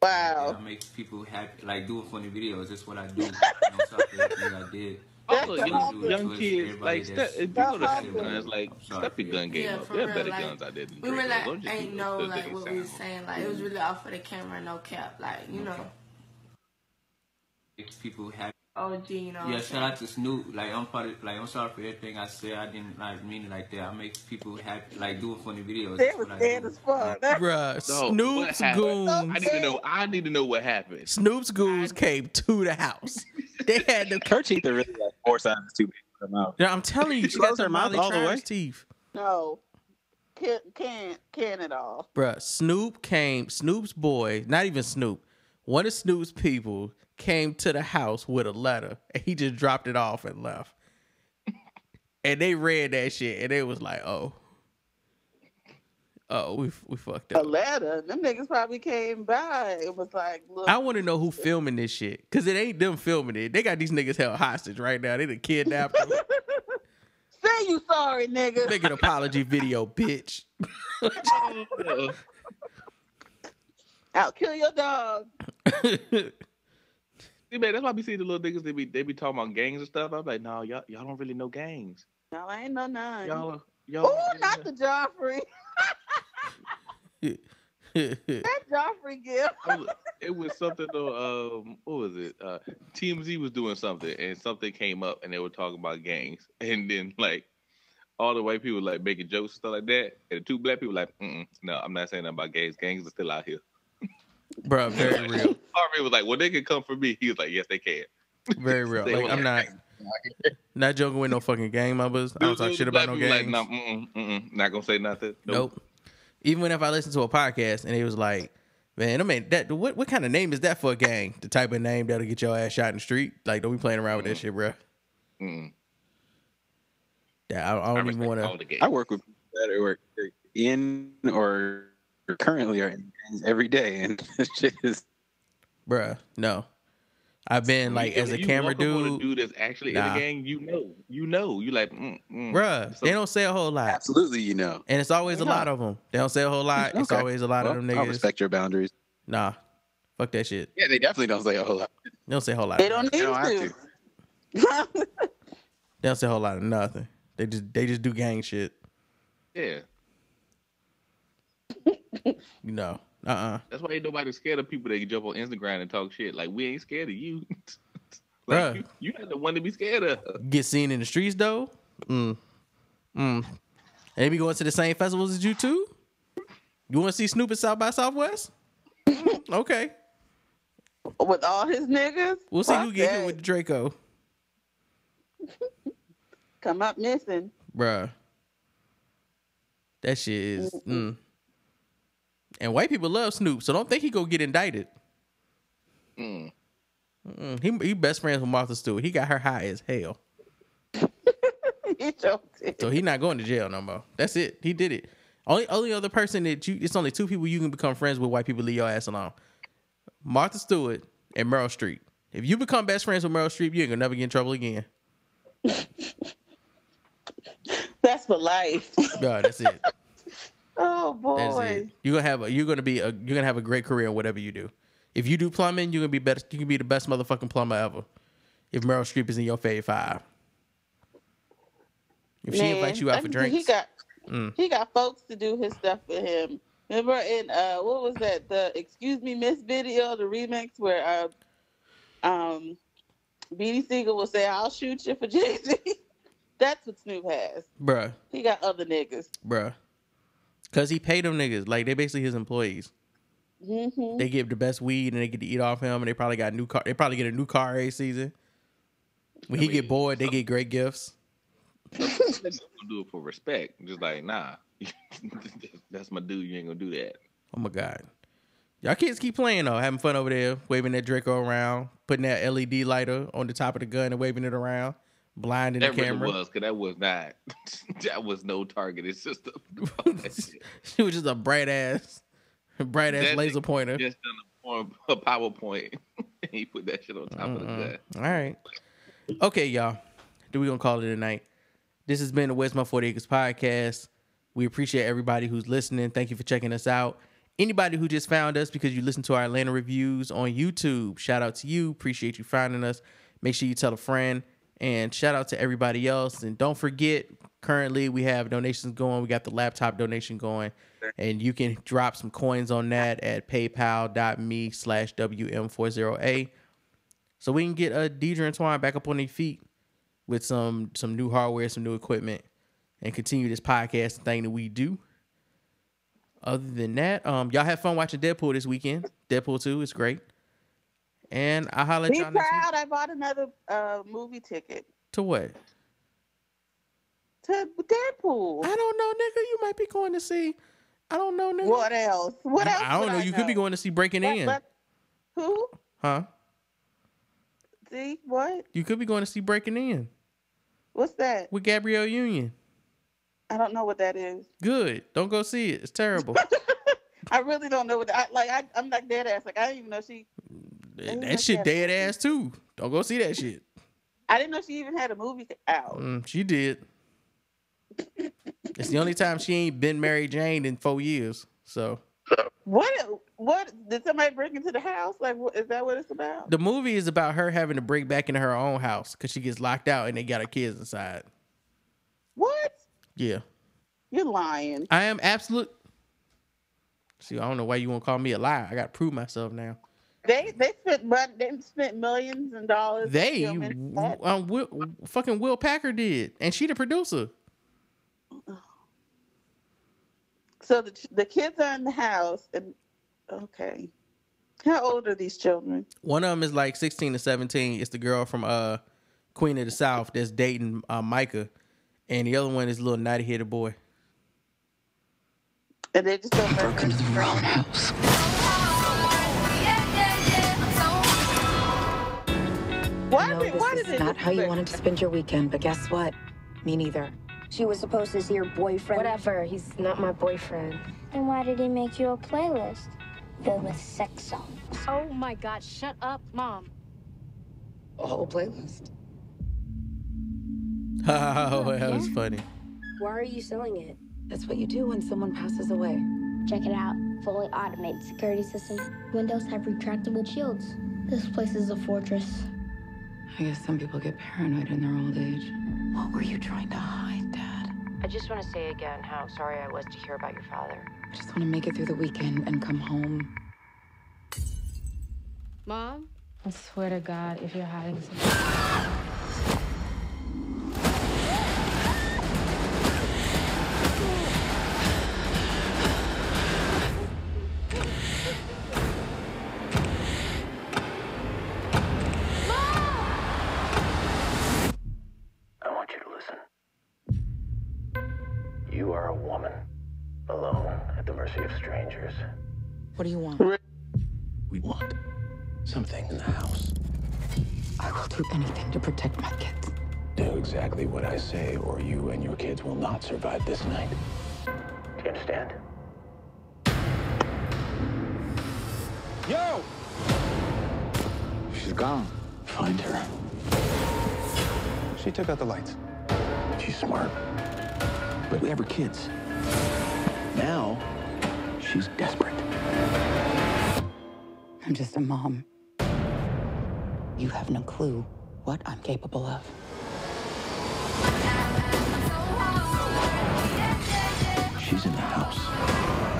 Wow. I make people happy. Like doing funny videos. That's what I do. I'm sorry for I did. Also, I young, young kids, like, that's step, if people that have with guns, like, I'm sorry step your gun game Yeah, up. for There are real, better like, guns out there than We really Dracos. Don't ain't use know like what we was saying. Like it was really off for the camera, no cap. Like you know, Make people happy. OG, you know. Yeah, what shout out to Snoop. Like I'm part of, like I'm sorry for everything I said. I didn't like mean it like that. I make people happy. Like doing funny videos. That's what I do. Bruh, No, what Snoop's happened? goons. I need to know. I need to know what happened. Snoop's goons came to the house. They had the Her teeth are really like four sizes too big for her mouth. Yeah, I'm telling you, she got her mouth all the way. Teeth. No. can can can it all. Bruh, Snoop came, Snoop's boy, not even Snoop, one of Snoop's people came to the house with a letter and he just dropped it off and left. and they read that shit and it was like, oh. Oh, we we fucked up. A letter. Them niggas probably came by. It was like, look, I want to know who filming this shit. Cause it ain't them filming it. They got these niggas held hostage right now. They done kidnapped them. say you sorry, nigga. Make an apology video, bitch. I'll kill your dog. See, man, that's why we see the little niggas. They be they be talking about gangs and stuff. I'm like, no, y'all y'all don't really know gangs. No, I ain't no none. Y'all y'all. Oh, not the Joffrey. that Joffrey gift. it was something though. Um, what was it? Uh, TMZ was doing something, and something came up, and they were talking about gangs, and then like all the white people like making jokes and stuff like that, and the two black people like, Mm-mm, no, I'm not saying nothing about gangs. Gangs are still out here. Bruh, very real. Harvey was like, well, they can come for me. He was like, yes, they can. Very real. They Like I'm not not joking with no fucking gang members. I don't talk shit about no Black gangs. Like, no, mm-mm, mm-mm, not gonna say nothing. Nope. Even if I listen to a podcast and it was like, man, I mean that what what kind of name is that for a gang? The type of name that'll get your ass shot in the street. Like, don't be playing around with that shit, bro. Mm. Yeah, I, I don't even want to. I work with people that are in or currently are in gangs every day, and this shit is Bruh, no. I've been like You- as a you camera welcome on a dude, dude that's actually Nah. in the gang. You know, you know, you like, mm, mm. bruh. They don't say a whole lot. Absolutely, you know. And it's always a Yeah. lot of them. They don't say a whole lot. It's always a lot of them niggas. I'll respect your boundaries. Nah, fuck that shit. Yeah, they definitely don't say a whole lot. They don't say a whole lot. They don't need They don't to. to. They don't say a whole lot of nothing. They just they just do gang shit. Yeah, You know. Uh uh that's why ain't nobody scared of people that can jump on Instagram and talk shit. Like we ain't scared of you. like Bruh. you, you not the one to be scared of. Get seen in the streets though. Mm. Mm. They be going to the same festivals as you too. You want to see Snoop at South by Southwest? okay. With all his niggas. We'll see who get that. hit with Draco, Come up missing. bruh. That shit is. Mm. And white people love Snoop, so don't think he gonna get indicted. Mm. Mm-mm. He he best friends with Martha Stewart. He got her high as hell, he choked it. so he not going to jail no more. That's it. He did it. Only only other person that you it's only two people you can become friends with. White people leave your ass alone. Martha Stewart and Meryl Streep. If you become best friends with Meryl Streep, you ain't gonna never get in trouble again. That's for life. Yeah, that's it. Oh boy. You're gonna have a you're gonna be a you're gonna have a great career in whatever you do. If you do plumbing, you're gonna be better. You can be the best motherfucking plumber ever. If Meryl Streep is in your fave five, if she Man, invites you out I for think He drinks, got mm, he got folks to do his stuff for him. Remember in uh what was that the Excuse Me Miss video, the remix where uh um Beanie Sigel will say I'll shoot you for Jay Z. That's what Snoop has. bruh, He got other niggas. bruh, cause he paid them niggas like they basically his employees. hmm They give the best weed and they get to eat off him, and they probably got new car. They probably get a new car every season. When he get bored, they get great gifts. They gonna do it for respect. Just like, nah, that's my dude. You ain't gonna do that. Oh my god. Y'all kids keep playing though, having fun over there, waving that Draco around, putting that LED lighter on the top of the gun and waving it around, blinding That the really was, cause that was not. that was no targeted system. She was just a bright ass, bright ass That laser pointer. Just done a, PowerPoint. he put that shit on top of the Mm-mm. All right. Okay, y'all. Do we gonna call it a night? This has been the Where's My 40 Acres podcast. We appreciate everybody who's listening. Thank you for checking us out. Anybody who just found us because you listened to our Atlanta reviews on YouTube, shout out to you. Appreciate you finding us. Make sure you tell a friend. And shout out to everybody else. And don't forget, currently we have donations going. We got the laptop donation going. And you can drop some coins on that at paypal.me slash WM40A so we can get uh, Deidre and Twan back up on their feet with some some new hardware, some new equipment, and continue this podcast thing that we do. Other than that, um, y'all have fun watching Deadpool this weekend. Deadpool two is great, and I'll holler at Be y'all next week. proud. I bought another uh movie ticket To what? to Deadpool. I don't know, nigga. You might be going to see. I don't know, nigga. What else? What else? I don't know. You could be going to see Breaking What- In, what- Who? huh? See what? You could be going to see Breaking In What's that? with Gabrielle Union. I don't know what that is. Good. Don't go see it. It's terrible. I really don't know what. I like. I, I'm like dead ass. Like I didn't even know she. Didn't that shit dead ass too. Don't go see that shit. I didn't know she even had a movie out. Mm, she did. it's the only time she ain't been Mary Jane in four years. So What? What did somebody break into the house? Like, what, is that what it's about? the movie is about her having to break back into her own house because she gets locked out and they got her kids inside. What? Yeah, You're lying. I am absolute. See, I don't know why you want to call me a liar. I got to prove myself now. They they spent but they spent millions and dollars. They, filming um, Will, fucking Will Packer did, and she the producer. So the the kids are in the house, and okay, how old are these children? One of them is like 16 to 17. It's the girl from uh Queen of the South that's dating uh, Micah. And the other one is a little naughty headed boy. And they just don't broke into the wrong house. Know did this why is did not how you wanted to spend your weekend, but guess what? Me neither. She was supposed to see your boyfriend. Whatever, he's not my boyfriend. Then why did he make you a playlist filled with sex songs? Oh my god, shut up, mom. A whole playlist. Oh, that was funny. Why are you selling it? That's what you do when someone passes away. Check it out. Fully automated security system. Windows have retractable shields. This place is a fortress. I guess some people get paranoid in their old age. What were you trying to hide, Dad? I just want to say again how sorry I was to hear about your father. I just want to make it through the weekend and come home. Mom? I swear to God, if you're hiding something. What do you want? We want something in the house. I will do anything to protect my kids. Do exactly what I say, or you and your kids will not survive this night. Do you understand? Yo! She's gone. Find her. She took out the lights. She's smart. But we have her kids. Now, she's desperate. I'm just a mom. You have no clue what I'm capable of. She's in the house.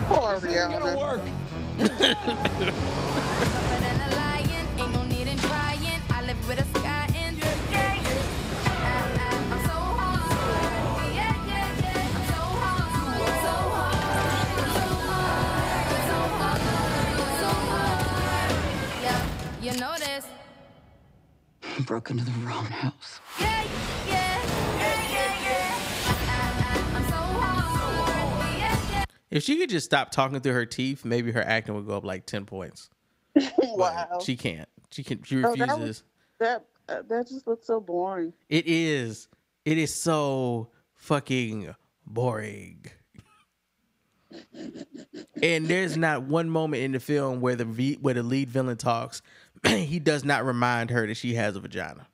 Poor Rihanna. You Broke into the wrong house. If she could just stop talking through her teeth, maybe her acting would go up like 10 points. wow. She can't. She can. She Oh, that refuses. was- that uh, that just looks so boring. It is. It is so fucking boring. and there's not one moment in the film where the v, where the lead villain talks. he does not remind her that she has a vagina.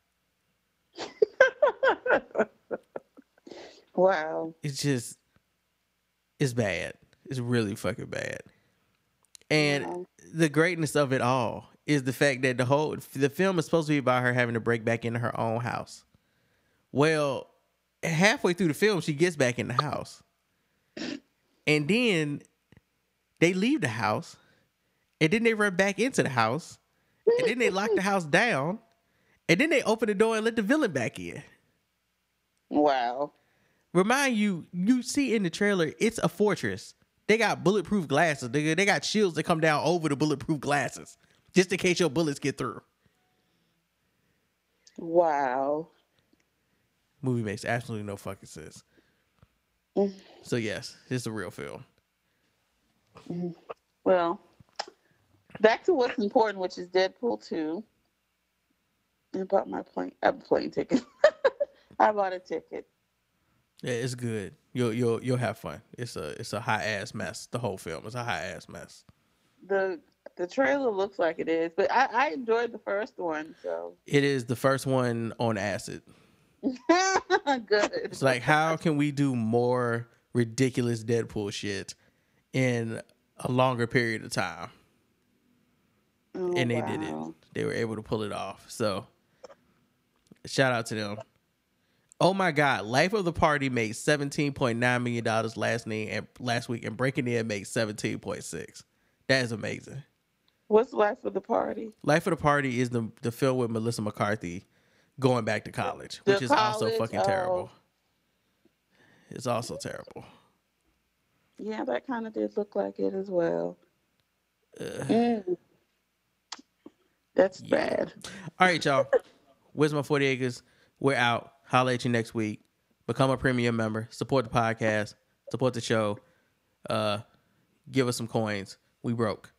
Wow. It's just, it's bad. It's really fucking bad. And the greatness of it all is the fact that the whole the film is supposed to be about her having to break back into her own house. Well, halfway through the film, she gets back in the house, and then they leave the house, and then they run back into the house, and then they lock the house down, and then they open the door and let the villain back in. Wow. Remind you, you see in the trailer, it's a fortress. They got bulletproof glasses. They, they got shields that come down over the bulletproof glasses, just in case your bullets get through. Wow. Movie makes absolutely no fucking sense. Mm. So yes, it's a real film. Mhm. Well, back to what's important, which is Deadpool 2. I bought my plane, a plane ticket. I bought a ticket. Yeah, it's good. You'll you'll you'll have fun. It's a it's a high ass mess. The whole film is a high ass mess. The the trailer looks like it is, but I, I enjoyed the first one, so It is the first one on acid. good. It's like how can we do more ridiculous Deadpool shit in a longer period of time? Oh, and they did it. They were able to pull it off. So shout out to them. Oh my God! Life of the Party made seventeen point nine million dollars last name and last week, and Breaking In made seventeen point six. That is amazing. What's life of the party? Life of the Party is the the film with Melissa McCarthy going back to college, The which is also college, fucking oh. terrible. It's also terrible. Yeah, that kind of did look like it as well. Mm. That's bad. All right, y'all. Where's my 40 acres? We're out. Holla at you next week. Become a premium member. Support the podcast. Support the show. Uh, give us some coins. We broke.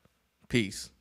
Peace.